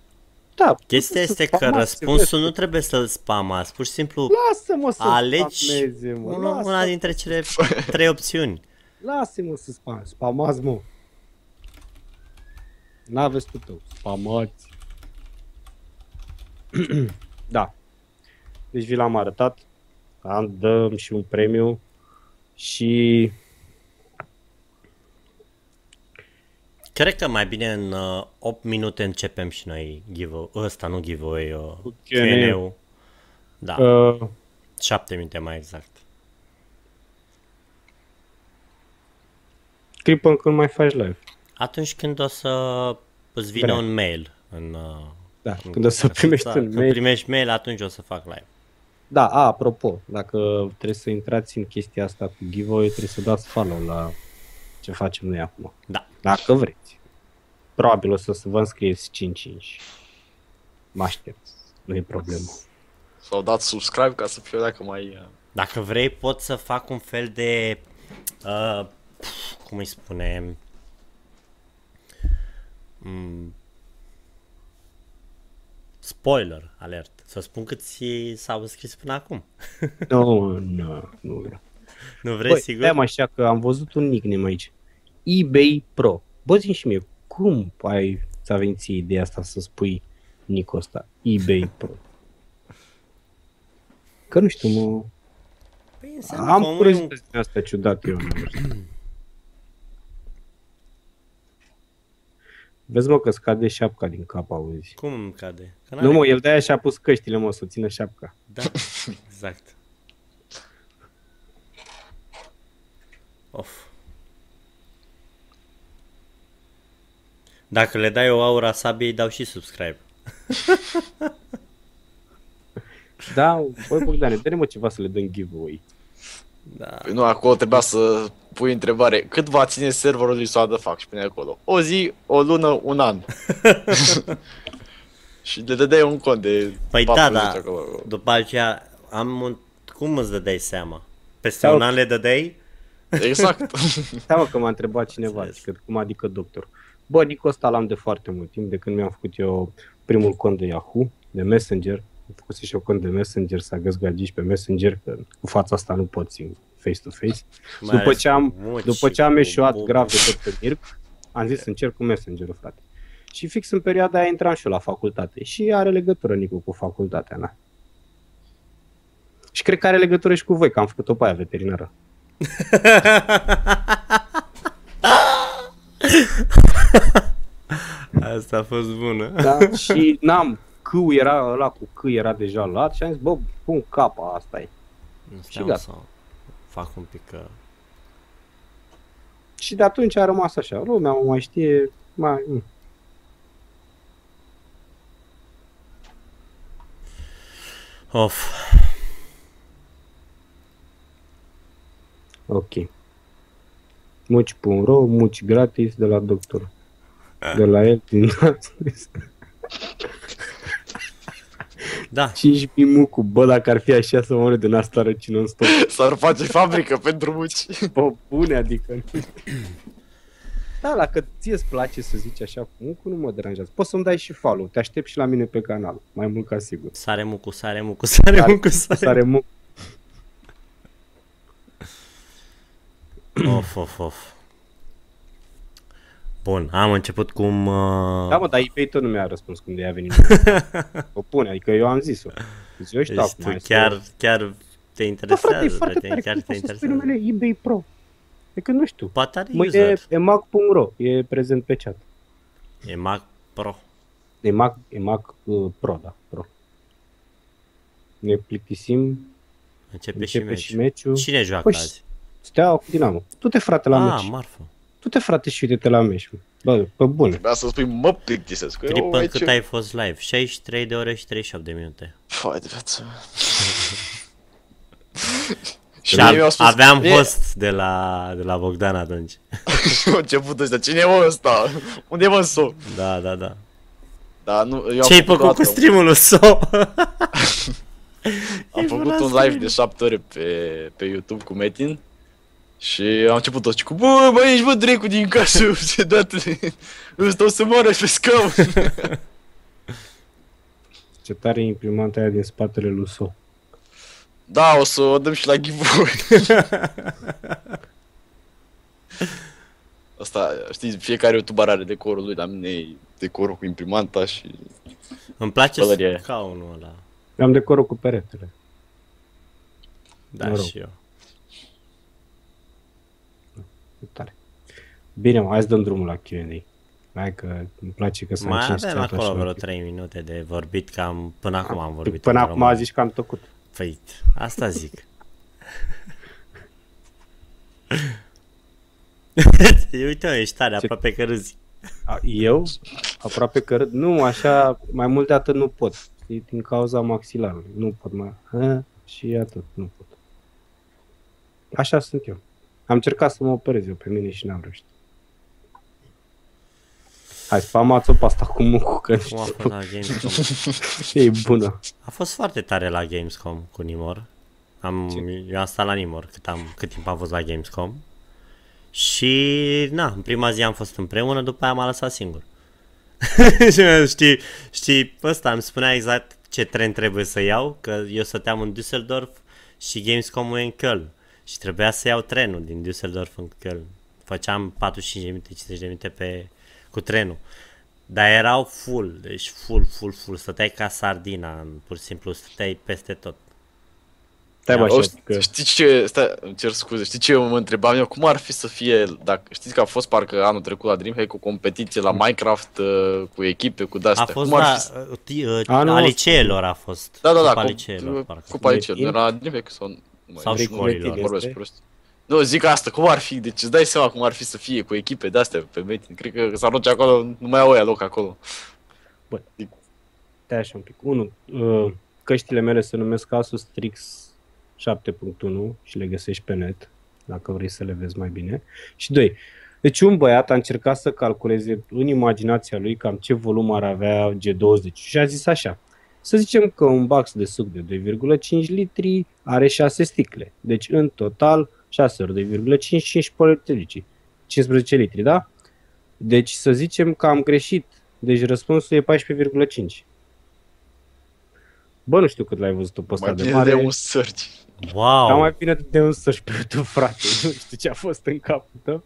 Da, Chestia puteți să este că spamați, răspunsul vezi. nu trebuie să-l spamați, pur și simplu Lasă-mă să alegi spameze, mă. una, lasă, una dintre cele trei opțiuni. Lasă-mă să spam. Spamați, mă. N-aveți cu tău. Spamați. da. Deci vi l-am arătat. Am dăm și un premiu. Și Cred că mai bine în uh, 8 minute începem și noi give ăsta, nu giveaway, uh, Cu Q&A. Q&A-ul. Da, uh, 7 minute mai exact. clip până când mai faci live. Atunci când o să îți vină Vrea. un mail în... Uh, Da, în când o să primești da, un când mail. primești mail, atunci o să fac live. Da, a, apropo, dacă trebuie să intrați în chestia asta cu giveaway, trebuie să dați follow la ce facem noi acum. Da. Dacă vreți. Probabil o să vă înscrieți 5-5. Mă aștept. Nu e problemă. S-au dat subscribe ca să fie o dacă mai... uh, Dacă vrei, pot să fac un fel de... Uh, cum îi spune... Mm, spoiler alert. Să spun câți s-au înscris până acum. Nu, nu, nu vreau. Nu vrei, Băi, sigur? stai mă așa că am văzut un nickname aici. eBay Pro. Bă, zi și mie, cum ai ți-a venit ție ideea asta să spui nick ăsta? eBay Pro. Că nu știu, mă... Păi înseamnă Am că omul e un- curiozități din astea ciudate eu. nu știu. Vezi mă că scade șapca din cap, auzi. Cum îmi cade? Că Nu n-are- mă, el de-aia și-a pus căștile, mă, să țină șapca. Da, exact. Of. Dacă le dai o aura sabiei, dau și subscribe. Da, băi Bogdane, dă mă ceva să le dăm giveaway. Da. Păi nu, acolo trebuia să pui întrebare. Cât va ține serverul lui Soada Fac? Și pune acolo. O zi, o lună, un an. și le dădeai un cont de Păi da, 40 da. acolo. După aceea, am un... Cum îți dădeai seama? Peste Sau- un an le dădeai? Exact. Stai mă că m-a întrebat cineva, Înțeles. că, cum adică doctor. Bă, nick ăsta l-am de foarte mult timp, de când mi-am făcut eu primul cont de Yahoo, de Messenger. Am făcut și eu cont de Messenger, să agăs gagici pe Messenger, că cu fața asta nu poți în face-to-face. Mai După ales ce am, muci după ce cu am eșuat bubă. grav de tot pe Mirc, am zis să încerc cu Messenger-ul, frate. Și fix în perioada aia intram și eu la facultate. Și are legătură, Nicu, cu facultatea mea. Și cred că are legătură și cu voi, că am făcut-o pe aia veterinară. Asta a fost bună. Da? și n-am, câu era ăla cu câ era deja luat și am zis, bă, pun capa, asta e. Nu Și stai gata. să fac un pic... Uh... Și de atunci a rămas așa, lumea mă mai știe, mai... mm. Of. Ok. Muci.ro, muci gratis de la doctor. De la el din Da, 5 mucu, bă, dacă ar fi așa să mă de n-asta răcină în stop. S-ar face fabrică pentru muci. Bă, bune, adică... Da, dacă ție îți place să zici așa cu mucu, nu mă deranjează. Poți să-mi dai și follow, te aștept și la mine pe canal, mai mult ca sigur. sare mucu, sare mucu, sare Sare- mucu, sare Sare mucu. Of, of, of. Bun, am început cum... Uh... Da, mă, dar eBay tot nu mi-a răspuns când de a venit. o pune, adică eu am zis-o. Deci eu știu deci acum. tu hai să- chiar, chiar te Da, interesează, frate, e pe foarte te, tare. chiar Cum te poți să spui interesează. numele eBay Pro? E că nu știu. Poate are Mă, e, user. e Mac.ro, e prezent pe chat. E Mac Pro. E Mac, e Mac uh, Pro, da, Pro. Ne plictisim, Începe, și începe meci. și meciul. Cine joacă Păi, azi? Steaua cu Dinamo. Du-te, frate, la ah, meci. marfă. Du-te, frate, și uite-te la meci. Bă, pe bune. Trebuia să spui mă plictisesc. că eu Clip în aici- cât ai fost live? 63 de ore și 38 de minute. Fai de viață. Și mie a- mi-au spus- aveam mie- host de la, de la Bogdan atunci. Au început ăștia. Cine e mă ăsta? Unde e mă so? Da, da, da. Da, nu, eu am Ce-ai făcut, făcut cu odată- streamul-ul so? Am Ai făcut volat un stream. live de 7 ore pe, pe YouTube cu Metin și am început toți cu Bă, bă, ești bă dracu din casă, se dată, îți dau să moară pe scaun. Ce tare e imprimanta aia din spatele lui So. Da, o să o dăm și la giveaway. Asta, știți, fiecare youtuber are decorul lui, la mine e decorul cu imprimanta și... Îmi place Pălărie. scaunul ăla. Am decorul cu peretele. Da, Mă rog. și eu. E tare. Bine, mă, hai să dăm drumul la Q&A. Hai că îmi place că s-a Mai cinstit avem acolo așa. vreo 3 minute de vorbit, cam până acum am vorbit. Până în acum română. a zis că am tăcut. Păi, asta zic. Uite, mă, ești tare, Ce- aproape că râzi. A, Eu? Aproape că râd. Nu, așa, mai mult de atât nu pot. Știi, din cauza maxilarului. Nu pot mai. Ha? Și atât, nu pot. Așa sunt eu. Am încercat să mă operez eu pe mine și n-am reușit. Hai, spamați-o pe asta cu mucu, că nu Cum a știu. fost la Gamescom? E bună. A fost foarte tare la Gamescom cu Nimor. Am, eu am stat la Nimor cât, am, cât timp am fost la Gamescom. Și, na, în prima zi am fost împreună, după aia m-a lăsat singur. știi, știi, ăsta îmi spunea exact ce tren trebuie să iau, că eu stăteam în Düsseldorf și Gamescom-ul e în Köln. Și trebuia să iau trenul din Düsseldorf în Köln. Făceam 45 de minute, 50 de minute pe, cu trenul. Dar erau full, deci full, full, full. Stăteai ca sardina, pur și simplu stăteai peste tot. Stai bă, O, așa, că... Știi ce, stai, îmi cer scuze, știi ce mă întrebam eu? Cum ar fi să fie, dacă știți că a fost parcă anul trecut la Dreamhack o competiție la Minecraft uh, cu echipe, cu A de-astea. fost Cum ar la fi să... uh, ti- uh, Anul a ăsta. liceelor a fost. Da, da, da, Cupa cu, liceelor, parcă. cupa liceelor, Metin? era la Dreamhack sau... nu mai Sau știu, școlilor. nu vorbesc Este? prost. Nu, zic asta, cum ar fi, deci îți dai seama cum ar fi să fie cu echipe de-astea pe Metin. Cred că s-ar duce acolo, nu mai au ea loc acolo. Stai așa un pic. 1. Uh, căștile mele se numesc Asus Strix 7.1 și le găsești pe net, dacă vrei să le vezi mai bine. Și 2. Deci un băiat a încercat să calculeze în imaginația lui cam ce volum ar avea G20 și a zis așa. Să zicem că un box de suc de 2,5 litri are 6 sticle. Deci în total 6 ori 2,5, 15 litri. 15 litri, da? Deci să zicem că am greșit. Deci răspunsul e 14,5. Bă, nu știu cât l-ai văzut tu pe ăsta Mai de bine mare. de un search. Wow! Dar mai bine de un să pe YouTube, frate. Nu știu ce a fost în capul tău.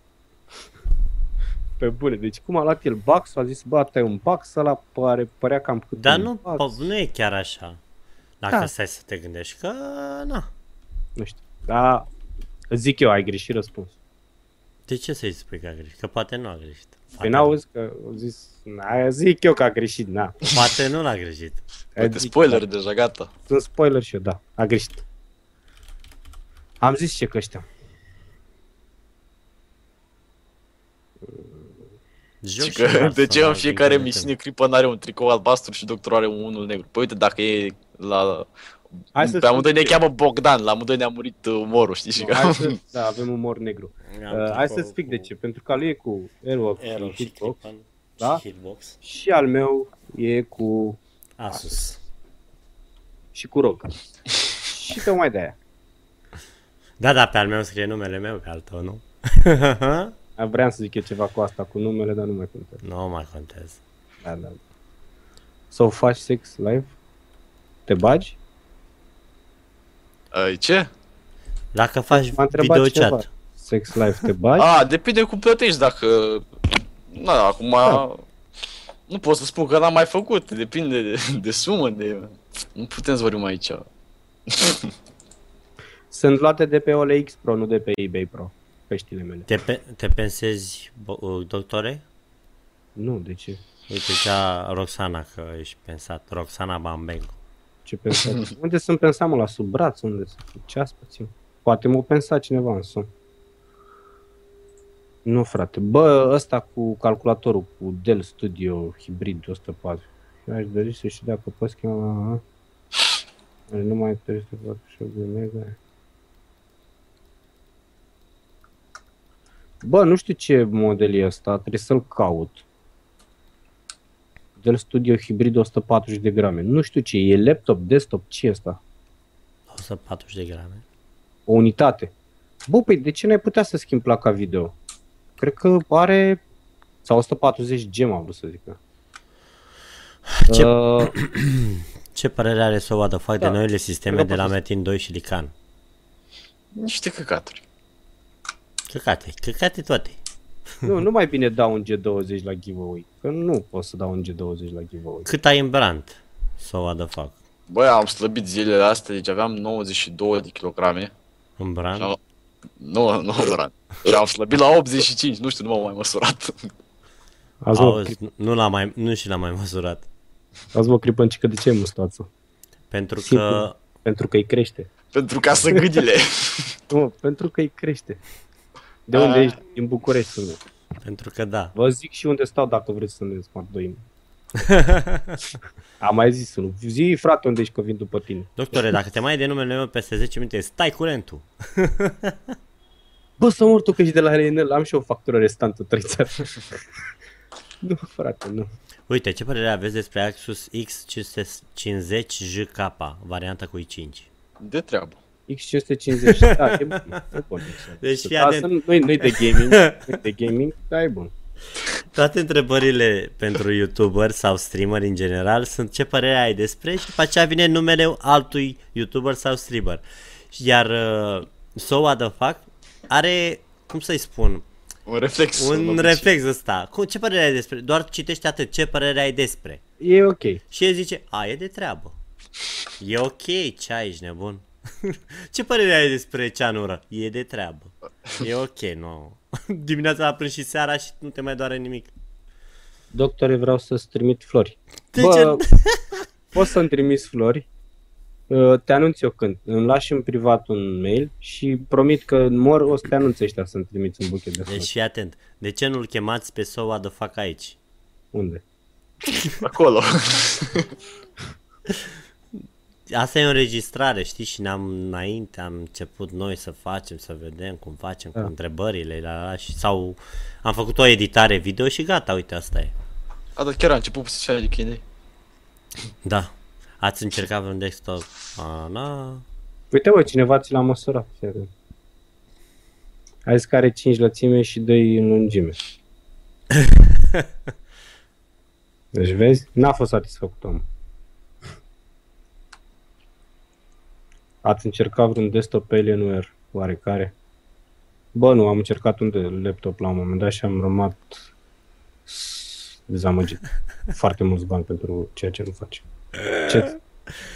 Pe bune. Deci cum a luat el Bax, a zis, bă, asta e un Bax, ăla pare, părea cam cât Dar un nu, Bax. po- nu e chiar așa. Dacă Da. stai să te gândești că, na. Nu știu. Dar zic eu, ai greșit răspunsul. De ce să-i spui că a greșit? Că poate nu a greșit. Păi Poate, n-auzi că au zis, na, zic eu că a greșit, na. poate nu l-a greșit. Uite, Zic, spoiler deja, gata. Sunt spoiler și eu, da, a greșit. Am zis ce căștea. Joc Și și că, de Hearthstone, ce în din fiecare câte misiune Cripan are un tricou albastru și doctorul are unul negru? Păi uite, dacă e la... Hai să pe amândoi ne spun cheamă Bogdan, la amândoi ne-a murit uh, umorul, știi? Și Nu, că... hai să, da, avem umor negru. Am Uh, hai tricou să explic de cu ce. Pentru că al lui e cu Airwalk Arrow și și Hitbox Cripan da? și Hitbox. și al meu e cu Asus. și cu rog. și tocmai de aia. Da, da, pe al meu scrie numele meu, pe al tău, nu? Vreau să zic eu ceva cu asta, cu numele, dar nu mai contează. nu mai contez. Da, da. Sau faci sex live? Te bagi? Uh, ce? Dacă faci M-a întrebat video cineva. chat. Sex live te bagi? A, depinde cum plătești, dacă... Na, acum... Da. Nu pot să spun că n-am mai făcut, depinde de, de sumă, de... Nu putem să vorbim aici. Sunt luate de pe OLX Pro, nu de pe eBay Pro. Căștile mele. Te, pe, te pensezi, bo- uh, doctore? Nu, de ce? Uite, zicea Roxana că ești pensat. Roxana Bambengo. Ce pensați? Unde sunt pensat, mă, la sub braț? Unde să Ce aspeți eu? Poate m-a pensat cineva în son. Nu, frate. Bă, ăsta cu calculatorul, cu Dell Studio Hybrid 104. Eu aș dori să știu dacă poți chema... Are numai 348 de mega. Bă, nu știu ce model e ăsta, trebuie să-l caut. Dell Studio Hybrid 140 de grame. Nu știu ce e, e laptop, desktop, ce e asta? 140 de grame. O unitate. Bă, păi de ce n-ai putea să schimbi placa video? Cred că are... Sau 140 gem am vrut să zic. Ce- Uh, Ce părere are Soa de fac Da. de noile sisteme Eu de la pot să- Metin 2 și Lican? Niște căcaturi. Căcate, căcate toate. Nu, nu mai bine dau un G20 la giveaway. Că nu pot să dau un G20 la giveaway. Cât ai în brand? Soa de fac. Băi, am slăbit zilele astea, deci aveam 92 de kilograme. În brand? Și am- Nu, nu, Doran. Și am slăbit la 85, nu știu, nu m-am mai măsurat. Azi mă, Auzi, nu, l-am mai, nu și l-am mai măsurat. azi mă cripăncică de ce ai mustață? Pentru Simplu. că Pentru că îi crește. Pentru ca să gâdile. Nu, pentru că îi crește. De A. unde ești? Din București sunt. Pentru că da. Vă zic și unde stau dacă vreți să ne smart 2 Am mai zis unul. Zi, frate, unde ești că vin după tine. Doctore, dacă te mai de numele meu peste 10 minute, stai curentul. Bă, să mor tu că ești de la RNL, am și o factură restantă trăiță. nu, frate, nu. Uite, ce părere aveți despre Axus X550JK, varianta cu i5? De treabă. X550, da, e bun. E bun. Deci fii Asta atent. nu- Nu-i, nu-i de gaming, nu de gaming, dar e bun. Toate întrebările pentru youtuber sau streamer în general sunt ce părere ai despre și după aceea vine numele altui youtuber sau streamer. Iar uh, So What The Fuck are, cum să-i spun, Un reflex. un obicei. reflex ăsta. Cum, ce părere ai despre? Doar citește atât, ce părere ai despre. E ok. Și el zice, a, e de treabă. E ok, ce ai, ești nebun? ce părere ai despre ceanură? E de treabă. E ok, nu. Dimineața la prânz și seara și nu te mai doare nimic. Doctore, vreau să-ți trimit flori. De Bă, ce? poți să-mi trimiți flori, Uh, te anunț eu când. Îmi lași în privat un mail și promit că în mor o să te anunț ăștia să-mi trimiți un buchet de flori. Deci fii atent. De ce nu-l chemați pe Soa de fac aici? Unde? Acolo. Asta e o înregistrare, știi, și ne-am înainte, am început noi să facem, să vedem cum facem cu Da. întrebările, la, la, și, sau am făcut o editare video și gata, uite, asta e. A, dar chiar a început să se de idei. Da. Ați încercat vreun desktop? A, na. Uite bă, cineva ți l-a măsurat. fii atent. A zis că are 5 lățime și 2 în lungime. Deci vezi, n-a fost satisfăcut om. Ați încercat vreun desktop pe Alienware oarecare? Bă, nu, am încercat un de laptop la un moment dat și am rămas dezamăgit. Foarte mulți bani pentru ceea ce nu faci. Ce,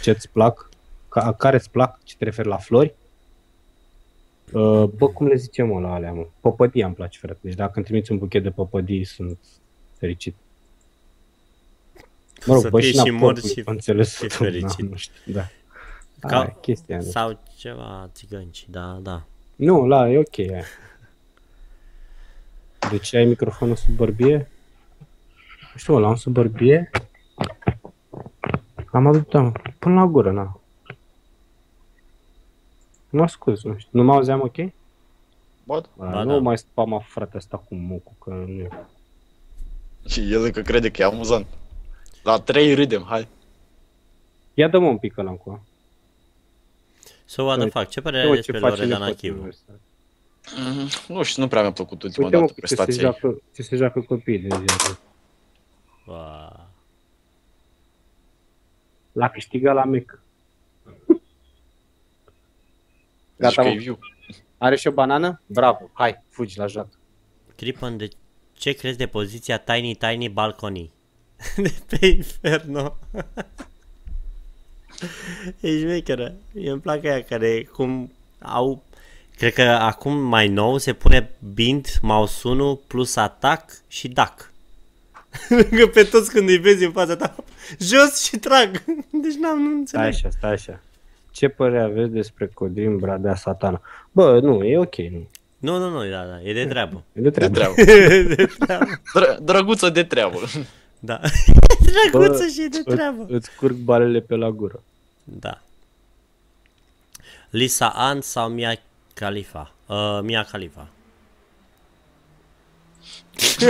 ce-ți plac? Ca, care îți plac? Ce te referi la flori? Uh, Bă, cum le zicem mă la alea, mă? Păpădii îmi place, frate. Deci dacă îmi trimiți un buchet de păpădii, sunt fericit. Mă rog, Să bă, fii și și în mort aport, și- înțeles și tot, fericit. Da, nu știu, da. Ca- Aia, chestia aia. Sau ceva țigănci, da, da. Nu, la, e ok aia. Deci ai microfonul sub bărbie? Nu știu, mă, l-am sub bărbie? Am adus, da, până la gură, na. Nu ascult, nu știu. Nu mă auzeam ok? Bă, Ba, Ba nu da. mai spama frate asta cu mucu, că nu e. și el încă crede că e amuzant. La trei râdem, hai. Ia dă-mă un pic ăla cu So what the Uite, fuck, ce părere ai despre Loredana Chivu? Mm, Nu știu, nu prea mi-a plăcut ultima Uite mă, dată ce se, prestația ei. joacă, ce se joacă copiii de ziua. Wow. L-a câștigat la mec. Deci Gata, că mă. e viu. Are și o banană? Bravo, hai, fugi la joacă. Cripan, de ce crezi de poziția Tiny Tiny Balcony? de pe Inferno. E șmecheră. Mie îmi plac aia care cum au... Cred că acum mai nou se pune bind, mouse plus atac și dac. Că pe toți când îi vezi în fața ta, jos și trag. Deci n-am, nu Stai înțeleg. așa, stai așa. Ce părere aveți despre Codrin Bradea Satana? Bă, nu, e ok, nu. Nu, nu, nu, da, da, e de treabă. E de De treabă. treabă. de treabă. Dră- drăguță de treabă. Da. Drăguță și e de îți- treabă. Îți curg balele pe la gură. Da. Lisa Ann sau Mia Khalifa? Uh, Mia Khalifa.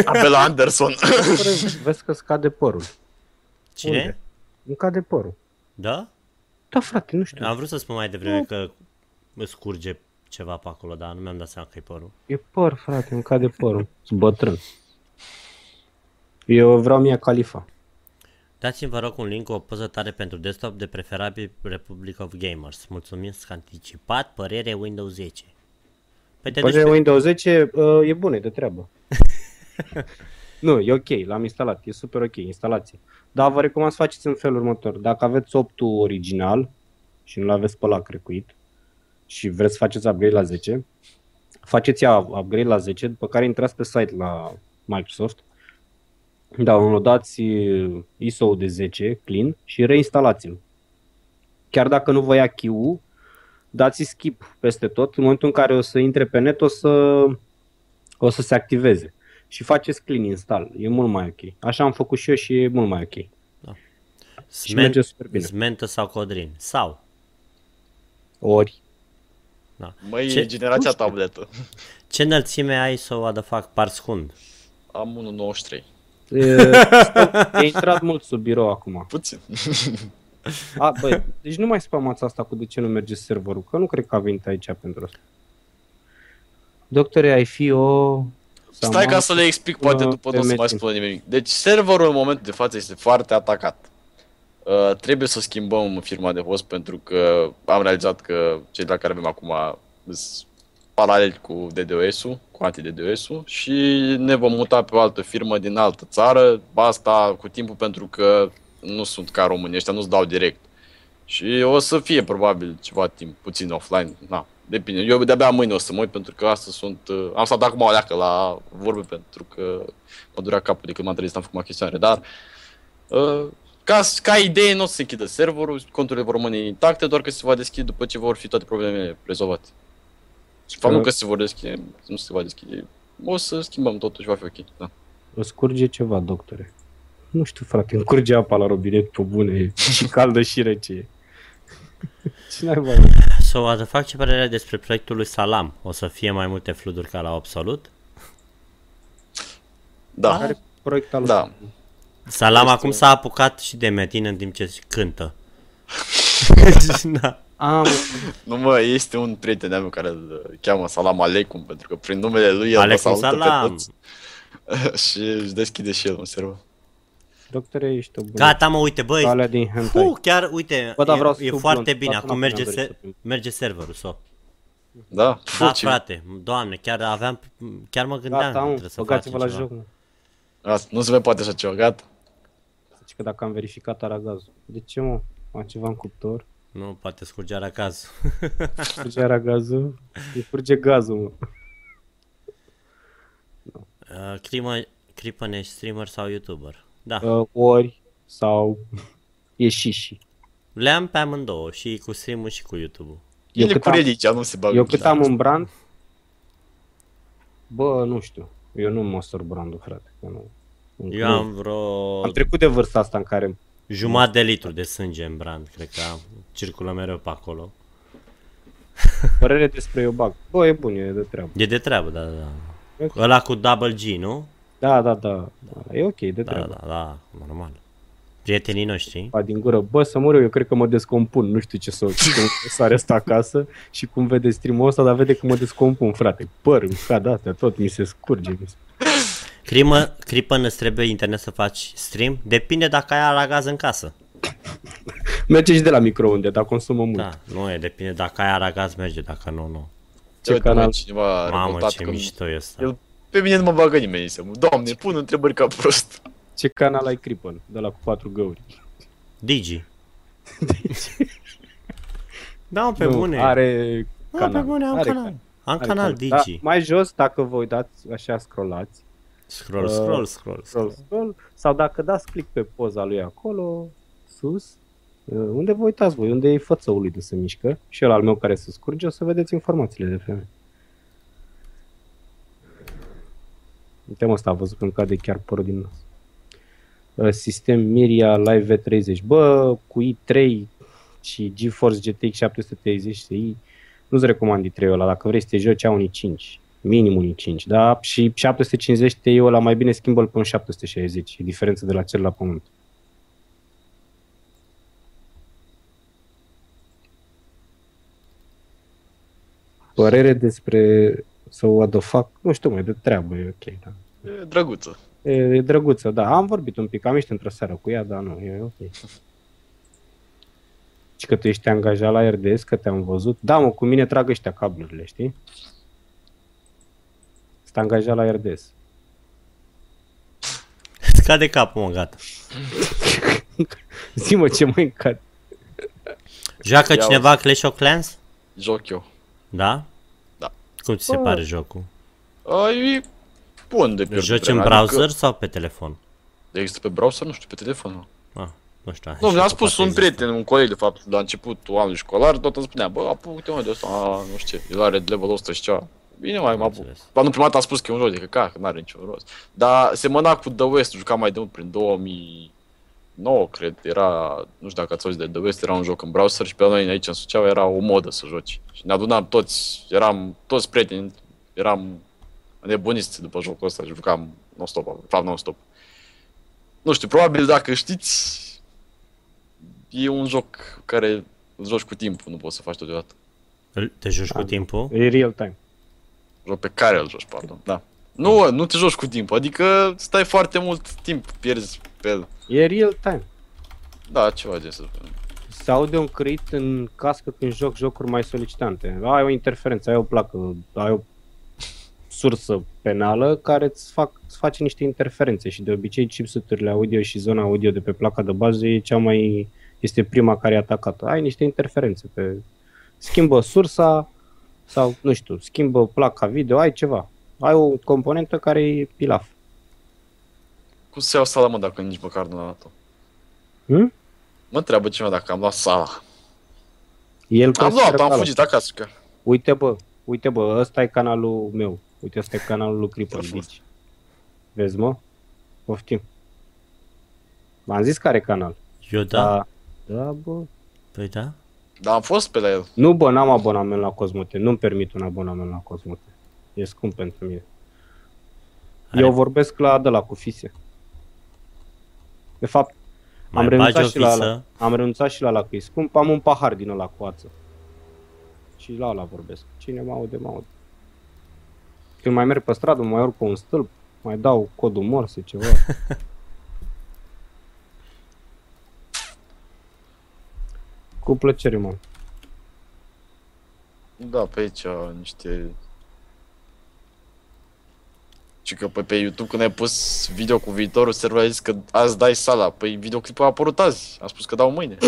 Abela Anderson. Părere, Vezi că scade părul. Cine? Unde? Îmi cade părul. Da? Da, frate, nu știu. Am vrut să spun mai devreme că îți curge ceva pe acolo, dar nu mi-am dat seama că e părul. E păr, frate, îmi cade părul. Sunt bătrân. Eu vreau mie Califa. Dați-mi vă rog un link cu o poză tare pentru desktop de preferabil Republic of Gamers. Mulțumim anticipat, părere Windows 10. Păi te Părere Windows 10 uh, e bună, e de treabă. nu, e ok, l-am instalat, e super ok, instalație. Dar vă recomand să faceți în felul următor. Dacă aveți 8 original și nu-l aveți pe la crecuit și vreți să faceți upgrade la 10, faceți upgrade la 10, după care intrați pe site la Microsoft, downloadați ISO de 10 clean și reinstalați-l. Chiar dacă nu vă ia QU, dați skip peste tot. În momentul în care o să intre pe net, o să, o să se activeze. Și faceți clean install. E mult mai ok. Așa am făcut și eu și e mult mai ok. Da. Și merge super bine. Smentă sau Codrin? Sau? Ori. Da. Măi, Ce... generația tabletă. Ce înălțime ai să o adă fac parscund? Am 1.93. E, e intrat mult sub birou acum. Puțin. A, băi, deci nu mai spamați asta cu de ce nu merge serverul, că nu cred că a venit aici pentru asta. Doctore, ai fi o... Stai ca să le explic, poate după nu o să mai spun nimic. Deci serverul în momentul de față este foarte atacat. Uh, trebuie să schimbăm firma de host pentru că am realizat că cei de la care avem acum sunt paralel cu DDoS-ul, cu anti-DDoS-ul și ne vom muta pe o altă firmă din altă țară, asta cu timpul pentru că nu sunt ca românii ăștia, nu-ți dau direct. Și o să fie probabil ceva timp, puțin offline, na, depinde. Eu de-abia mâine o să mă uit pentru că astăzi sunt, uh, am stat acum o leacă la vorbe pentru că mă durea capul de când m-am trezit, am făcut chestionare, dar uh, ca, ca idee nu o să se închidă serverul, conturile vor rămâne intacte, doar că se va deschide după ce vor fi toate problemele rezolvate. Și faptul că se vor deschide, nu se va deschide, o să schimbăm totul și va fi ok, da. O scurge ceva, doctore. Nu știu, frate, îmi curge apa la robinet pe bune, și caldă și rece. Cine ai mai? So, să fac ce părere despre proiectul lui Salam? O să fie mai multe fluduri ca la Absolut? Da. Are proiect al da. Salam este... acum s-a apucat și de metin în timp ce cântă. da. Am... Nu mă, este un prieten de-a meu care îl cheamă Salam Aleikum, pentru că prin numele lui el Aleikum Salam. Pe și își deschide și el un server. Doctore, ești o bună. Gata, mă, uite, băi. din Fu, chiar, uite, Bă, da, vreau e, e foarte bine. Acum merge, se, merge serverul, so. Da, da, frate, doamne, chiar aveam, chiar mă gândeam Gata, mă, să băgați-vă la joc. Asta, nu se mai poate așa ceva, gata. Zici că dacă am verificat aragazul. De ce, mă? Am ceva în cuptor? Nu, poate scurge aragazul. scurge aragazul? E curge gazul, mă. Uh, crimă, Cripăne streamer sau youtuber? Da. Uh, ori sau e și și. Le am pe amândouă, și cu stream și cu YouTube-ul. Eu cât cu religia, nu se bagă. Eu cât am un brand, bă, nu știu. Eu nu măsor brandul, frate. Eu, nu, eu nu. am vreo... Am trecut de vârsta asta în care... Jumătate de litru de sânge în brand, cred că am. circulă mereu pe acolo. Părere despre eu bag. Bă, e bun, e de treabă. E de treabă, da, da. Okay. Ăla cu double G, nu? Da, da, da. E ok, de da, treabă. Da, da, da, normal. Prietenii noștri. Pa din gură, bă, să mă eu cred că mă descompun, nu știu ce să sare asta acasă și cum vede stream ăsta, dar vede că mă descompun, frate. Păr, ca de astea, tot mi se scurge. Mi se... Crimă, Cripă, îți trebuie internet să faci stream? Depinde dacă ai la gaz în casă. merge și de la microunde, dar consumă mult. Da, nu e, depinde dacă ai aragaz merge, dacă nu, nu. Ce canal? Cineva Mamă, ce mișto e ăsta. El pe mine nu mă bagă nimeni în seamă. Doamne, pun întrebări ca prost. Ce canal ai Crippen? De la cu patru găuri. Digi. Digi. da, pe nu, bune. Are canal. Da, pe bune, am are canal. Am are canal, Digi. Da, mai jos, dacă vă uitați, așa scrollați. Scroll, uh, scroll, scroll, scroll, scroll. Sau dacă dați click pe poza lui acolo, sus, uh, unde vă uitați voi, unde e fățăul lui de se mișcă și el al meu care se scurge, o să vedeți informațiile de femeie. Tema asta a văzut că îmi cade chiar părul din nas. Uh, sistem Miria Live V30. Bă, cu i3 și GeForce GTX 730 Ti, nu-ți recomand i3 ăla. Dacă vrei să te joci, au un i5. Minim un i5, da? Și 750 Ti ăla mai bine schimbă-l pe un 760. E diferență de la cel la pământ. Părere despre sau what the fuck, nu știu mai de treabă, e ok, da. E drăguță. E, e drăguță, da. Am vorbit un pic, am ieșit într-o seară cu ea, dar nu, e ok. Și că tu ești angajat la RDS, că te-am văzut. Da, mă, cu mine trag ăștia cablurile, știi? Sunt angajat la RDS. Scade capul, mă, gata. Zi-mă ce mai încad. Joacă Ia cineva Clash of Clans? Joc eu. Da? Da. Cum ți se Bă. pare jocul? A, e bun de pierdut Joci în vremea, browser Adică, sau pe telefon? există pe browser? Nu știu, pe telefon. Nu, Ah, nu știu. nu și mi-a că spus poate un există. prieten, un coleg de fapt, la începutul anului școlar, tot îmi spunea, bă, apucă-te mă de asta, a, nu știu ce, el are level 100 și ceva. Bine, mai mă apuc. înțeles. Ba nu, prima dată a spus că e un joc de căcat, că n-are niciun rost. Dar semăna cu The West, jucam mai de mult prin 2009, cred, era, nu știu dacă ați auzit de The West, era un joc în browser și pe noi aici în Suceava era o modă să joci. Și ne adunam toți, eram toți prieteni, eram nebuniți după jocul ăsta, jucam non-stop, de fapt non-stop. Nu știu, probabil dacă știți, e un joc care îl joci cu timpul, nu poți să faci tot deodată. Îl- Te joci cu timpul? E real time. Joc pe care îl joci, pardon, da. Nu, nu te joci cu timpul, adică stai foarte mult timp, pierzi pe el. E real time. Da, ceva de să spun. Se aude un crit în cască când joc jocuri mai solicitante. Ai o interferență, ai o placă, ai o sursă penală care îți, fac, îți face niște interferențe și de obicei chipseturile audio și zona audio de pe placa de bază e cea mai este prima care e atacată. Ai niște interferențe pe schimbă sursa sau nu știu, schimbă placa video, ai ceva. Ai o componentă care e pilaf. Cum se iau sala, mă, dacă nici măcar nu am luat-o? Hm? Mă întreabă cineva dacă am luat sala. El Am consideră luat, că am a fugit acasă, că Uite bă, uite bă, ăsta e canalul meu. Uite, ăsta e canalul lui Creeper Perfect. Beach. Vezi mă? Poftim. M-am zis care canal. Eu da? Da, da bă. Păi da? Dar am fost pe la el. Nu bă, n-am abonament la Cosmote. Nu-mi permit un abonament la Cosmote. E scump pentru mine. Are- Eu vorbesc la de la cu fise. De fapt, Mai am bagi renunțat, o și la, fisă? ala. am renunțat și la la că e scump. Am un pahar din ăla cu ață. Și la ăla vorbesc. Cine mă aude, mă aude. Când mai merg pe stradă, mai urc pe un stâlp, mai dau codul morse, ceva. cu plăcere, mă. Da, pe aici niște... Și că pe, pe YouTube când ai pus video cu viitorul server, ai zis că azi dai sala. Păi videoclipul a apărut azi. Am spus că dau mâine.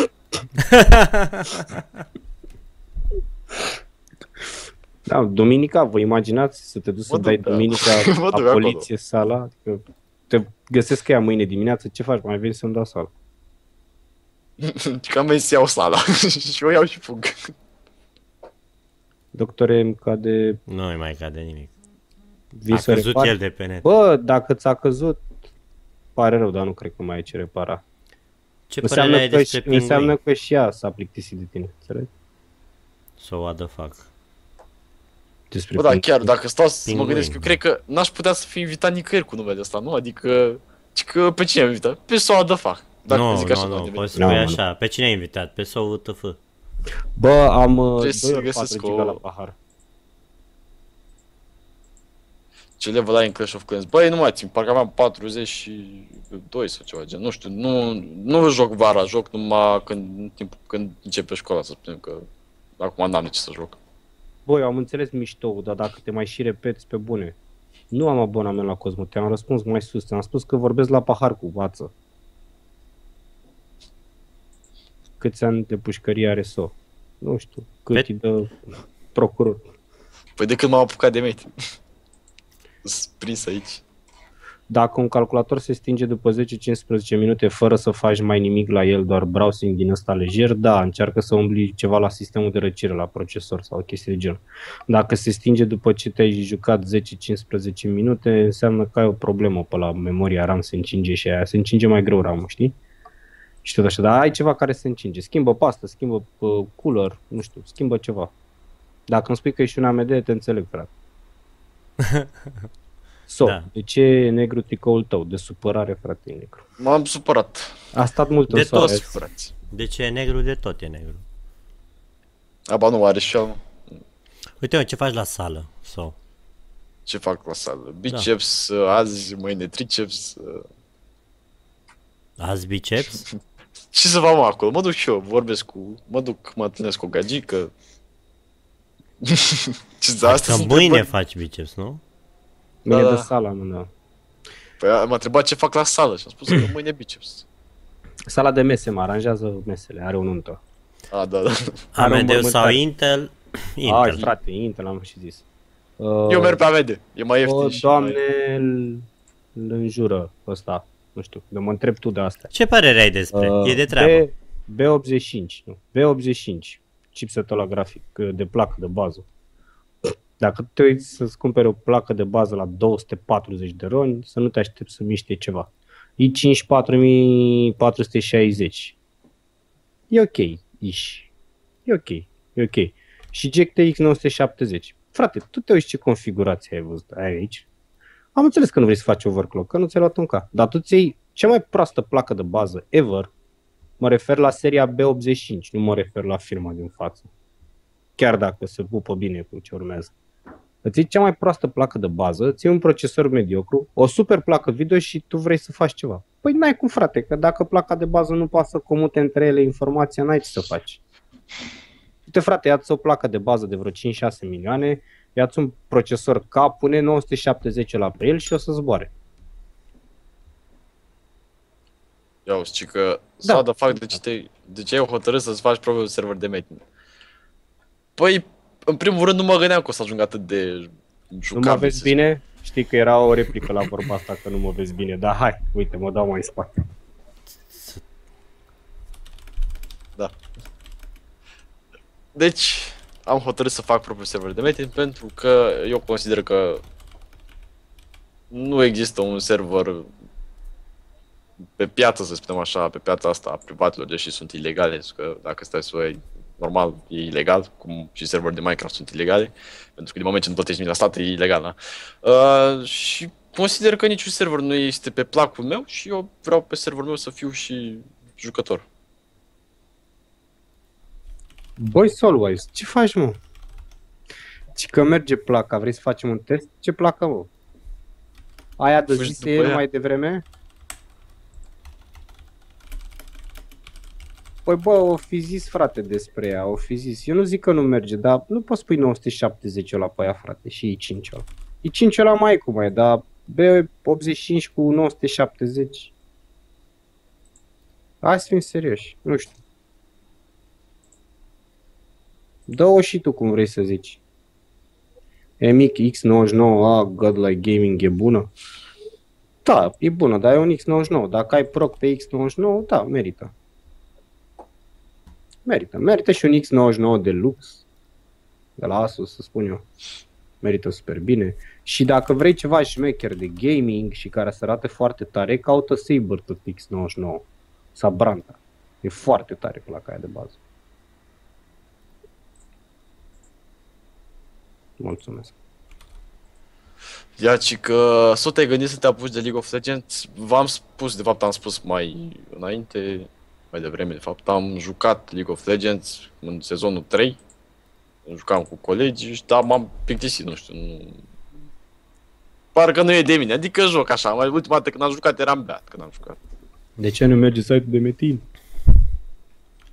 Da, duminica, vă imaginați să te duci să Mă duc, dai da. duminica Mă la duc acolo. poliție sala? Adică te găsesc că ea mâine dimineață, ce faci? Mai veni să-mi dau sala. Și că am venit să iau sala. și o iau și fug. Doctore, îmi cade Nu îi mai cade nimic. A visul căzut repar. el de pe net. Bă, dacă ți-a căzut, pare rău, dar nu cred că mai ai ce repara. Ce părere Înseamnă ai că, despre și, înseamnă pinguini? că și ea s-a plictisit de tine, înțelegi? So what the fuck? Despre Bă, da, pinguini. chiar, dacă stau să mă Pinguini. gândesc, eu cred că n-aș putea să fiu invitat nicăieri cu numele ăsta, nu? Adică, ci că pe cine am invitat? Pe Soa de fac. Dacă nu, zic așa, nu, nu, nu, nu, poți să Nu, spui nu. așa. Pe cine ai invitat? Pe SOU TF. Bă, am uh, Trebuie 2 să ori găsesc 4 giga o- la pahar. Ce level ai în Clash of Clans? Băi, nu mai țin, parcă aveam 42 sau ceva gen. Nu știu, nu, nu joc vara, joc numai când, în timp, când începe școala, să spunem că acum n-am de ce să joc. Bă, eu am înțeles mișto, dar dacă te mai și repeți pe bune. Nu am abonament la Cosmo, te-am răspuns mai sus, te-am spus că vorbesc la pahar cu vață. Câți ani de pușcărie are SO? Nu știu, cât Pe- îi dă procuror. Păi de când m-am apucat de mate. Sunt prins aici. Dacă un calculator se stinge după 10-15 minute fără să faci mai nimic la el, doar browsing din ăsta lejer, da, încearcă să umbli ceva la sistemul de răcire, la procesor sau chestii de genul. Dacă se stinge după ce te-ai jucat 10-15 minute, înseamnă că ai o problemă pe la memoria RAM se încinge și aia se încinge mai greu RAM, știi? Și tot așa, dar ai ceva care se încinge. Schimbă pastă, schimbă uh, cooler, nu știu, schimbă ceva. Dacă îmi spui că ești un AMD, te înțeleg, frate. So, Da. da. de ce e negru tricoul tău? De supărare, frate, e negru. M-am supărat. A stat mult De în soare. toți. Supărați. De ce e negru? De tot e negru. Aba nu are și el. Uite, mă, ce faci la sală? So. Ce fac la sală? Biceps da. azi, mâine triceps. uh, Azi biceps? Ce să fac mă, acolo? Mă duc și eu, vorbesc cu... Mă duc, mă întâlnesc cu o gagică. Ce Că asta mâine faci biceps, nu? Mâine Da, de da. sala, mă, da. Păi m-a întrebat ce fac la sală și am spus că mâine biceps. Sala de mese mă aranjează mesele, are o nuntă. A, da, da. Are o AMD sau înmormântare. Intel? Ai, Intel. frate, Intel am și zis. Uh, Eu merg pe AMD, e mai ieftin O, și doamne, mai... îl îl înjură ăsta. Nu știu, de mă întreb tu de asta. Ce părere ai despre? Uh, e de treabă. B, B85, nu. B85, chipsetul la grafic, uh, de placă de bază. Dacă te uiți să-ți cumperi o placă de bază la 240 de roni, să nu te aștepți să miște ceva. i5 4460. E ok, ish. E ok, e ok. Și GTX 970. Frate, tu te uiți ce configurație ai văzut ai aici. Am înțeles că nu vrei să faci overclock, că nu ți-ai luat un K. Dar tu ți iei cea mai proastă placă de bază ever. Mă refer la seria B85, nu mă refer la firma din față. Chiar dacă se pupă bine cu ce urmează. Îți iei cea mai proastă placă de bază, îți iei un procesor mediocru, o super placă video și tu vrei să faci ceva. Păi n-ai cum, frate, că dacă placa de bază nu poate să comute între ele informația, n-ai ce să faci. Uite, frate, ia-ți o placă de bază de vreo 5-6 milioane, ia-ți un procesor K, pune 970 la pe el și o să zboare. Ia uzi, ci că Da. da. de fapt de ce, te, de ce ai hotărât să-ți faci propriul server de meeting? Păi, în primul rând nu mă gândeam că o să ajung atât de jucat. Nu mă vezi bine? Știi că era o replică la vorba asta că nu mă vezi bine, dar hai, uite, mă dau mai în spate. Deci, am hotărât să fac propriul server de meeting pentru că eu consider că nu există un server pe piață, să spunem așa, pe piața asta a privatelor, deși sunt ilegale, pentru că dacă stai să o iei, normal, e ilegal, cum și serverul de Minecraft sunt ilegale, pentru că din moment ce nu plătești nimic la stat, e ilegal, da? Uh, și consider că niciun server nu este pe placul meu și eu vreau pe serverul meu să fiu și jucător. Băi, Solwise, ce faci, mă? Și că merge placa, vrei să facem un test? Ce placă, mă? Aia de Fugi zise după el ea. mai devreme? Păi bă, o fi zis frate despre ea, o fi zis. Eu nu zic că nu merge, dar nu poți pui 970 la pe aia, frate, și e 5 ăla. E 5 ăla mai cum e, dar B85 cu 970. Hai să fim serioși, nu știu. Dă-o și tu cum vrei să zici. MX X99A Godlike Gaming e bună? Da, e bună, dar e un X99. Dacă ai proc pe X99, da, merită. Merită. Merită și un X99 de lux. De la Asus, să spun eu. Merită super bine. Și dacă vrei ceva șmecher de gaming și care să arate foarte tare, caută Saber tot X99. Sau Branta. E foarte tare placa aia de bază. Mulțumesc. Ia, ci că s-o te-ai gândit să te apuci de League of Legends? V-am spus, de fapt am spus mai înainte, mai devreme, de fapt, am jucat League of Legends în sezonul 3. Jucam cu colegi, și dar m-am plictisit, nu știu, nu... Parcă nu e de mine, adică joc așa, mai ultima dată când am jucat eram beat când am jucat. De ce nu merge site-ul de Metin?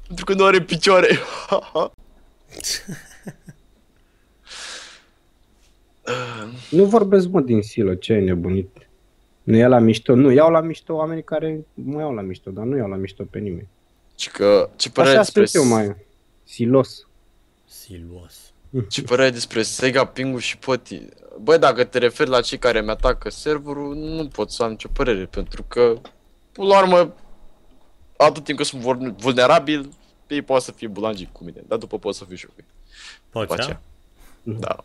Pentru că nu are picioare. Nu vorbesc, mă, din silă, ce ai nebunit? Nu ia la mișto, nu, iau la mișto oamenii care mă iau la mișto, dar nu iau la mișto pe nimeni. Și că, ce părere Așa despre, sunt eu mai silos. Siluos. ce părere despre Sega, Pingu și Poti? Băi, dacă te referi la cei care mi-atacă serverul, nu pot să am nicio părere, pentru că, până la urmă, atât timp cât sunt vul- vulnerabil, ei poate să fie bulangic cu mine, dar după pot să fiu și eu cu ei. Poți, După da? aceea. Da.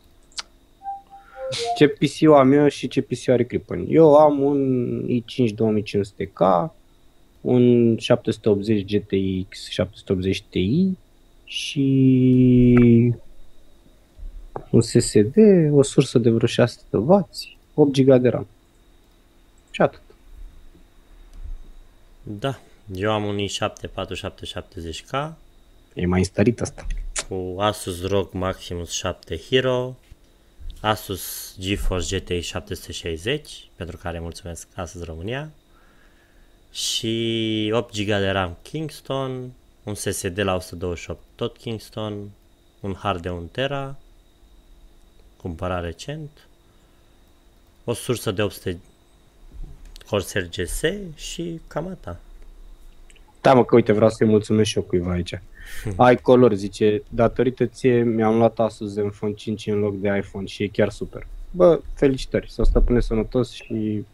Ce PC am eu și ce PC are Clipon. Eu am un i5 2500K, un 780 GTX 780 Ti și un SSD, o sursă de vreo 600 de W, 8 GB de RAM. Și atât. Da. Eu am un i7 4770K E mai instalit asta. cu Asus ROG Maximus 7 Hero, Asus GeForce GTX 760, pentru care mulțumesc Asus România, și 8 GB de RAM Kingston, un SSD la 128 tot Kingston, un hard de 1 tera, cumpărat recent, o sursă de 800 Corsair GS și cam atât. Da, mă, că uite, vreau să-i mulțumesc și eu cuiva aici. Ai color, zice, datorită ție mi-am luat Asus Zenfone 5 în loc de iPhone și e chiar super. Bă, felicitări, să stăpâne sănătos și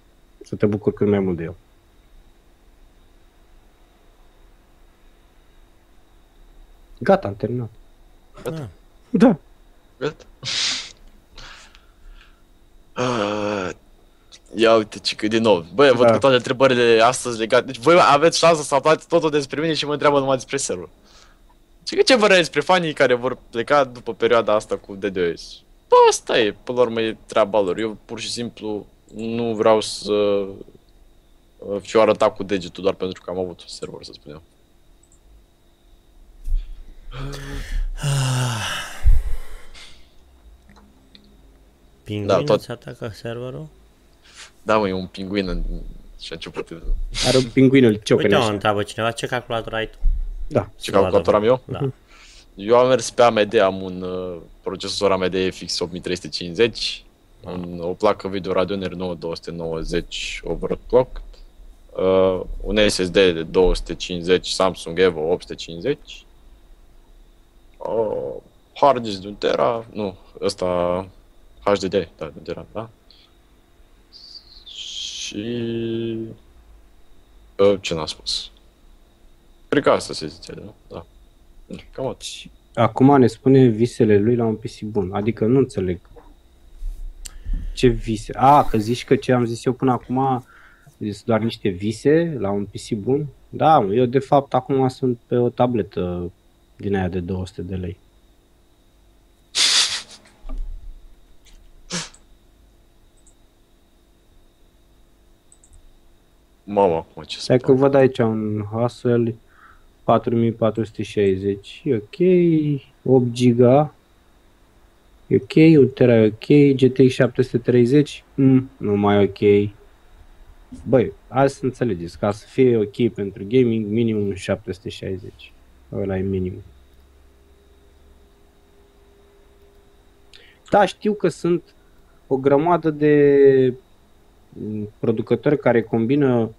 să te bucur cât mai mult de el. Gata, am terminat. Gata. Da. Gata. Ah, Ia uite, ce că din nou. Băi, văd Da. că toate întrebările astăzi legate. Deci voi aveți șansa să aflați totul despre mine și mă întreabă numai despre server. Ce că ce vă despre fanii care vor pleca după perioada asta cu DDoS? Bă, asta e, până la urmă e treaba lor. Eu pur și simplu nu vreau să uh, fiu arătat cu degetul doar pentru că am avut un server, să spunem. Pinguinul tot- ți atacă serverul? Da, mă, e un pinguin în... și a început. Are un pinguinul ciocăne Uite, mă, așa. întreabă cineva ce calculator ai tu? Da. Ce calculator am eu? Da. Eu am mers pe AMD, am un uh, procesor AMD FX 8350, un, o placă video Radeon R9 290 overclock, uh, un SSD de 250 Samsung Evo 850, uh, hard disk de 1 tera, nu, ăsta HDD, da, de 1 tera, da. Și uh, ce n-am spus? Cred că asta se zice, nu? Da. Cam atât. Și acum ne spune visele lui la un PC bun. Adică nu înțeleg. Ce vise? A, că zici că ce am zis eu până acum sunt doar niște vise la un PC bun? Da, mă, eu de fapt acum sunt pe o tabletă din aia de 200 de lei. Mamă, acum ce să Stai că văd aici un Haswell 4460, e ok, 8 GB, e ok, 1 tera e ok, GTX 730, mm, nu mai e ok. Băi, hai să înțelegeți, ca să fie ok pentru gaming, minimum 760. Ăla e minimum. Da, știu că sunt o grămadă de mm, producători care combină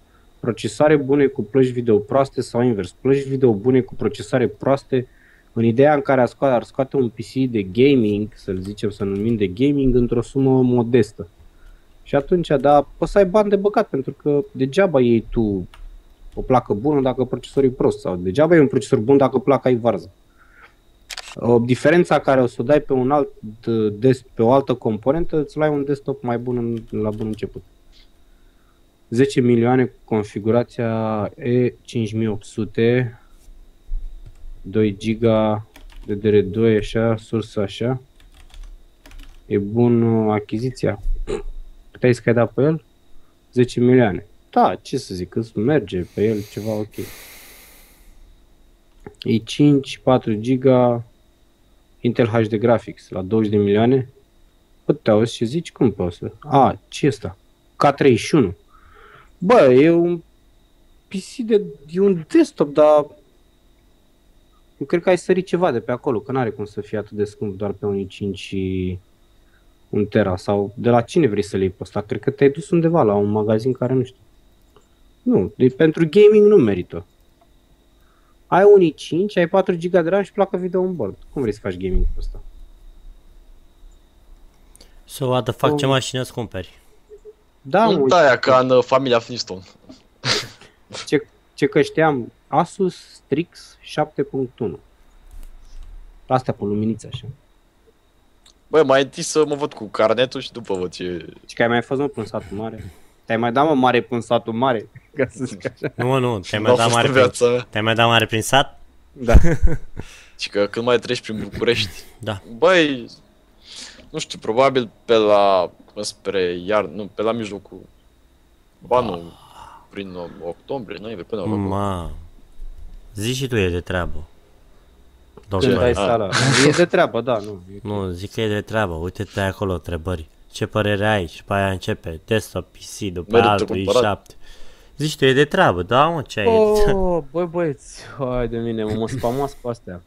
procesoare bune cu plăci video proaste sau invers, plăci video bune cu procesoare proaste în ideea în care ar scoate, ar scoate un PC de gaming, să-l zicem, să numim de gaming, într-o sumă modestă. Și atunci, da, poți să ai bani de băgat, pentru că degeaba iei tu o placă bună dacă procesorul e prost, sau degeaba e un procesor bun dacă placa e varză. O diferența care o să o dai pe un alt uh, des, pe o altă componentă, îți luai un desktop mai bun în, la bun început. 10 milioane cu configurația E5800 2 GB DDR2 așa, sursă așa. E bun uh, achiziția. Cât ai zis că ai dat pe el? 10 milioane. Da, ce să zic, îți merge pe el ceva ok. i5, 4 GB Intel HD Graphics la 20 de milioane. Bă, te auzi și zici cum poți să... A, ce e ăsta? K31. Bă, e un PC de... e un desktop, dar... Eu cred că ai sărit ceva de pe acolo, că n-are cum să fie atât de scump doar pe un i5 și un tera. Sau de la cine vrei să le iei pe ăsta? Cred că te-ai dus undeva la un magazin care nu știu. Nu, de, pentru gaming nu merită. Ai un i5, ai 4 GB de RAM și placă video în bord. Cum vrei să faci gaming pe ăsta? So, what the fuck, ce Oh. mașină îți cumperi? Da, mă, Nu da, aia ca în uh, familia Flintstone. ce, ce că știam, Asus Strix 7.1. Astea pe luminiță așa. Băi, mai întâi să mă văd cu carnetul și după văd ce... Și că ai mai fost mă până în satul mare? Te-ai mai dat mă mare până în satul mare? Ca să zic așa. Nu, mă, nu, te-ai Nu mai a dat fost mare în prin, viața mea. te-ai mai dat mare prin sat? Da. Și că când mai treci prin București, Da. băi, nu știu, probabil pe la, spre iar, nu, pe la mijlocul, ba nu, prin octombrie, noiembrie, până la urmă. Ma. Zici și tu e de treabă. Doctor. Când ai Ah. sala. E de treabă, da, nu. e ok. Nu, zic că e de treabă. Uite-te acolo întrebări. Ce părere ai? Și pe aia începe desktop PC, după Merită altul cumpărat. i7. Zici tu, e de treabă, da mă, ce ai? Oh, băi băieți, hai de mine, mă, mă spamați pe astea.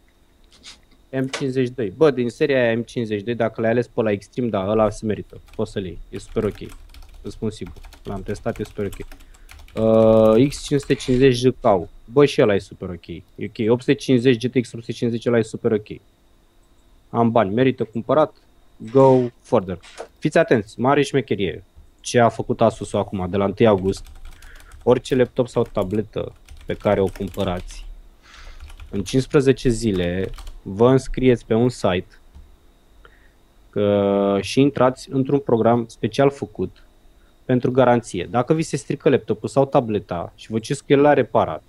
M52. Bă, din seria aia M52, dacă l-ai ales pe la Extreme, da, ăla se merită. Poți să-l iei. E super ok. Îți spun sigur. L-am testat, e super ok. Uh, X550 JCAU. Bă, și ăla e super ok. E ok. 850 GTX 850 ăla e super ok. Am bani, merită cumpărat. Go further. Fiți atenți, mare șmecherie. Ce a făcut Asus acum, de la 1 august, orice laptop sau tabletă pe care o cumpărați, în 15 zile vă înscrieți pe un site că, și intrați într-un program special făcut pentru garanție. Dacă vi se strică laptopul sau tableta și vă cereți că el l-a reparat,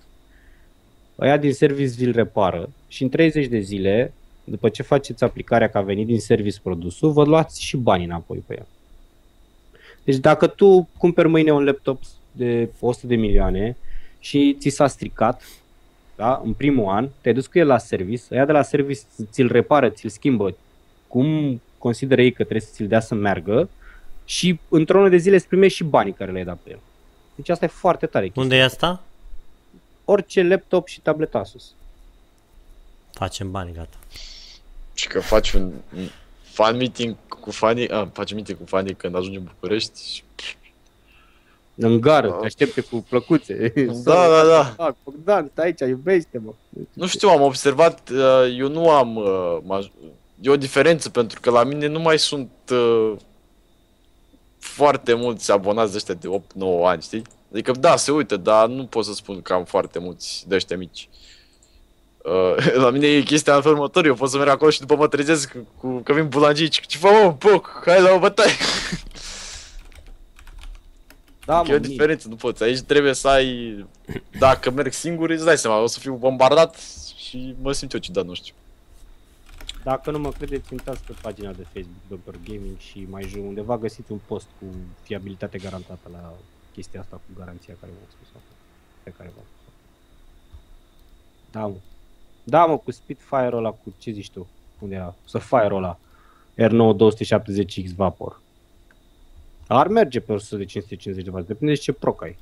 ăia din service vi-l repară și în 30 de zile, după ce faceți aplicarea că a venit din service produsul, vă luați și banii înapoi pe el. Deci dacă tu cumperi mâine un laptop de 100 de milioane și ți s-a stricat, da, în primul an, te-ai dus cu el la service, ăia de la service ți-l repară, ți-l schimbă, cum consideră ei că trebuie să ți-l dea să meargă și într-o lună de zile îți primești și banii care le-ai dat pe el. Deci asta e foarte tare. chestia. Unde e asta? Orice laptop și tablet Asus. Facem bani, gata. Și că faci un un fan meeting cu fanii, a, faci meeting cu fanii când ajungi în București și... În gară, Da. te aștepte cu plăcuțe. Da, da, da. Ah, Bogdan, stai aici, iubește-mă. Nu știu, am observat, uh, eu nu am, uh, maj- e o diferență pentru că la mine nu mai sunt uh, foarte mulți abonați de ăștia de 8-9 ani, știi? Adică da, se uită, dar nu pot să spun că am foarte mulți de ăștia mici. Uh, la mine e chestia în felul următor, eu pot să merg acolo și după mă trezesc cu, că vin bulangii, ce, ce fă mă, poc, hai la o bătaie. Da, e o mie. diferență, nu poți, aici trebuie să ai, dacă merg singur, îți dai seama, o să fiu bombardat și mă simt eu ciudat, nu știu. Dacă nu mă credeți, intrați pe pagina de Facebook Dr. Gaming și mai jos undeva găsiți un post cu fiabilitate garantată la chestia asta cu garanția care v-am spus acum, pe care v-am spus. Da, mă. Da, mă, cu Spitfire ăla, cu ce zici tu? Unde era? Sapphire ăla. R9 270X Vapor. Ar merge pe 100 de 550 de W, depinde de ce proc ai.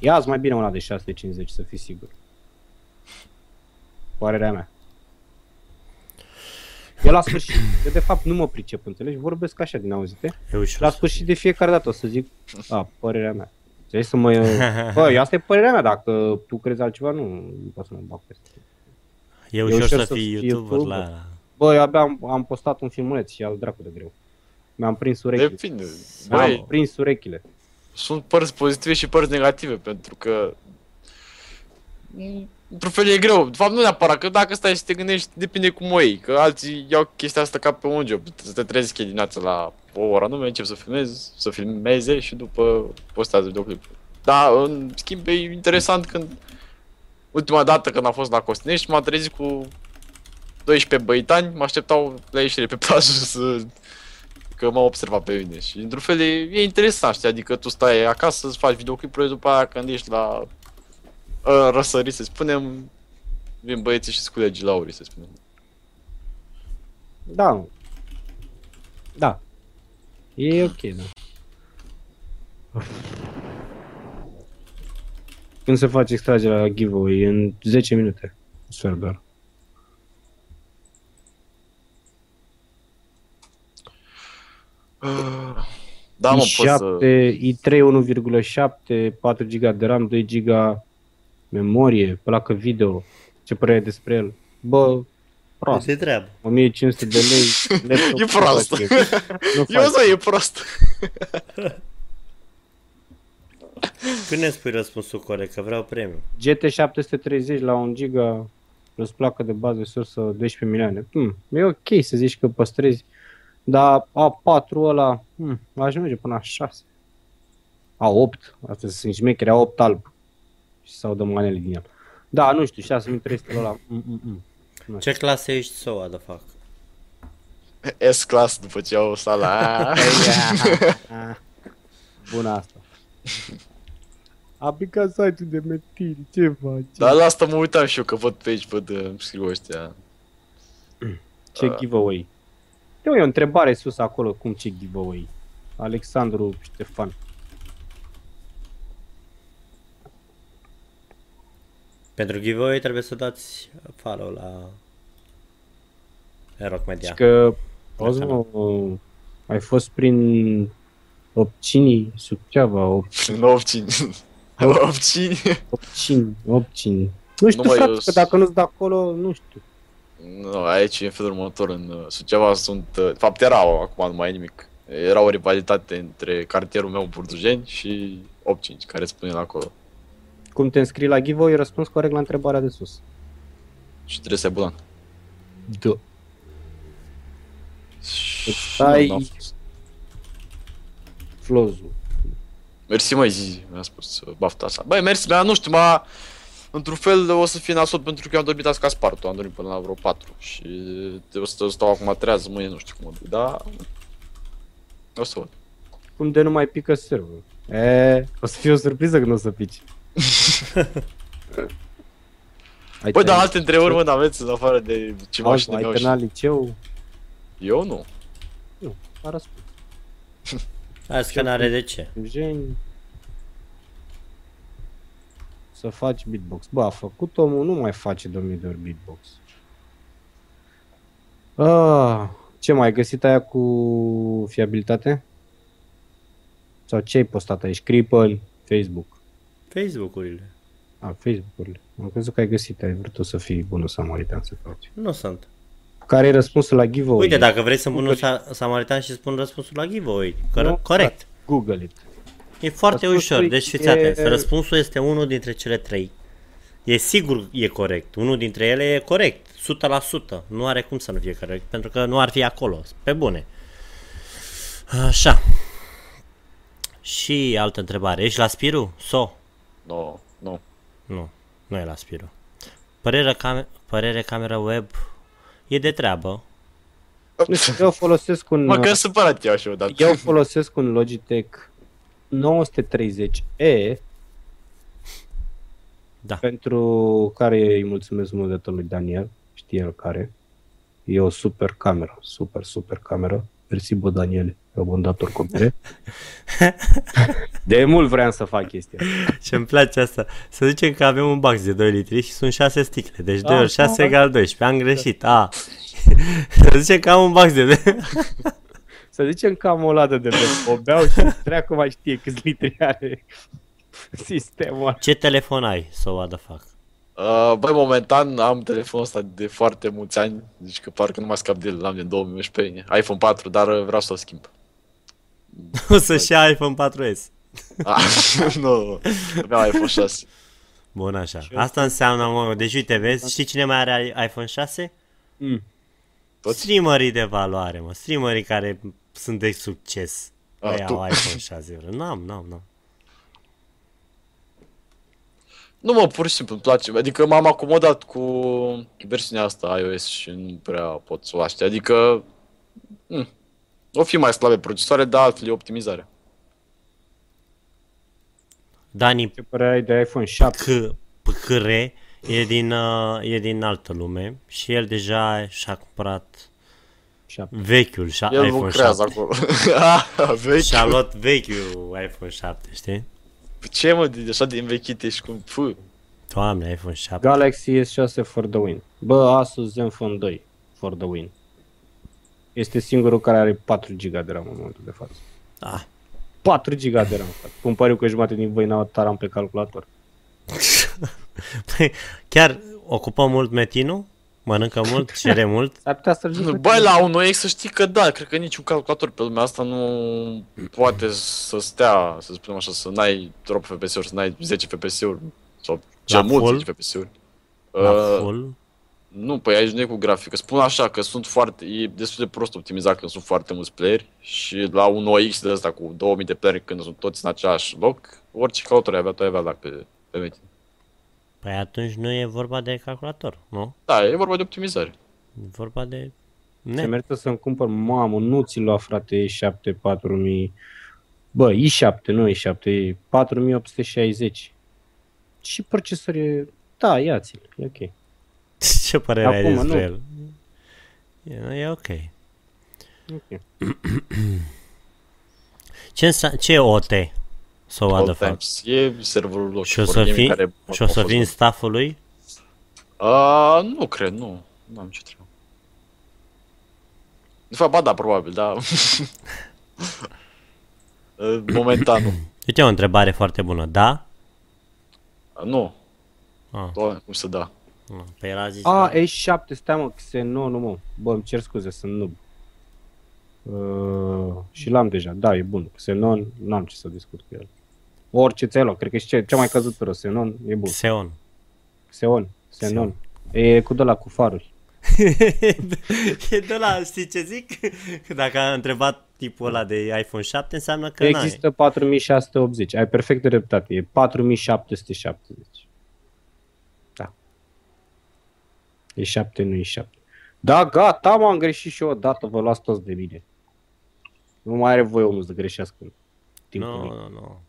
ia mai bine una de 650, să fii sigur. Părerea mea. Eu la sfârșit, eu de fapt nu mă pricep, înțelegi? Vorbesc așa din auzite. E ușor. La sfârșit de fiecare dată o să zic, a, părerea mea. Înțelegi să mă... Bă, asta e părerea mea, dacă tu crezi altceva, nu, nu pot să mă bag peste. E ușor, ușor să să fii fii YouTuber YouTuber. la... Bă, eu abia am, am postat un filmuleț și al dracu de greu. Mi-am prins urechile. Depinde. Am Băi, prins urechile. sunt părți pozitive și părți negative, pentru că mm, într-un fel e greu. De fapt, nu neapărat, că dacă stai și te gândești, depinde cum o iei. Că alții iau chestia asta ca pe un job. Să te trezi dimineața la o oră anume, încep să filmezi, să filmeze și după postează videoclip. Da, în schimb, e interesant când ultima dată când am fost la Costinești, m-am trezit cu 12 băitani, mă așteptau la ieșire pe plajă să că m-au observat pe mine și într-un fel e, e interesant, știi, adică tu stai acasă să faci videoclipuri, după aia când ești la uh, răsărit, să spunem, vin băieții și sculegi laurii, să spunem. Da. mă. Da. E ok, da. Când se face extragerea la giveaway? În 10 minute. Sper doar. Da, mă, pot să... i7, i3 1,7, 4 GB de RAM, 2 GB memorie, placă video. Ce părere ai despre el? Bă, prost. De treabă. 1500 de lei. laptop E prost. nu Eu faci. să e prost. Când ne spui răspunsul corect, că vreau premiu. GT 730 la 1 GB plus placă de bază sursă 12 milioane. Hmm, e ok să zici că păstrezi. Dar A4 ăla, hmm, aș merge până la 6. A8, astea sunt șmecheri, A8 alb. Și sau dă manele din el. Da, nu știu, 6300 ăla. Mm, mm, mm. Ce clasă ești SOA, de fac? S-class după ce au sala. Ah, Bună asta. A picat site-ul de metiri, ce faci? Dar la asta mă uitam și eu, că văd pe aici, văd, uh, îmi scriu ăștia. Ce Uh. giveaway? E o întrebare sus acolo, cum ce giveaway? Alexandru Ștefan. Pentru giveaway trebuie să dați follow la Eroc Media. Și că, auzi mă, ai fost prin Opcinii, Suceava, Op- Nu 8-5. 8-5. Opcini, Opcini. Nu știu, Nu, mă, frate, eu că s- dacă nu-ți de acolo, nu știu. Nu, aici e în felul următor, în uh, Suceava sunt, uh, de fapt erau, acum nu mai e nimic. Era o rivalitate între cartierul meu Burdujeni și 8-5, care spune la acolo. Cum te înscrii la giveaway, răspuns corect la întrebarea de sus. Și trebuie să ai bulan. Da. Și stai- nu, n-am fost. Flozul. Mersi mai zi, mi-a spus uh, bafta asta. Băi, mersi, dar nu știu, m-a... Într-un fel o să fie nasol pentru că eu am dormit azi ca spartul, am dormit până la vreo 4 și o să stau acum trează, mâine nu știu cum o duc, dar... O să văd. Cum de nu mai pică serverul? E, o să fie o surpriză când o să pici. ai Băi, dar terminat- alte întrebări, mă, n-aveți în afară de ce Auzi, mașină ai mi-au și... terminat liceu? Eu nu. Nu, a răspuns. Azi că n-are de ce. Jeni. Să faci beatbox. Bă, a făcut omul, nu mai face de 1000 de ori beatbox. Ah, ce mai ai găsit aia cu fiabilitate? Sau ce ai postat aici? Cripple, Facebook. Facebook-urile. A, Facebook-urile. Am crezut că ai găsit, ai vrut tu să fii bunul samaritan să faci. Nu sunt. Care e răspunsul la giveaway? Uite, dacă vrei să pun un Google. sa- samaritan și spun răspunsul la giveaway. Cor- Nu, corect. Google it. E foarte Răspunsul ușor. Deci fiți e- atenți. Răspunsul este unul dintre cele trei. E sigur e corect. Unul dintre ele e corect. 100%. Nu are cum să nu fie corect. Pentru că nu ar fi acolo. Pe bune. Așa. Și altă întrebare. Ești la Spiru? So? Nu, nu. Nu. Nu e la Spiru. Părere, cam- părere camera web e de treabă. Nu știu, eu folosesc un... Mă, că sunt supărat eu așa odată. Eu folosesc un Logitech 930E Da. pentru care îi mulțumesc mult de tot lui Daniel, știe el care. E o super cameră, super, super cameră. Mersi, bă, Daniel, e un bun dator copile. De mult vreau să fac chestia asta. Ce îmi place asta. Să zicem că avem un box de 2 litri și sunt 6 sticle. Deci 2 Ah, ori 6 da. egal 12. Am greșit. A. Să zicem că am un box de 2. Să zicem că am o ladă de bere, o beau și treacă mai știe câți litri are sistemul Ce telefon ai? So what the fuck? Uh, băi, momentan am telefonul ăsta de foarte mulți ani, deci că parcă nu mai scap de el, l-am din 2011, iPhone 4, dar uh, vreau să-l schimb. O să-și ia iPhone 4S. Ah, nu, vreau iPhone 6. Bun așa. Asta înseamnă, mă, deci uite, vezi, știi cine mai are iPhone 6? Mm. Toți? Streamerii de valoare, mă. Streamerii care sunt de succes. Ah, Ei tu. au iPhone 6. N-am, n-am, n-am. Nu mă, pur și simplu îmi place, adică m-am acomodat cu versiunea asta iOS și nu prea pot să o aștept, adică mm, o fi mai slabe procesoare, dar altfel e optimizarea. Dani Ce părere ai de iPhone 7? C- Păcăre e din, uh, e din altă lume și el deja și-a cumpărat 7. vechiul și El iPhone lucrează 7. acolo. ah, vechi. Și-a luat vechiul iPhone 7, știi? Ce mă, de, așa de învechit ești cum, fă. Doamne, iPhone 7. Galaxy S6 for the win. Bă, Asus Zenfone 2 for the win. Este singurul care are 4 GB de RAM în momentul de față. Ah. 4 GB de RAM, frate. Cum pariu că jumătate din voi n-au taram pe calculator. Păi, chiar ocupă mult metinul? Mănâncă mult? Cere mult? S-ar putea să ajungă Băi, la un OX să știi că da, cred că niciun calculator pe lumea asta nu poate să stea, să spunem așa, să n-ai drop FPS-uri, să n-ai 10 FPS-uri sau ce La mult full? 10 FPS-uri. La Uh, full? nu, păi aici nu e cu grafică. Spun așa că sunt foarte, e destul de prost optimizat când sunt foarte mulți playeri și la un OX de ăsta cu 2000 de playeri când sunt toți în același loc, orice calculator ai avea, tu ai avea la pe, pe metin. Păi atunci nu e vorba de calculator, nu? Da, e vorba de optimizare. E vorba de... Se Ne. merită să-mi cumpăr, mamă, nu ți lua, frate, i7 4000. Bă, i7, nu i7, e 4860. Și procesor e... Da, ia-ți-l, e ok. Ce părere ai Acum, despre nu. el? E, e ok. Ok. Ce, însa- ce e OT? So what All the fuck? times. E serverul lor. Și o să, Wargaming fii, care și o să a fost- vin staffului? A, nu cred, nu. Nu am ce treabă. De fapt, ba da, probabil, da. Momentan nu. Uite o întrebare foarte bună, da? Nu. Ah, Doamne, cum să da. nu. Păi el a zis A, da. E7, stai mă, Xenon, nu mă. Bă, îmi cer scuze, sunt noob. Uh, și l-am deja, da, e bun. Xenon, n-am ce să discut cu el. Orice ți-ai luat, cred că și ce, cea mai căzutură, Xenon, e bun. Xeon. Xeon, Xenon. E cu de la cu faruri. e de la, știi ce zic? Că Dacă a întrebat tipul ăla de iPhone 7, înseamnă că n-ai. Există 4680, ai perfectă dreptate, e 4770. Da. E 7, nu e 7. Da, gata, m-am greșit și eu odată, vă luați toți de bine. Nu mai are voie omul să greșească. în timpul Nu, lui. nu, nu.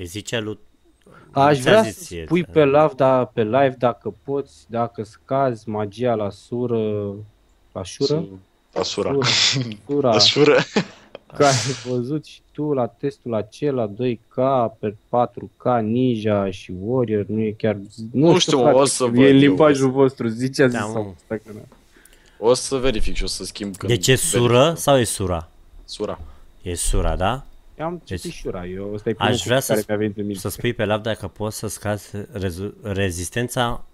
Îi zice lui... Aș ți-a vrea zis să ție, spui ți-a- pe live, da, pe live dacă poți, dacă scazi magia la sură, la șură? Asura. Sura, sura Asura. că ai văzut și tu la testul acela 2K pe 4K Ninja și Warrior, nu e chiar... Nu, Nu știu, frate, o să e văd în eu, limbajul o vostru, ziceați Da, da, mă. sau dacă nu. O să verific și o să schimb când... Deci e sură sau e sura? Sura. E sura, da? Eu am citit Deci, șura, eu ăsta e aș primul vrea cuvânt care să mi-a venit în minte. Să spui pe live dacă poți să scazi rezu- rezistența...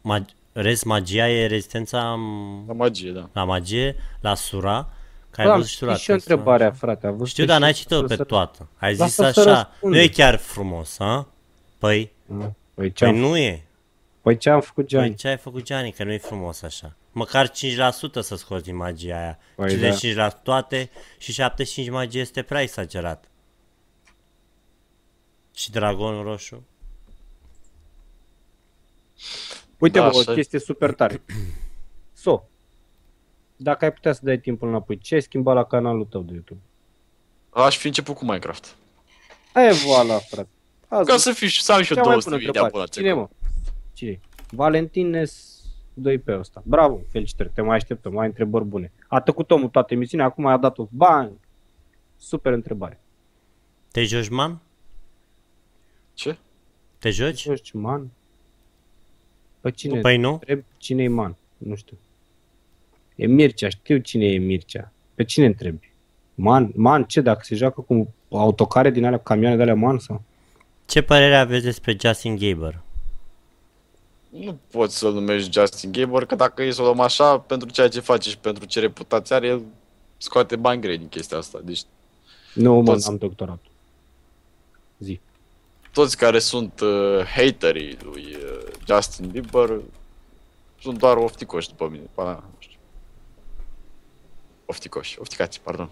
Mag- rez magia e rezistența m, La magie, da. la magie, la sura, că ai Bă, am văzut și tu la citit și eu testul întrebarea, ăla. frate, a văzut Știu, dar n-ai citit pe toată. Ai zis Lasă să așa, răspund. nu e chiar frumos, ha? Păi, Păi ce, păi am, nu e. păi ce am făcut, Păi Gianni? ce ai făcut, Gianni, că nu e frumos așa. Măcar 5% să scoți din magia aia. Păi 55% la toate și 75 magie este prea exagerat. Și dragonul roșu? Uite, Da, bă, o așa e. chestie super tare. So, dacă ai putea să dai timpul înapoi, ce ai schimbat la canalul tău de YouTube? Aș fi început cu Minecraft. Aia e voala, frate. Azi, Ca să fiu și să am și eu cea mai 200 bună de întrebare. abonați. Cine, mă? Cine? Valentines 2 pe ăsta. Bravo, felicitări, te mai așteptăm, mai întrebări bune. A tăcut omul toată emisiunea, acum a dat-o. Bang! Super întrebare. Te joci, man? Ce? Te joci? Joci, man? Pe cine? Păi nu? Întreb cine e man. Nu știu. E Mircea, știu cine e Mircea. Pe cine întrebi? Man, man ce, dacă se joacă cu autocare din alea, camioane de alea man sau? Ce părere aveți despre Justin Bieber? Nu poți să-l numești Justin Bieber, că dacă e să o luăm așa, pentru ceea ce face și pentru ce reputație are, el scoate bani grei din chestia asta. Deci Nu, mă, Toți. am doctorat. Zi. toți care sunt uh, haterii lui uh, Justin Bieber sunt doar ofticoși după mine. Pa, nu știu. Ofticoși, ofticați, pardon.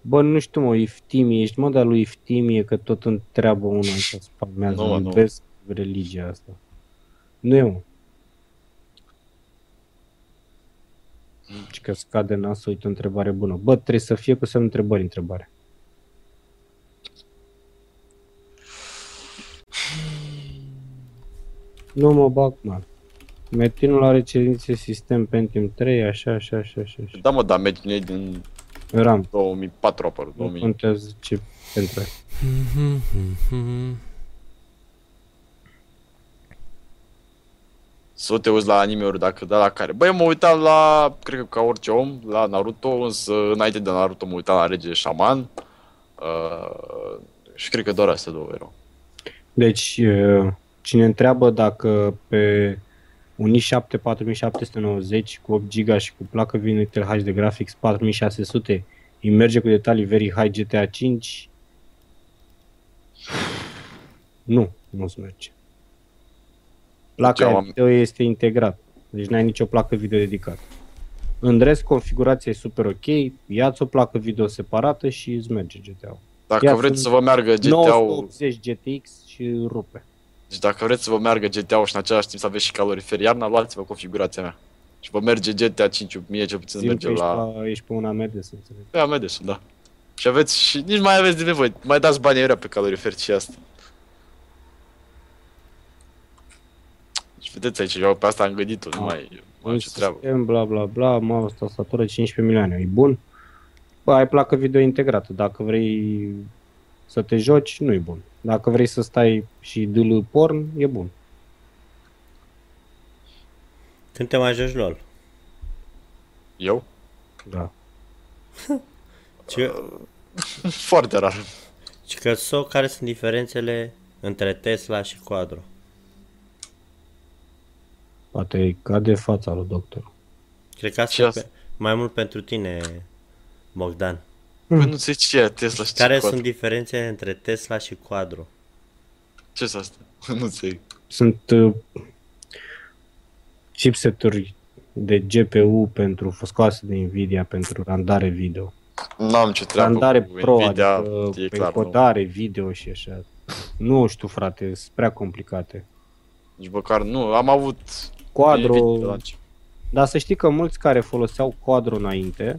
Bă, nu știu, mă, Iftimie, ești mă, dar lui Iftimie că tot întreabă una că spalmează, Nu, mă, nu, nu. Iubesc religia asta. Nu e, mă. Și că scade nasul, uite o întrebare bună. Bă, trebuie să fie cu semn întrebări întrebare. Nu mă bag, mă. Metinul are cerințe sistem Pentium 3, așa, așa, așa, așa. așa. Da, mă, dar Metin e din RAM, 2004 apărut, nu 2000. contează ce pentru Să te uiți la anime-uri dacă da la care. Băi, eu mă uitam la, cred că ca orice om, la Naruto, însă înainte de Naruto mă uitam la Rege Shaman. Uh, și cred că doar astea două erau. Deci, uh, cine întreabă dacă pe un i7 4790 cu 8 GB și cu placă video Intel HD Graphics 4600 îi merge cu detalii very high GTA 5, nu, nu-ți merge. Placa Deci eu am- video este integrat, deci n-ai nicio placă video dedicată. În rest, configurația e super ok, ia-ți o placă video separată și îți merge GTA-ul. Dacă Ia vreți sunt să vă meargă GTA-ul, 980 GTX și rupe. deci dacă vreți să vă meargă GTA-ul și în același timp să aveți și calorifer iarna, luați-vă configurația mea. Și vă merge GTA 5, mie cel puțin Zi-mi merge că ești, la... la... ești pe un AMD să înțeleg. Pe AMD sunt, da. Și aveți și nici mai aveți de nevoie, mai dați bani aiurea pe calorifer și asta. Vedeți aici, eu pe asta am gândit-o, nu mai... Un ce treabă. sistem, bla bla bla, mouse, tastatură 15 milioane, e bun? Bă, ai placă video integrată, dacă vrei să te joci, nu e bun. Dacă vrei să stai și dâlă porn, e bun. Când te mai joci LOL? Eu? Da. Ce, Foarte rar. ce că so, care sunt diferențele între Tesla și Quadro? Poate îi cade fața lui doctor. Cred că asta Ce e pe, mai mult pentru tine, Bogdan. Păi nu se ce e Tesla și Care ce sunt diferențele între Tesla și Quadro? Ce sunt asta? Nu înțeleg. Sunt uh, chipseturi de GPU pentru scoase de Nvidia pentru randare video. N-am ce treabă Randare cu pro, Nvidia, adică e clar, nu. encodare video și așa. Nu știu, frate, sunt prea complicate. Nici măcar nu. Am avut Quadro, Nvidia de la început. dar să știi că mulți care foloseau Quadro înainte,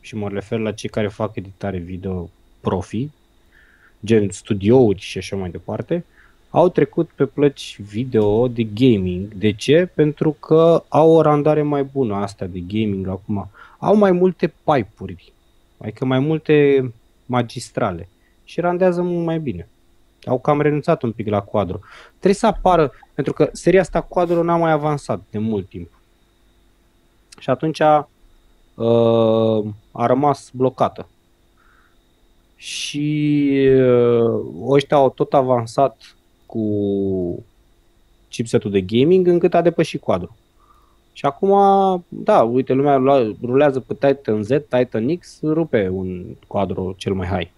și mă refer la cei care fac editare video profi, gen studiouri și așa mai departe, au trecut pe plăci video de gaming. De ce? Pentru că au o randare mai bună asta de gaming acum. Au mai multe pipe-uri, adică mai multe magistrale și randează mult mai bine. Au cam renunțat un pic la Quadro. Trebuie să apară, pentru că seria asta Quadro n-a mai avansat de mult timp. Și atunci uh, a rămas blocată. Și uh, ăștia au tot avansat cu chipsetul de gaming încât a depășit Quadro. Și acum, da, uite, lumea lua- rulează pe Titan Z, Titan X, rupe un Quadro cel mai high.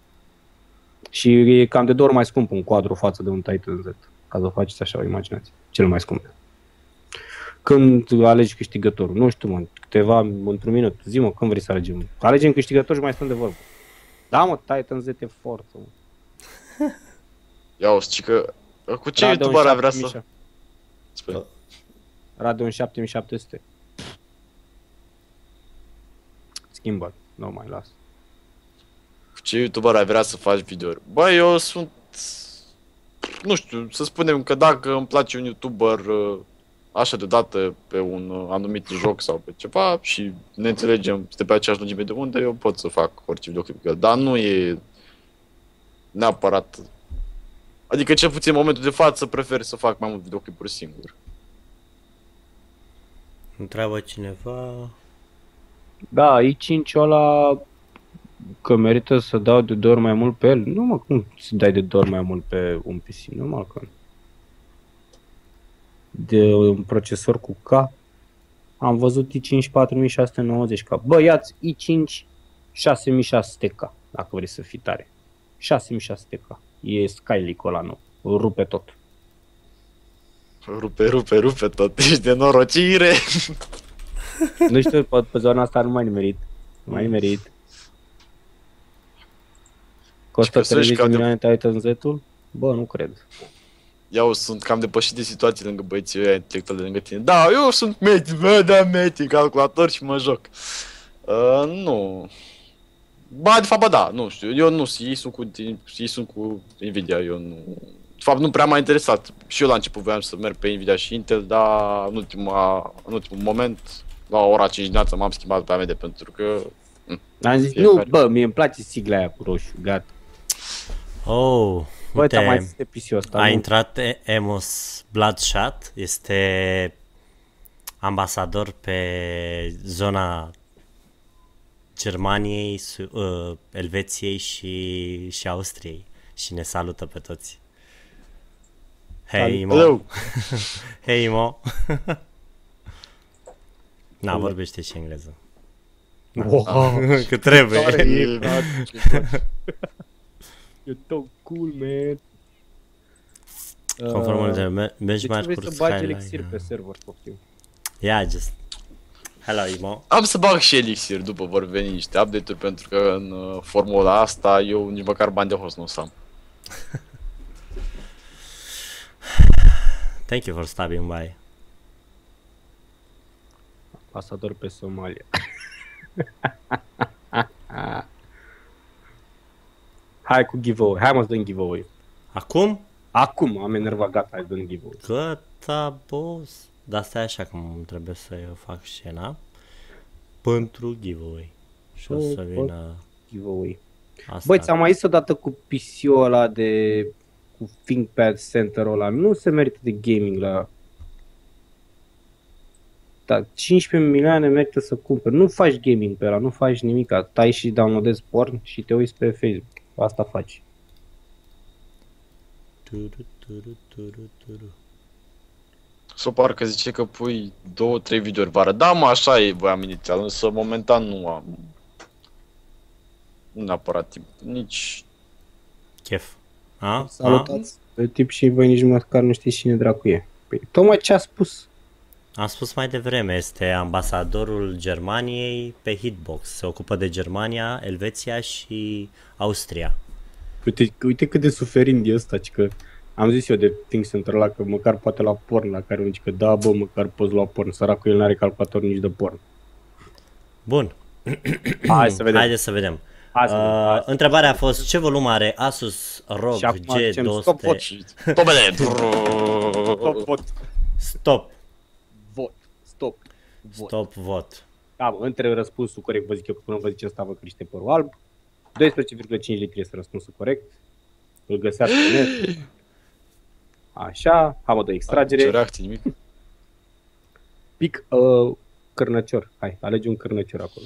Și e cam de două ori mai scump un Quadro față de un Titan Z, ca să faceți așa o imaginație. Cel mai scump. Când alegi câștigătorul, nu știu, mă, câteva, într-un minut, zi mă, când vrei să alegem? Alegem câștigător și mai stăm de vorbă. Da, mă, Titan Z e forță, mă. Ia o ci că cu ce Radeon YouTuber ar vrea să... 7700. Spune. Radeon 7700. Schimbă, nu mai las. Cu ce YouTuber ai vrea să faci videouri? Bă, eu sunt... Nu știu, să spunem că dacă îmi place un YouTuber uh, așa deodată pe un uh, anumit joc sau pe ceva și ne înțelegem, suntem pe aceeași lungime de undă, eu pot să fac orice videoclip cu el, dar nu e neapărat... Adică cel puțin în momentul de față prefer să fac mai mult videoclipuri singur. Întreabă cineva... Da, i5 ăla că merită să dau de două ori mai mult pe el. Nu mă, cum să dai de două ori mai mult pe un PC? Nu mă, că de un procesor cu K am văzut i5 4690K. Bă, ia-ți i5 6600K, dacă vrei să fii tare. 6600K. E Skylake ăla nou. Îl rupe tot. Rupe, rupe, rupe tot, ești de norocire! Nu știu, pe, pe zona asta nu mai nimerit. Nu mai nimerit. Costă Și că să-și 30 de cade- milioane Titan Z-ul? Bă, nu cred. Eu sunt cam depășit de situații lângă băieții ăia intelectuali de lângă tine. Da, eu sunt meti, bă, da, meti, calculator și mă joc. Uh, nu. Ba, de fapt, ba da, nu știu, eu nu, ei sunt cu, ei sunt cu Nvidia, eu nu... De fapt, nu prea m-a interesat. Și eu la început voiam să merg pe Nvidia și Intel, dar în, ultima, în ultimul moment, la ora 5 dimineața, m-am schimbat pe AMD pentru că... Am zis, Fiecare. nu, bă, mie îmi place sigla aia cu roșu, gata. Oh, Bă, ți-am mai uite, zis de PC-ul ăsta. a nu? intrat E- Emos Bloodshot, este ambasador pe zona Germaniei, Su- uh, Elveției și, și Austriei și ne salută pe toți. Hei, Salut. Imo! Hello! Hei, Imo! Na, Salut. vorbește și engleză. Wow, Că trebuie. e, frate. You're so cool, man. Conform Uh, de me- de ce benchmark vrei să bagi elixir pe server, poftim? Yeah, just... Hello, Imo. Am să bag și Elixir după vor veni niște update-uri pentru că în uh, formula asta eu nici măcar bani de host nu o să am. Thank you for stopping by. Pasador pe Somalia. Hai cu giveaway. Hai mă să dăm giveaway. Acum? Acum am enervat, gata, hai să dăm giveaway. Gata, boss. dar stai așa cum trebuie să eu fac scena pentru giveaway. Și o să vină Giveaway. asta. Băi, ți-am mai zis odată cu PC-ul ăla de cu ThinkPad Center-ul ăla, nu se merită de gaming la da, 15 milioane merită să cumperi. Nu faci gaming pe ăla, nu faci nimic. Tai și downloadezi porn și te uiți pe Facebook. Asta faci. Turu, turu, turu, turu. Sau parcă zice că pui două, trei videouri vară. Da, mă, așa e, voiam inițial, însă momentan nu am. Nu neapărat timp. Nici... Chef. A? A? Salutați pe tip și voi nici măcar nu știți cine dracu e. Păi, tocmai ce a spus. Am spus mai devreme, este ambasadorul Germaniei pe Hitbox. Se ocupă de Germania, Elveția și Austria. Uite, uite cât de suferind e ăsta, ci că am zis eu de Think Center ăla că măcar poate la porn, la care zice că da, bă, măcar poți lua porn. Săracul el n-are calculator nici de porn. Bun, Hai să vedem. haideți să vedem. Hai să vedem. Uh, Hai să- întrebarea a fost ce volum are Asus ROG Și acum zicem stop G200? vot. Și... Domnule! Stop, vot. Stop, Vot. Stop. Vot. stop, vot. Da, bă, între răspunsul corect, vă zic eu că până vă zice ăsta vă crește părul alb. 12,5 litri este răspunsul corect. Îl găseați pe net. Așa, hamă de extragere. Ce reacție, nimic. Pic uh, cărnăcior. Hai, alege un cărnăcior acolo.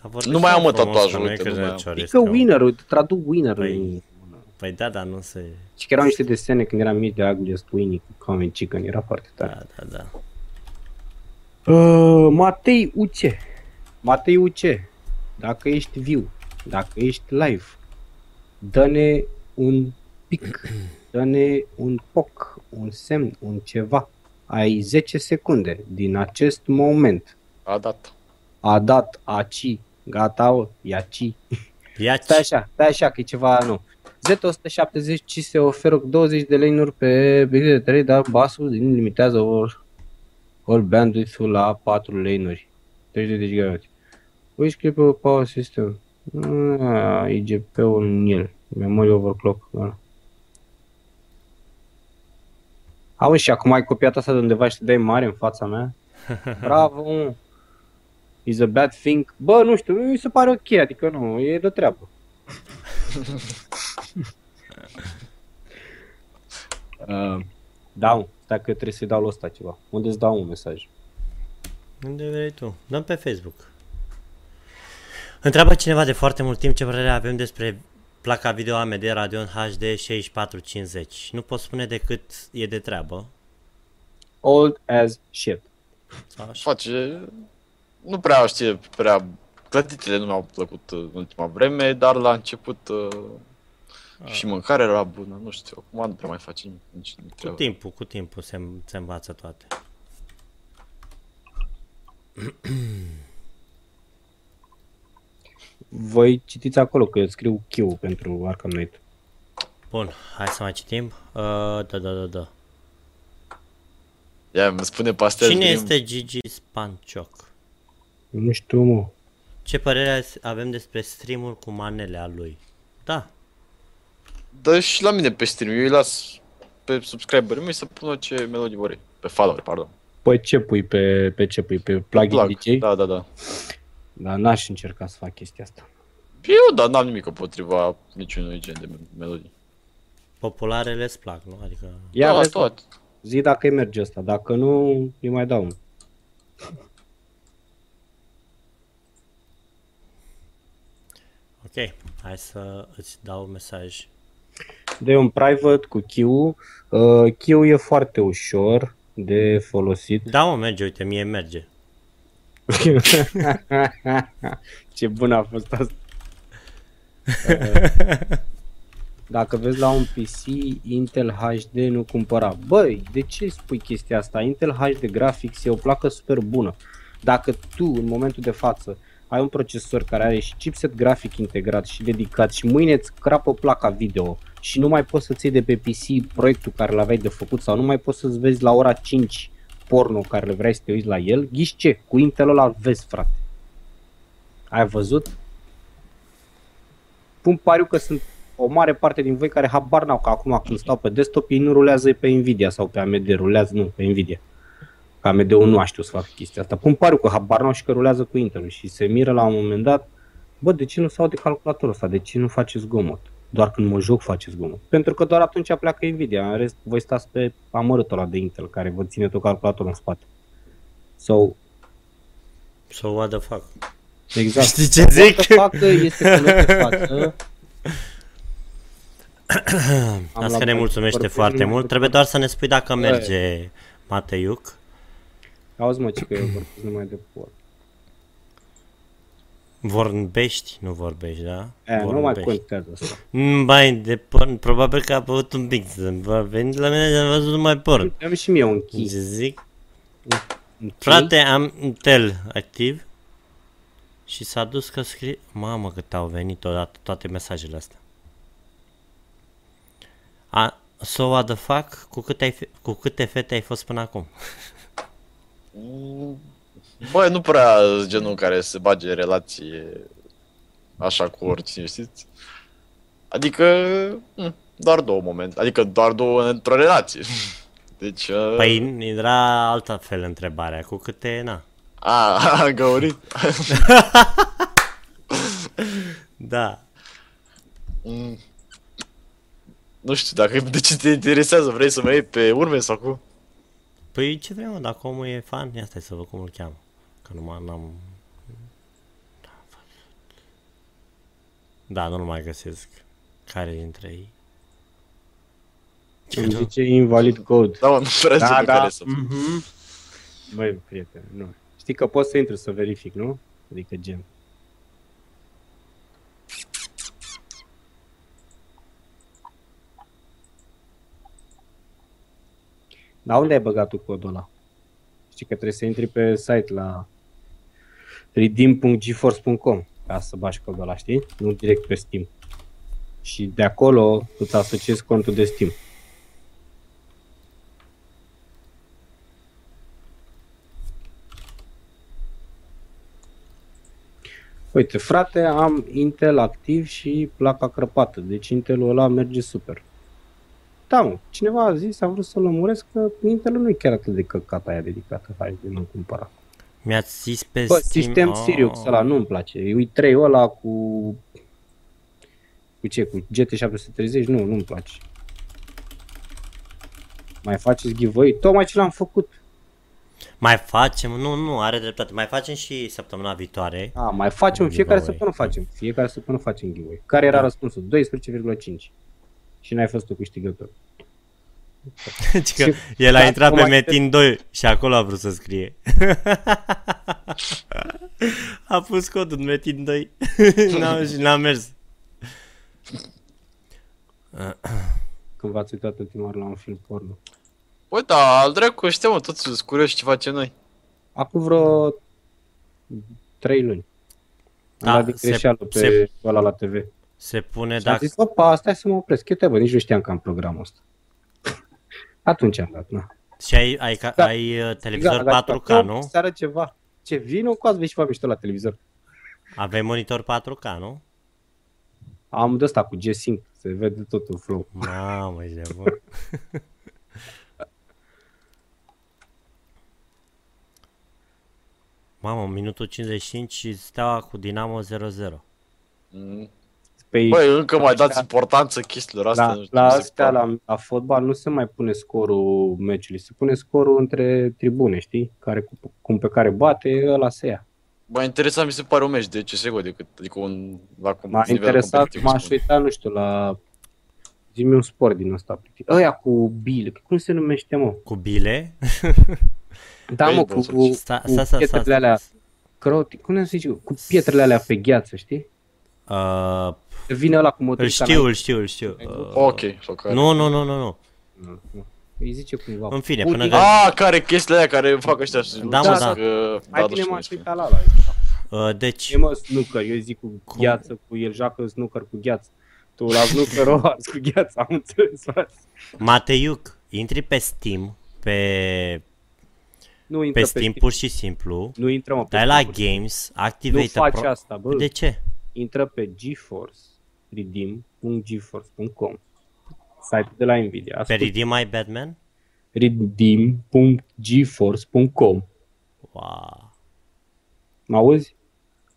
Dar vorbesc Nu mai am, mă, frumos, tatuajul, că nu e uite, că nu mai am. Crăciun, Pică este un- winner, uite, traduc winner. Păi- Păi da, dar nu se... Și că erau niște desene când eram mici de Ugliest Winnie cu Common Chicken, era foarte tare. Da, da, da. Uh, Matei UC. Matei UC. Dacă ești viu, dacă ești live, dă-ne un pic, dă-ne un poc, un semn, un ceva. Ai 10 secunde din acest moment. A dat. A dat aci, gata, o, iaci. Ia Stai așa, stai așa că e ceva nou. Z170 ci se oferă cu 20 de lane pe bilet de 3, dar basul din limitează all, all bandwidth-ul la 4 lane-uri. 30 de GB. Which clip power system? Ah, IGP-ul în el. Memory overclock. Da. Auzi, și acum ai copiat asta de undeva și te dai mare în fața mea? Bravo, mă. Is a bad thing. Bă, nu știu, mi se pare ok, adică nu, e de treabă. uh, dau, stai că trebuie să-i dau la ăsta ceva. Unde îți dau un mesaj? Unde vrei tu? Dăm pe Facebook. Întreabă cineva de foarte mult timp ce părere avem despre placa video AMD Radeon HD 6450. Nu pot spune decât e de treabă. Old as shit. Sau așa. Face... Nu prea știe prea... Clătitele nu mi-au plăcut uh, în ultima vreme, dar la început uh, și mâncarea era bună, nu știu, acum nu prea mai face nimic, nici nu Cu treabă. timpul, cu timpul se, se învață toate. Voi citiți acolo că eu scriu Q pentru Arkham Knight. Bun, hai să mai citim. Uh, da, da, da, da. Ia, îmi spune Pastel Cine Dream. este Gigi Spancioc? Nu știu, mă. Ce părere avem despre streamul cu manele a lui? Da, Dă și la mine pe stream, eu îi las pe subscriber mei să pună ce melodii vor ei. Pe follower, pardon. Păi ce pui pe, pe ce pui? Pe plugin Plug. DJ? Da, da, da. Dar n-aș încerca să fac chestia asta. Eu, dar n-am nimic împotriva niciunui gen de melodii. popularele îți plac, nu? Adică... Ia da, vezi, tot. zi dacă îi merge asta, dacă nu, îi mai dau unul. Ok, hai să îți dau un mesaj. De un private cu Q. Uh, Q e foarte ușor de folosit. Da, mă, merge, uite, mie merge. Ce bun a fost asta. Uh, Dacă vezi la un PC Intel HD nu cumpăra. Băi, de ce spui chestia asta? Intel HD Graphics e o placă super bună. Dacă tu în momentul de față ai un procesor care are și chipset grafic integrat și dedicat și mâine îți crapă placa video și nu mai poți să-ți iei de pe PC proiectul care l-aveai de făcut sau nu mai poți să-ți vezi la ora 5 porno care le vrei să te uiți la el, ghiși ce? Cu Intel ăla vezi, frate. Ai văzut? Pun pariu că sunt o mare parte din voi care habar n-au că acum când stau pe desktop ei nu rulează pe Nvidia sau pe AMD, rulează nu, pe Nvidia. Că AMD-ul nu a știut să facă chestia asta. Pun pariu că habar n-au și că rulează cu Intel și se miră la un moment dat, bă, de ce nu se aude calculatorul ăsta? De ce nu face zgomot? Doar când mă joc face zgomot. Pentru că doar atunci pleacă Nvidia, în rest voi stați pe amărâtul ăla de Intel care vă ține tot calculatorul în spate. So, So what the fuck? exact. Știi ce zic? What the fuck este că nu te față. Am Asta luat ne pe mulțumește perfil foarte numai mult. câteva- Trebuie doar să ne spui dacă merge Mateiuc. Auzi mă, ce că eu vorbesc numai de por. Vorbești? Nu vorbești, da? E, nu mai contează asta. Mm, Bai, de porn, probabil că a avut un pic să a venit la mine și am văzut numai porn. Am și mie un Ce key. zic? Un key. Frate, am Intel activ și s-a dus că scrie... Mamă, cât au venit odată toate mesajele astea. A, so what the fuck? Cu câte, ai, fe- cu câte fete ai fost până acum? Bă, nu prea sunt genul care se bage în relație așa cu oricine, știți? Adică, m, doar două momente, adică doar două într-o relație. Deci, uh, Păi era altă fel întrebarea, cu câte, na. a, a găurit. Da. Mm. Nu știu, dacă de ce te interesează, vrei să mă iei pe urme sau cum? Păi ce vrem, mă, dacă omul e fan, ia stai să văd cum îl cheamă. Că nu mai n-am... Da, nu-l mai găsesc. Care dintre ei? Ce Îmi nu? zice invalid code. Da, mă, nu prea Da, da, da. care să... Mhm. Băi, prieten, nu. Știi că poți să intri să verific, nu? Adică gen. Dar unde ai băgat tu codul ăla? Știi că trebuie să intri pe site la redeem.geforce.com ca să bagi codul ăla, știi? Nu direct pe Steam. Și de acolo îți asociezi contul de Steam. Uite, frate, am Intel activ și placa crăpată, deci Intelul ăla merge super. Da, mă, cineva a zis, am vrut să lămuresc că Intelul nu e chiar atât de căcat aia dedicată, hai de nu cumpăra. Mi-ați zis pe Bă, Steam... sistem Oh. Sirius ăla nu-mi place, e 3 ăla cu... Cu ce, cu GT730? Nu, nu-mi place. Mai faceți giveaway? Tocmai ce l-am făcut. Mai facem, nu, nu, are dreptate. Mai facem și săptămâna viitoare. A, mai facem, Un fiecare giveaway. săptămână facem. Fiecare săptămână facem giveaway. Care era răspunsul? 12,5. Și n-ai fost tu câștigător. Deci că el a Da, intrat pe numai- Metin 2 și acolo a vrut să scrie. a pus codul în Metin 2 n-a, și n-a mers. Când v-ați uitat ultima oară la un film porno. Băi, da, al dracu, știu, mă, toți sunt curioși ce face noi. Acum vreo 3 luni. Am Da, dat din se- greșeală pe se- ăla la TV. Se pune Și am dacă... zis, opa, stai să mă opresc. Eu te bă, nici nu știam că am programul ăsta. Atunci am dat, na. Și ai, ai, ca- Da. ai uh, televizor Exact, 4K, dacă nu? Seară ceva. Ce, vină cu azi vei și fac mișto la televizor. Avei monitor 4K, nu? Am de ăsta cu G-Sync, se vede totul flow. Mamă, ești de bun. Mamă, minutul 55 și steaua cu Dinamo 0-0. Mm. Păi, Băi, încă mai dați importanță chestiilor astea. la, nu știu la cum se astea, poate. la, la fotbal, nu se mai pune scorul meciului, se pune scorul între tribune, știi? Care, cu- cum pe care bate, ăla se ia. Bă, interesant mi se pare un meci de CSGO decât, adică un, la cum, M-a nivel interesat, competitiv, m-aș spun. uita, nu știu, la... Zi-mi un sport din ăsta. Ăia cu bile, cum se numește, mă? Cu bile? Da, mă, cu, Baseball, cu, Sta, cu sta, sta, sta, pietrele alea, croti, cum se zice, cu pietrele alea pe gheață, știi? Uh, Vine ăla cu îl motorica știu, îl știu, îl știu. Uh, Ok, sau care. nu, nu, nu, nu, nu. Nu, nu. Îi zice cumva. În fine, Pudi- până că- Ah, care chestiile alea care fac ăștia și Da, mă, da. Că, Mai da, bine nu m-aș știu uita la ăla. Uh, deci, E mă snooker, eu zic cu gheață, cu el joacă snooker cu gheață. Tu la snooker o arzi cu gheață, am înțeles, frate. Mateiuc, intri pe Steam, pe, Nu intră pe pe, Steam pur și simplu, Nu intră, mă, pe dai la Steam. Games, Nu activate faci pro- asta, bă. De ce? Intră pe GeForce, redeem.geforce.com Site-ul de la Nvidia. Pe Ascult, Redeem My Batman? redeem.geforce.com Wow. Mă auzi?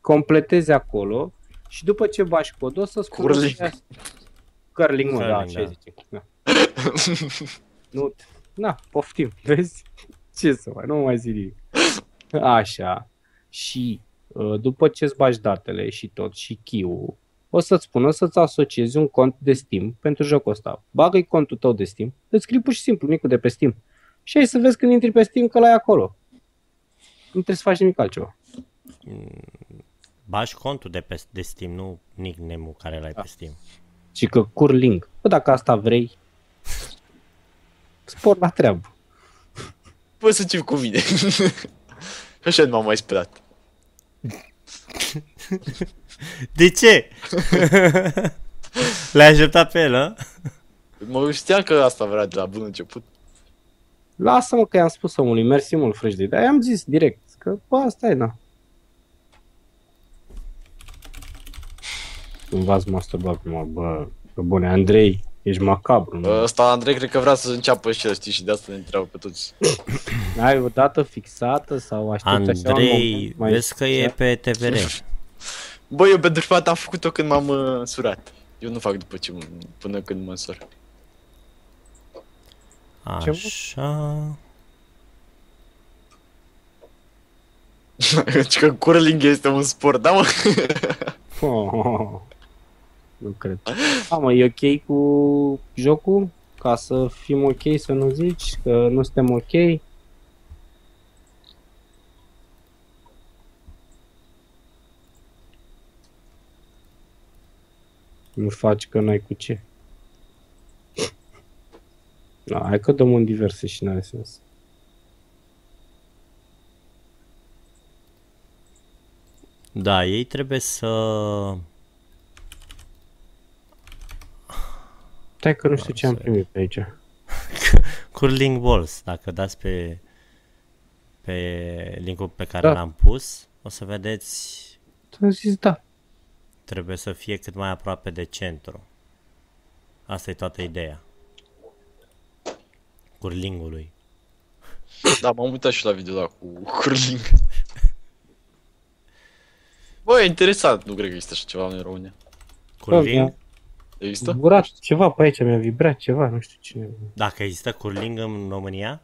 Completezi acolo și după ce bași codul o să-ți Curling. folosească- Curling, mă, da, Curling, ce da. zice. Da. nu, na, poftim, vezi? Ce să mai, nu mai zic nimic. Așa. Și uh, după ce îți bagi datele și tot, și key o să-ți spună să-ți asociezi un cont de Steam pentru jocul ăsta. Bagă-i contul tău de Steam, îți scrii pur și simplu nicul de pe Steam. Și ai să vezi când intri pe Steam că l-ai acolo. Nu trebuie să faci nimic altceva. Bași contul de, pe, de Steam, nu nickname-ul care l-ai Da. pe Steam. Și că curling. Bă, dacă asta vrei, spor la treabă. Poți să încep cu mine. Așa nu m-am mai sperat. De ce? L-ai așteptat pe el, a? Mă știam că asta vrea de la bun început. Lasă-mă că i-am spus omului, mersi mult, frăjde. Dar i-am zis direct că, bă, asta e, na. Nu v-ați masturbat prima, bă, bă, bune, Andrei, ești macabru, nu? Ăsta, Andrei, cred că vrea să înceapă și el, știi, și de asta ne întreabă pe toți. Ai o dată fixată sau aștepți așa un Andrei, moment mai vezi că e pe TVR. Bă, eu pentru prima dată am făcut-o când m-am uh, surat. Eu nu fac după ce, până când mă însor. Ce, mă? Așa. Deci că curling este un sport, da mă? Oh, nu cred. A, mă, e ok cu jocul? Ca să fim ok, să nu zici că nu suntem ok? Nu faci că n-ai cu ce. Da, hai că dăm un diverse și n-are sens. Da, ei trebuie să... Stai că nu știu ce am să- primit pe aici. Curling Balls, dacă dați pe, pe linkul pe care Da. l-am pus, o să vedeți, Am zis da. trebuie să fie cât mai aproape de centru. Asta e toată ideea. Curlingului. Da, m-am uitat și la video ăla cu curling. Bă, e interesant, nu cred că există așa ceva în România. Curling? Există? Zburat ceva pe aici, mi-a vibrat ceva, nu știu cine. Dacă există curling în România?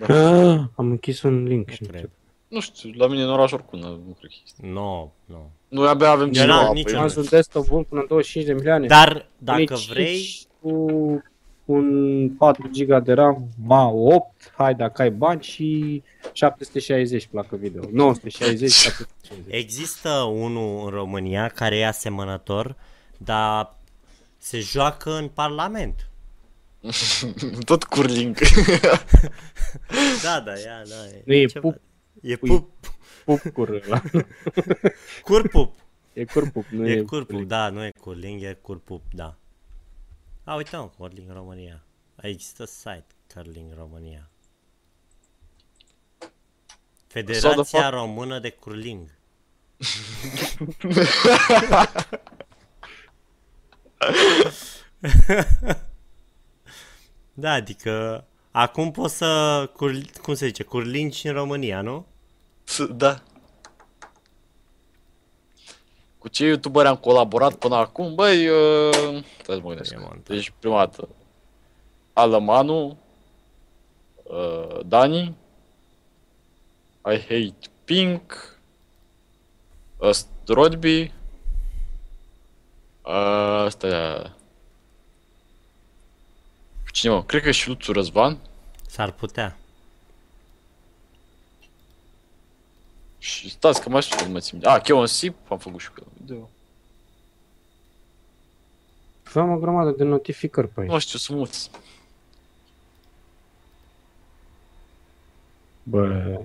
Ah, am închis un link și Nu nu cred. știu. Nu știu, la mine în oraș oricum, nu nu cred că există. Nu, nu. Noi abia avem Eu cineva. n-am pe niciun- Am el. un desktop bun până în 25 de milioane. Dar dacă Nici vrei, Cu un 4 GB de RAM, ma 8, hai dacă ai bani și 760 placă video. 960, 760. există unul în România care e asemănător, dar se joacă în Parlament. Tot curling. Da, da, ia, da. Nu e ceva. pup, E Ui. pup. pup cur ăla. Curpup. E curpup, nu E e, curpup, da, nu e curling, e curpup, da. A, uite mă, curling România. Există site curling România. Federația fac- Română de Curling. da, adică acum poți să, cur, cum se zice, curling și în România, nu? da. Cu ce youtuberi am colaborat până acum? Băi, uh... stai să mă gândesc. E montat. Deci, prima dată, Alamanu, uh, Dani, I Hate Pink, Strodby, uh, asta e... Cine mă? Cred că și Luțu Răzvan S-ar putea. și stați că mai știu, nu mă țin. minte. Ah, Cheon Sip, am făcut și cu el video. Aveam o grămadă de notificări pe aici. Nu știu, sunt mulți. Bă.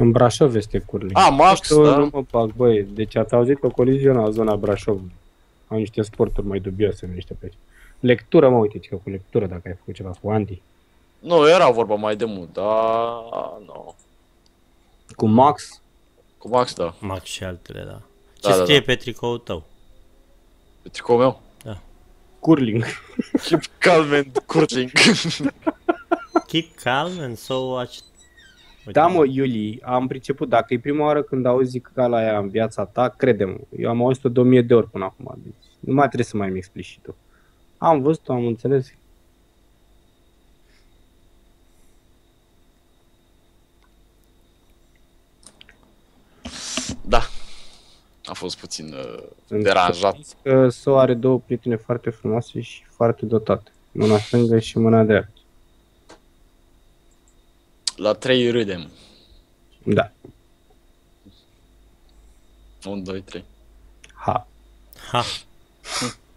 În Brașov este curling. Ah, Max, Nu știu, da. Nu mă bag, băi. Deci ați auzit o coliziune la zona Brașov. Au niște sporturi mai dubioase în niște pe aici. Lectură, mă, uite, că cu lectură, dacă ai făcut ceva cu Andy. Nu, era vorba mai de mult, dar... Nu. Cu Max. Cu Max, da. Max și altele, da. Ce Da, da, scrie da. pe tricoul tău? Pe tricoul meu. Da. curling. Keep calm and curling. Keep calm and so watch... Uite, Da, mă, Iuli, am priceput. Dacă e prima oară când auzi cala aia în viața ta, crede-mă. Eu am auzit-o de o mie de ori până acum. Deci nu mai trebuie să mai mi explici și tu. Am văzut-o, am înțeles. Da. A fost puțin uh, Sunt deranjat. convins Că So are două prietene foarte frumoase și foarte dotate. Mâna stângă și mâna dreaptă. La 3 râdem. Da. 1, 2, 3. Ha. Ha,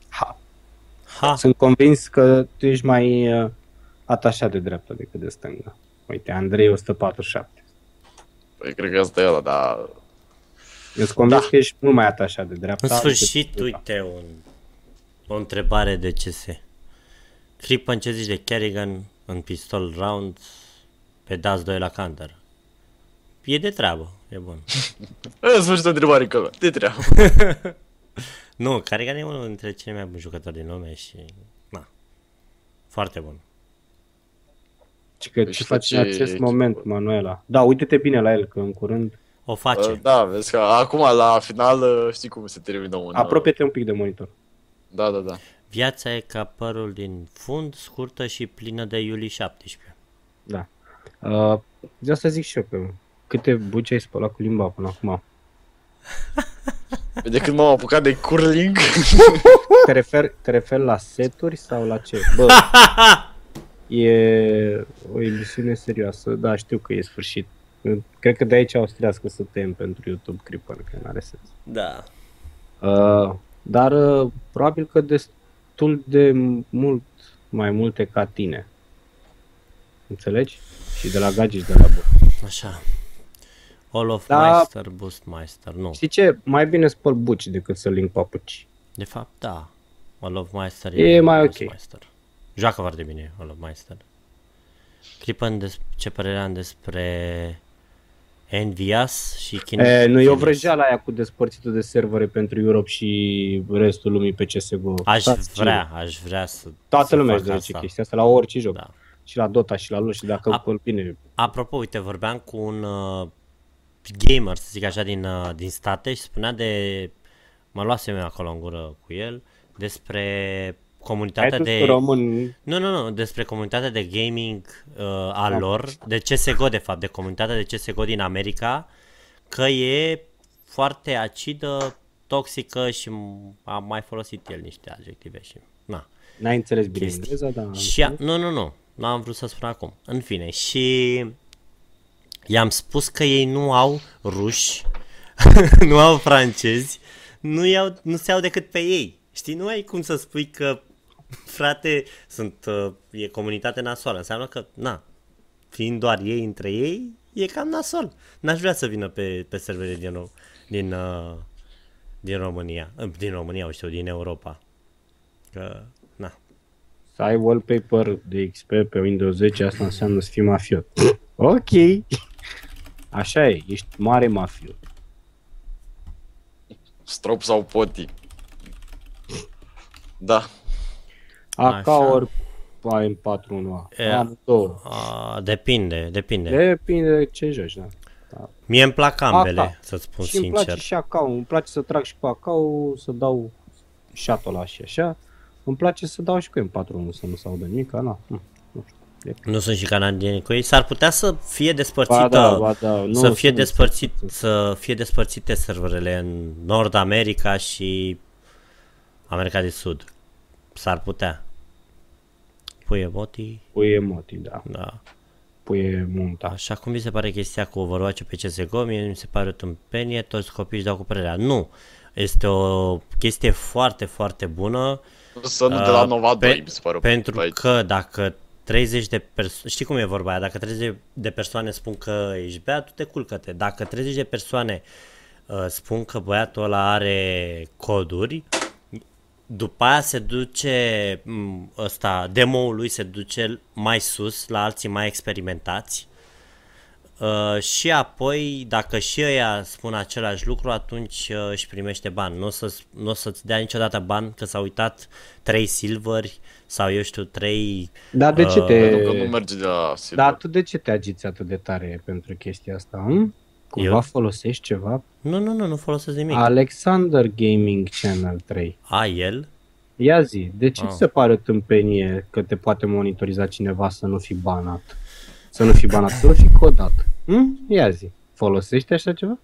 Ha. ha. Sunt convins că tu ești mai uh, atașat de dreapta decât de stânga. Uite, Andrei 147. Păi cred că asta e ăla, dar... Eu sunt convins Da. că ești mult mai atașat de dreapta. În sfârșit, decât de uite, un, o întrebare de CS. Crippen, ce zici de Kerrigan în pistol round pe DAS 2 la counter? E de treabă, e bun. În sfârșit o întrebare că de treabă. Nu, Kerrigan e unul dintre cei mai buni jucători din lume și... Na, foarte bun. Și că Păi ce și faci ce în acest echipă? moment, Manuela? Da, uite-te bine la el, că în curând... O face. Uh, Da, vezi că acum la final uh, știi cum se termină un... uh, Apropie-te un pic de monitor. Da, da, da. Viața e ca părul din fund, scurtă și plină de iulie 17. Da. Uh, de asta zic și eu că câte buci ai spălat cu limba până acum. De când m-am apucat de curling, Te referi, te referi la seturi sau la ce? Bă, e o emisiune serioasă. Da, știu că e sfârșit. Cred că de aici austriască să tem pentru YouTube Creeper, că nu are sens. Da. Uh, dar uh, probabil că destul de mult mai multe ca tine. Înțelegi? Și de la Gagiș și de la Bă. Așa. All of Da. Meister, Boost Meister. Nu. Știi ce? Mai bine spăl buci decât să link papuci. De fapt, da. All of Meister E mai Boost ok. Meister. Joacă foarte bine All of Meister. Crippen, des- ce părere am despre Envias și Kin E, nu e o Phoenix? vrăjeală aia cu despărțitul de servere pentru Europe și restul lumii pe CSGO. Aș Stați vrea, aș vrea să Toată să lumea fac își dorește asta. chestia asta la orice joc. Da. Și la Dota și la LoL și dacă A- îl bine. Apropo, uite, vorbeam cu un uh, gamer, să zic așa, din, uh, din state și spunea de... Mă luasem eu acolo în gură cu el despre Ai comunitatea tu de... român, Nu, nu, nu, despre comunitatea de gaming uh, a lor, de CSGO de fapt, de comunitatea de CSGO din America, că e foarte acidă, toxică și m- a mai folosit el niște adjective și... Na. n-ai înțeles bine Chestii. engleza, dar... am Și a, înțeles. nu, nu, nu, nu am vrut să spun acum. În fine, și i-am spus că ei nu au ruși, nu au francezi, nu, iau, nu se iau decât pe ei. Știi, nu ai cum să spui că, frate, sunt, uh, e comunitate nasoală. Înseamnă că, na, fiind doar ei între ei, e cam nasol. N-aș vrea să vină pe, pe servere din, Ro- din, uh, din România, uh, din România, știu, din Europa. Că, na, Să ai wallpaper de XP pe Windows 10, asta înseamnă să fii mafiot. ok. Așa e, ești mare mafiot. strop sau poti. Da. AK Așa. ori AM41A. E, Am două. A, depinde, depinde. Depinde de ce joci, da. Mie îmi plac ambele, AK. să-ți spun și îmi sincer. place și AK, îmi place să trag și cu AK, să dau shot ăla și așa. Îmi place să dau și cu M41 să nu se audă nimic, na. hm, Nu știu. Nu sunt și canadieni cu ei. S-ar putea să fie despărțită, Ba da, ba da, nu să fie sunt despărțit, despărțite. să fie despărțite serverele în Nord America și America de Sud. S-ar putea. Pui emotii, Pui emotii, da. da. Pui munta. Așa cum vi se pare chestia cu Overwatch pe CSGO, mie mi se pare o tâmpenie, toți copiii își dau cu părerea. Nu, este o chestie foarte, foarte bună. Să nu de la Uh, Nova 2, pe- mi se pare. Pentru Aici. că dacă 30 de persoane, știi cum e vorba aia, dacă 30 de persoane spun că ești beat, tu te culcă-te. Dacă 30 de persoane uh, spun că băiatul ăla are coduri, după aia se duce m, ăsta, demo-ul lui se duce mai sus la alții mai experimentați Uh, și apoi, dacă și ăia spun același lucru, atunci uh, își primește bani. Nu o, să, nu o să-ți dea niciodată bani că s-au uitat trei silveri sau eu știu, trei... Dar de ce Uh, te... Pentru că nu merge de la Silver. Dar tu de ce te agiți atât de tare pentru chestia asta? Hm? Cumva Eu? folosești ceva? Nu, nu, nu, nu folosesc nimic. Alexander Gaming Channel 3. A, el? Ia zi, de ce Ah. ți se pare o tâmpenie că te poate monitoriza cineva să nu fii banat? Să nu fii banat, să nu fii codat. Hm? Ia zi, folosești așa ceva?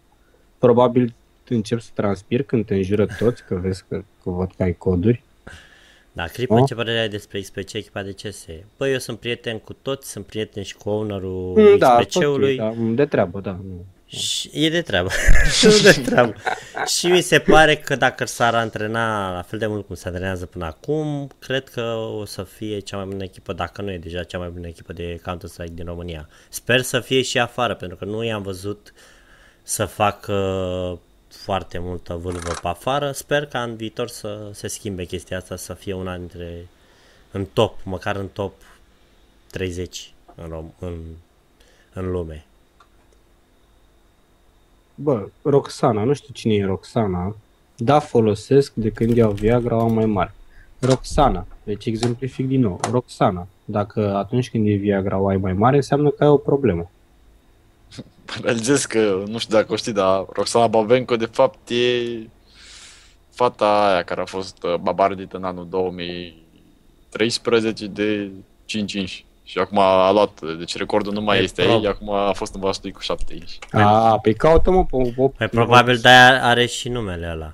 Probabil începi să transpiri când te înjură toți, că vezi că, că văd că ai coduri. Da, Cripă, Oh. ce părere ai despre XPC, echipa de CS? Băi, eu sunt prieten cu toți, sunt prieten și cu ownerul Mm, da, XPC-ului. ok, da, de treabă, da. Nu. Și e de treabă. nu de treabă. și mi se pare că dacă s-ar antrena la fel de mult cum se antrenează până acum, cred că o să fie cea mai bună echipă, dacă nu e deja cea mai bună echipă de Counter-Strike din România. Sper să fie și afară, pentru că nu i-am văzut să facă foarte multă vâlvă pe afară. Sper ca în viitor să se schimbe chestia asta, să fie una dintre în top, măcar în top 30 în, rom- în, în lume. Bă, Roxana, nu știu cine e Roxana, da, folosesc de când iau Viagra au mai mari. Roxana, deci exemplific din nou, Roxana, dacă atunci când e Viagra o ai mai mare, înseamnă că ai o problemă. Realizez că, nu știu dacă o știi, dar Roxana Babenco, de fapt, e fata aia care a fost uh, babardită în anul 2013 de 5 inși. Și acum a luat, deci recordul nu mai E este prob. ei, acum a fost în vastul cu 7 inși. A, pe caută-mă pe o... Păi probabil de-aia are și numele ăla.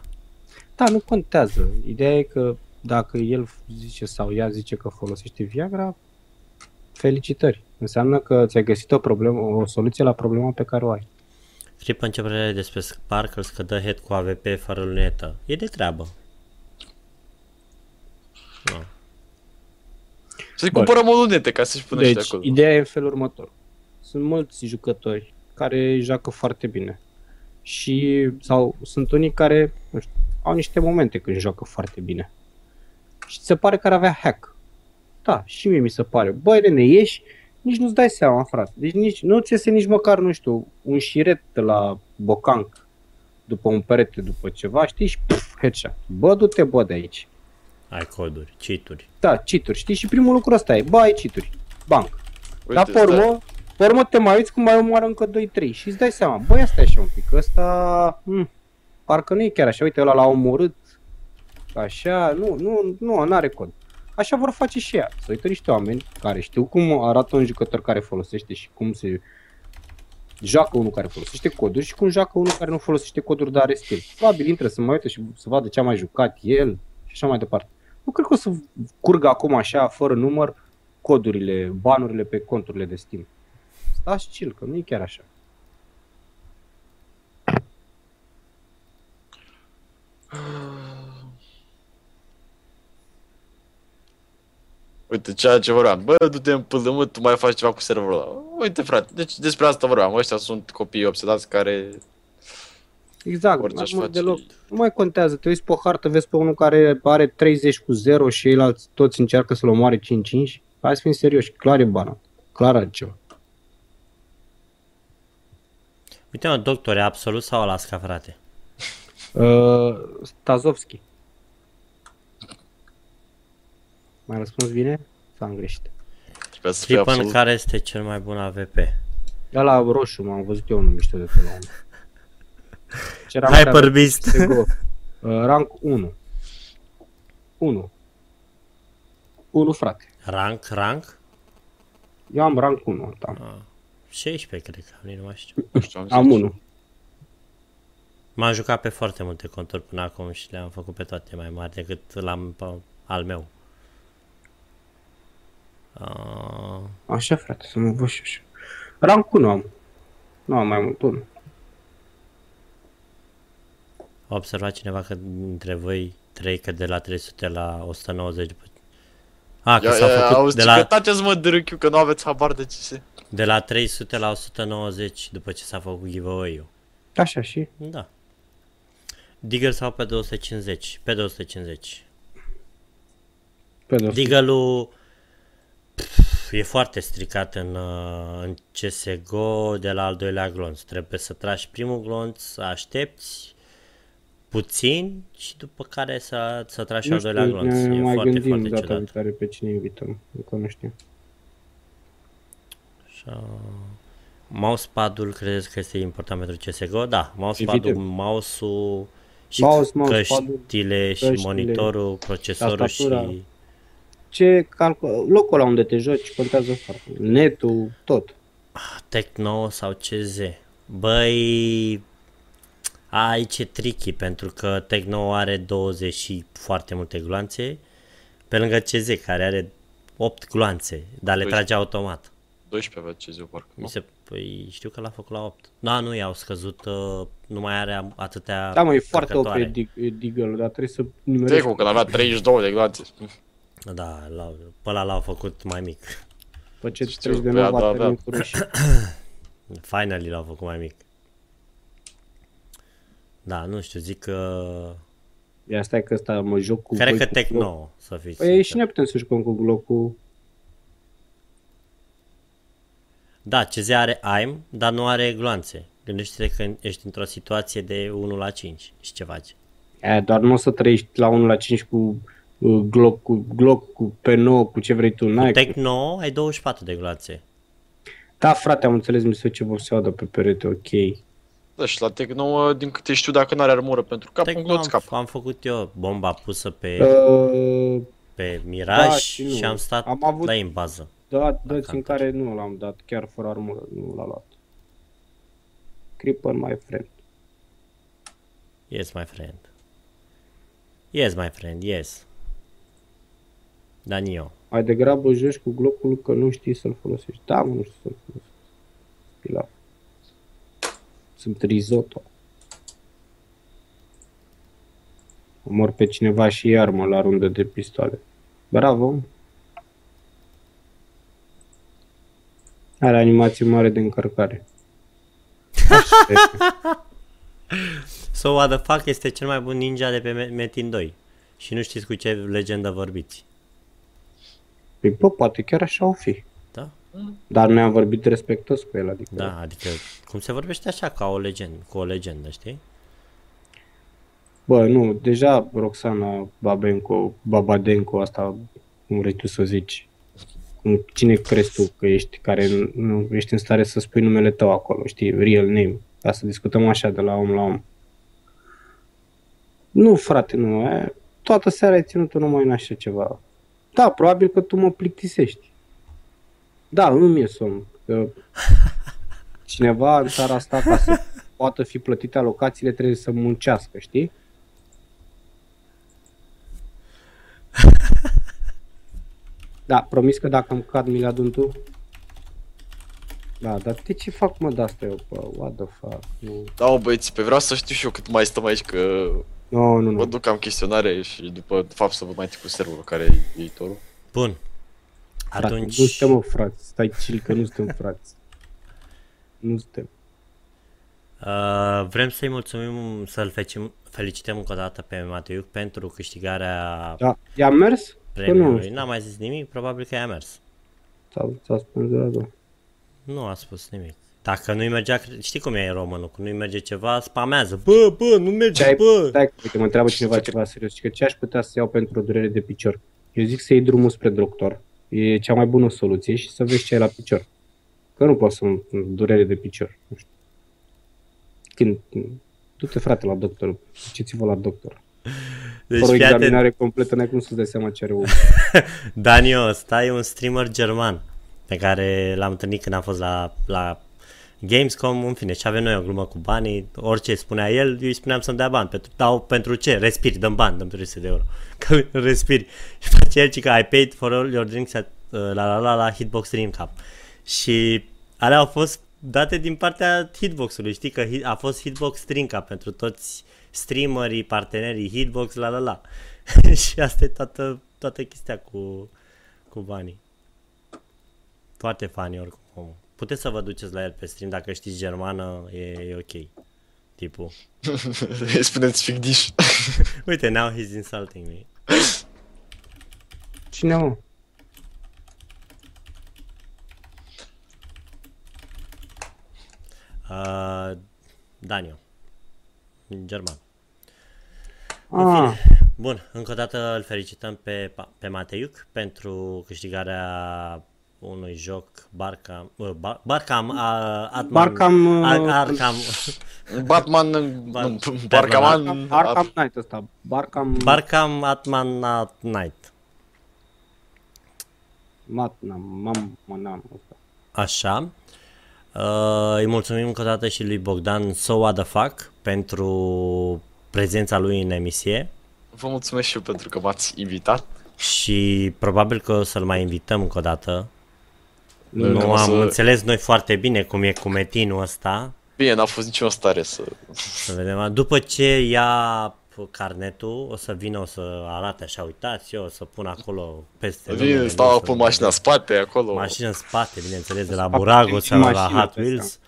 Da, nu contează. Ideea e că dacă el zice sau ea zice că folosește Viagra, felicitări. Înseamnă că ți-ai găsit o problemă, o soluție la problema pe care o ai. Fripă, în ce părere ai despre Sparkles că dă head cu AVP fără lunetă? E de treabă. No. Să-ți Bă. cumpărăm o lunete ca să-și pună și Deci, acolo. ideea e în felul următor. Sunt mulți jucători care joacă foarte bine. Și sau sunt unii care, nu știu, au niște momente când joacă foarte bine. Și ți se pare că ar avea hack. Da, și mie mi se pare. Băi, nene, ieși, nici nu-ți dai seama, frate. Deci nici, nu ți iese nici măcar, nu știu, un șiret de la bocanc după un perete, după ceva, știi, și puf, headshot. Bă, du-te, bă, de aici. Ai coduri, cheaturi. Da, cheaturi, știi? Și primul lucru ăsta e, bă, ai cheaturi. Banc. Uite, Dar pe urmă, pe urmă te mai uiți cum mai omoară încă 2-3 și îți dai seama, băi, asta e așa un pic, ăsta, hm, parcă nu e chiar așa, uite, ăla l-a omorât, așa, nu, nu, nu, n-are cod. Așa vor face și ea. Să uită niște oameni care știu cum arată un jucător care folosește și cum se joacă unul care folosește coduri și cum joacă unul care nu folosește coduri, dar are stil. Probabil intră să mai uite și să vadă ce a mai jucat el și așa mai departe. Nu cred că o să curgă acum așa, fără număr, codurile, banurile pe conturile de Steam. Stați chill, că nu e chiar așa. Uite, ceea ce vorbeam. Bă, du-te în pâldă, tu mai faci ceva cu serverul ăla. Uite, frate, deci despre asta vorbeam. Ăștia sunt copii obsedați care... Exact, Orice aș nu, face. deloc, nu mai contează. Te uiți pe o hartă, vezi pe unul care are 30 cu 0 și ceilalți toți încearcă să-l omoare 5-5. Hai să fim serioși, clar e banat. Clar altceva. Uite mă, doctor, e absolut sau Alaska, frate? Uh, Stazovski. Mai răspuns bine? Sau am greșit? Sper să fie Clip în absolut... care este cel mai bun AVP? Ăla roșu, m-am văzut eu unul mișto de pe la unul. Ce rank Hyper are? Beast. Se go. Uh, rank 1. 1. 1, frate. Rank, rank? Eu am rank 1. Am, Ah, 16, cred că, nici nu mai știu. Nu știu, am am zis. 1. M-am jucat pe foarte multe conturi până acum și le-am făcut pe toate mai mari decât l-am pe al meu. Uh, Așa, frate, să mă văd și așa. Rank 1 am. Nu am mai mult 1. A observat cineva că dintre voi trei că de la 300 la 190 după... A, că Ia, s-a ia, făcut auzi, de de la, la... taceți mă drâchiu că nu aveți habar de ce se... de la 300 la 190 după ce s-a făcut giveaway-ul. Așa și? Da. Digger sau pe 250? Pe 250. Pe dos. Deagle-ul pf, e foarte stricat în, uh, în CSGO de la al doilea glonț. Trebuie să tragi primul glonț, să aștepți puțin și după care să, să tragi și al doilea glonț. ne E mai foarte, gândim foarte data ciudat. viitoare pe cine invităm, încă nu știu. Așa. Mousepad-ul credeți că este important pentru CSGO? Da, mousepad-ul, Evident. mouse-ul și Mouse, mousepad-ul, căștile și căștile, monitorul, procesorul tastatura. și... Ce calcul, locul la unde te joci contează foarte mult. Netul, tot. Tecno sau CZ. Băi, aici e tricky pentru că Tecno are 20 și foarte multe gloanțe, pe lângă CZ care are 8 gloanțe, dar le 12. trage automat. 12 avea ce ziua parcă. Mi nu? se, păi, știu că l-a făcut la 8. Da, nu i-au scăzut, uh, nu mai are am- atâtea Da, mă, e foarte încărcătoare. OP dig- Deagle, dar trebuie să nimerești. Deco, când avea 32 de gloanțe. Da, l-au, pe ăla l-au făcut mai mic. După ce Știu, treci de pe ea, nou da, baterii avea. cu roșii. Finally l-au făcut mai mic. Da, nu știu, zic că... Ia stai că ăsta mă joc cu Cred voi că cu Glock. Tecno, să fiți Păi sincer. și noi putem să jucăm cu Glock-ul. Da, CZ are AIM, dar nu are gloanțe. Gândește-te că ești într-o situație de 1 la 5 și ce faci. E, doar nu o să trăiești la 1 la 5 cu uh, Glock, cu Glock, cu P9, cu ce vrei tu. N-ai cum. Tecno ai 24 de gloanțe. Da, frate, am înțeles, mi se ce vopseadă pe perete, ok. Da, și la Tecno, din câte știu, dacă n-are armură pentru cap, un Tecno glonț am, cap. am făcut eu bomba pusă pe, Uh, pe Mirage da, și și, nu. am stat Am avut- la ei în bază. da, dăți în Counter. care nu l-am dat, chiar fără armură, nu l-a luat. Creeper, my friend. Yes, my friend. Yes, my friend, yes. Danio. Mai degrabă joci cu Glock-ul că nu știi să-l folosești. Da, mă, nu știu să-l folosesc. Pilaf. Sunt risotto. Omor pe cineva și iar mă la rundă de pistoale. Bravo! Are animație mare de încărcare. Așa este. So, what the fuck este cel mai bun ninja de pe Me- Metin 2. Și nu știți cu ce legendă vorbiți. Păi, bă, poate chiar așa o fi. Da? Dar noi am vorbit respectos cu el, adică... Da, adică cum se vorbește așa ca o legendă, cu o legendă, știi? Bă, nu, deja Roxana Babenco, Babadenco, asta cum vrei tu să zici. Cum- Cine crezi tu că ești, care nu- nu ești în stare să spui numele tău acolo, știi, real name, ca să discutăm așa de la om la om. Nu, frate, nu, e, toată seara ai ținut-o numai în așa ceva. Da, probabil că tu mă plictisești. Da, nu e somn. Că cineva în țara asta, ca să poată fi plătite alocațiile, trebuie să muncească, știi? Da, promis că dacă îmi cad miliardul tu... Da, dar de ce fac mă de asta eu, bă? What the fuck? Nu, Da, mă, băieți, pe vreau să știu și eu cât mai stăm aici, că nu, nu. vă nu. duc am chestionare și după, de fapt, să vă mai cu serverul care e viitorul. Bun. Frate, Atunci, Nu suntem, mă, frați. Stai chill că nu suntem frați. Nu suntem. uh, vrem să-i mulțumim, să-l fecim, felicităm încă o dată pe Mateiuc pentru câștigarea Da, i-a mers? Că premiului. nu. N-a mai zis nimic, probabil că i-a mers. S-a, s-a spânzurat, da. Nu a spus nimic. Dacă nu-i mergea, știi cum e românul, când nu-i merge ceva, spamează. Bă, bă, nu merge, Ce ai, bă! stai, uite, mă întreabă cineva ceva serios. Și că ce aș putea să iau pentru o durere de picior? Eu zic să iei drumul spre doctor. E cea mai bună soluție și să vezi ce ai la picior. Că nu poți să am durere de picior. Nu știu. Când, du-te frate la doctor. Duceți-vă la doctor. Deci Fără o fii atent, examinare completă, n-ai cum să-ți dai seama ce are omul. Danio, ăsta e un streamer german pe care l-am întâlnit când am fost la, la Gamescom, în fine, și avem noi o glumă cu banii, orice spunea el, eu îi spuneam să-mi dea bani. Pentru, dau pentru ce? Respiri, dăm bani, dăm 300 de euro. Că respiri. Și face el ci că I paid for all your drinks at, uh, la la la la Hitbox Dream Cup. Și alea au fost date din partea Hitbox-ului, știi că hi- a fost Hitbox Dream Cup pentru toți streamerii, partenerii Hitbox, la la la. și asta e toată, toată chestia cu, cu banii. Foarte funny oricum. omul. Puteți să vă duceți la el pe stream dacă știți germană, e, e ok. Tipul. Spuneți ficdiș. Uite, now he's insulting me. Cine mă? Uh, Daniel. German. Ah. În fine, bun, încă o dată îl felicităm pe, pe Mateiuc pentru câștigarea unui joc Barcam, uh, Bar, Barcam, uh, Atman, Barcam, uh, Ar, Arkham, Batman, Bar- nu, Barcaman, Arkham, Arkham Knight ăsta. Barkham, Barcam Atman at Night. Matnam, Mam, Manam. ăsta. Așa. Uh, îi mulțumim încă o dată și lui Bogdan So What the Fuck pentru prezența lui în emisie Vă mulțumesc și eu pentru că m-ați invitat. și probabil că o să-l mai invităm încă o dată. Nu, Nu o am să- înțeles noi foarte bine cum e cu metinul ăsta. Bine, n-a fost nicio stare să... Să vedem. După ce ia carnetul, o să vină, o să arate așa, uitați, eu o să pun acolo peste Vin, numele stau lui, pe să- mașina în spate, acolo. Mașină în spate, bineînțeles, de la Spate, Burago și sau la mașină Hot pe Wheels.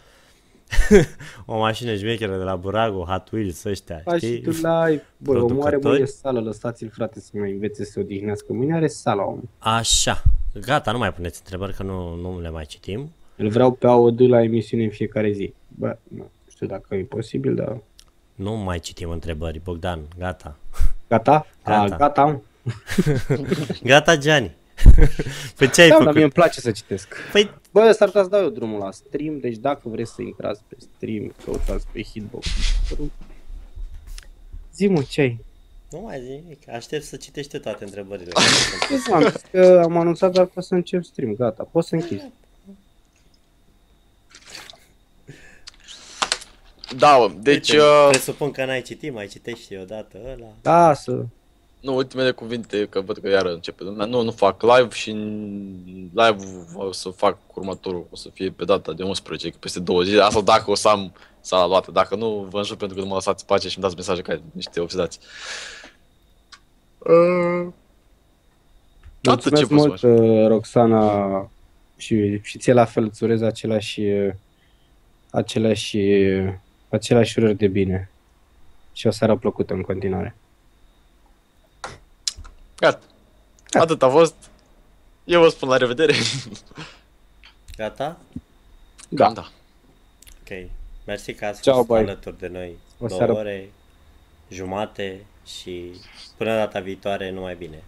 o mașină șmecheră de la Burago, Hot Wheels, ăștia, Faci și știi? tu live. Bă, omul are Producători. mâine sală, lăsați-l frate să mai învețe să se odihnească. Mâine are sala omul. Așa, gata, nu mai puneți întrebări că nu, nu le mai citim. Îl vreau pe AOD la emisiune în fiecare zi. Bă, nu știu dacă e posibil, dar... Nu mai citim întrebări, Bogdan, gata. Gata? Gata. A, gata, am. Gata, Gianni. Păi ce ai Da, dar făcut? mie îmi place să citesc. Păi, Bă, s-ar putea să dau eu drumul la stream, deci dacă vreți să intrați pe stream, căutați pe Hitbox. Zi mă, ce ai? Nu mai zi nimic, aștept să citești toate întrebările. Ce am zis că am anunțat doar că să încep stream, gata, poți să închizi. Da, mă, deci... Uite, Uh, Presupun că n-ai citit, mai citești odată ăla. Da, să... nu, ultimele cuvinte, că văd că iară începe lumea. Nu, nu fac live și în live o să fac următorul, o să fie pe data de 11, că peste două zile. Asta dacă o să am sala luată. Dacă nu, vă înjur pentru că nu mă lăsați în pace și îmi dați mesaje ca niște obsedați. Uh, Atât ce Mulțumesc pot să mult, uh, Roxana, și, și ție la fel îți urez aceleași, uh, aceleași, uh, aceleași urări de bine. Și o seară plăcută în continuare. Gata. Atât a fost. Eu vă spun la revedere. Gata? Da. da. Ok. Mersi că ați Ciao, fost bye. alături de noi O două seară- ore, jumate și până data viitoare numai bine.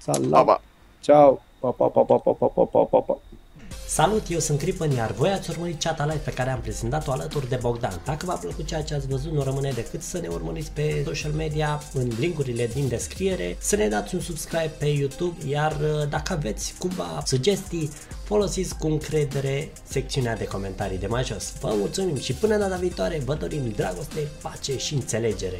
Salut! Pa, pa. Ciao! Pa, pa, pa, pa, pa, pa, pa, pa, pa, pa. Salut, eu sunt Cripan, iar voi ați urmărit Chat Live pe care am prezentat-o alături de Bogdan. Dacă v-a plăcut ceea ce ați văzut, nu rămâne decât să ne urmăriți pe social media, în linkurile din descriere, să ne dați un subscribe pe YouTube, iar uh, dacă aveți cumva sugestii, folosiți cu încredere secțiunea de comentarii de mai jos. Vă mulțumim și până data viitoare vă dorim dragoste, pace și înțelegere.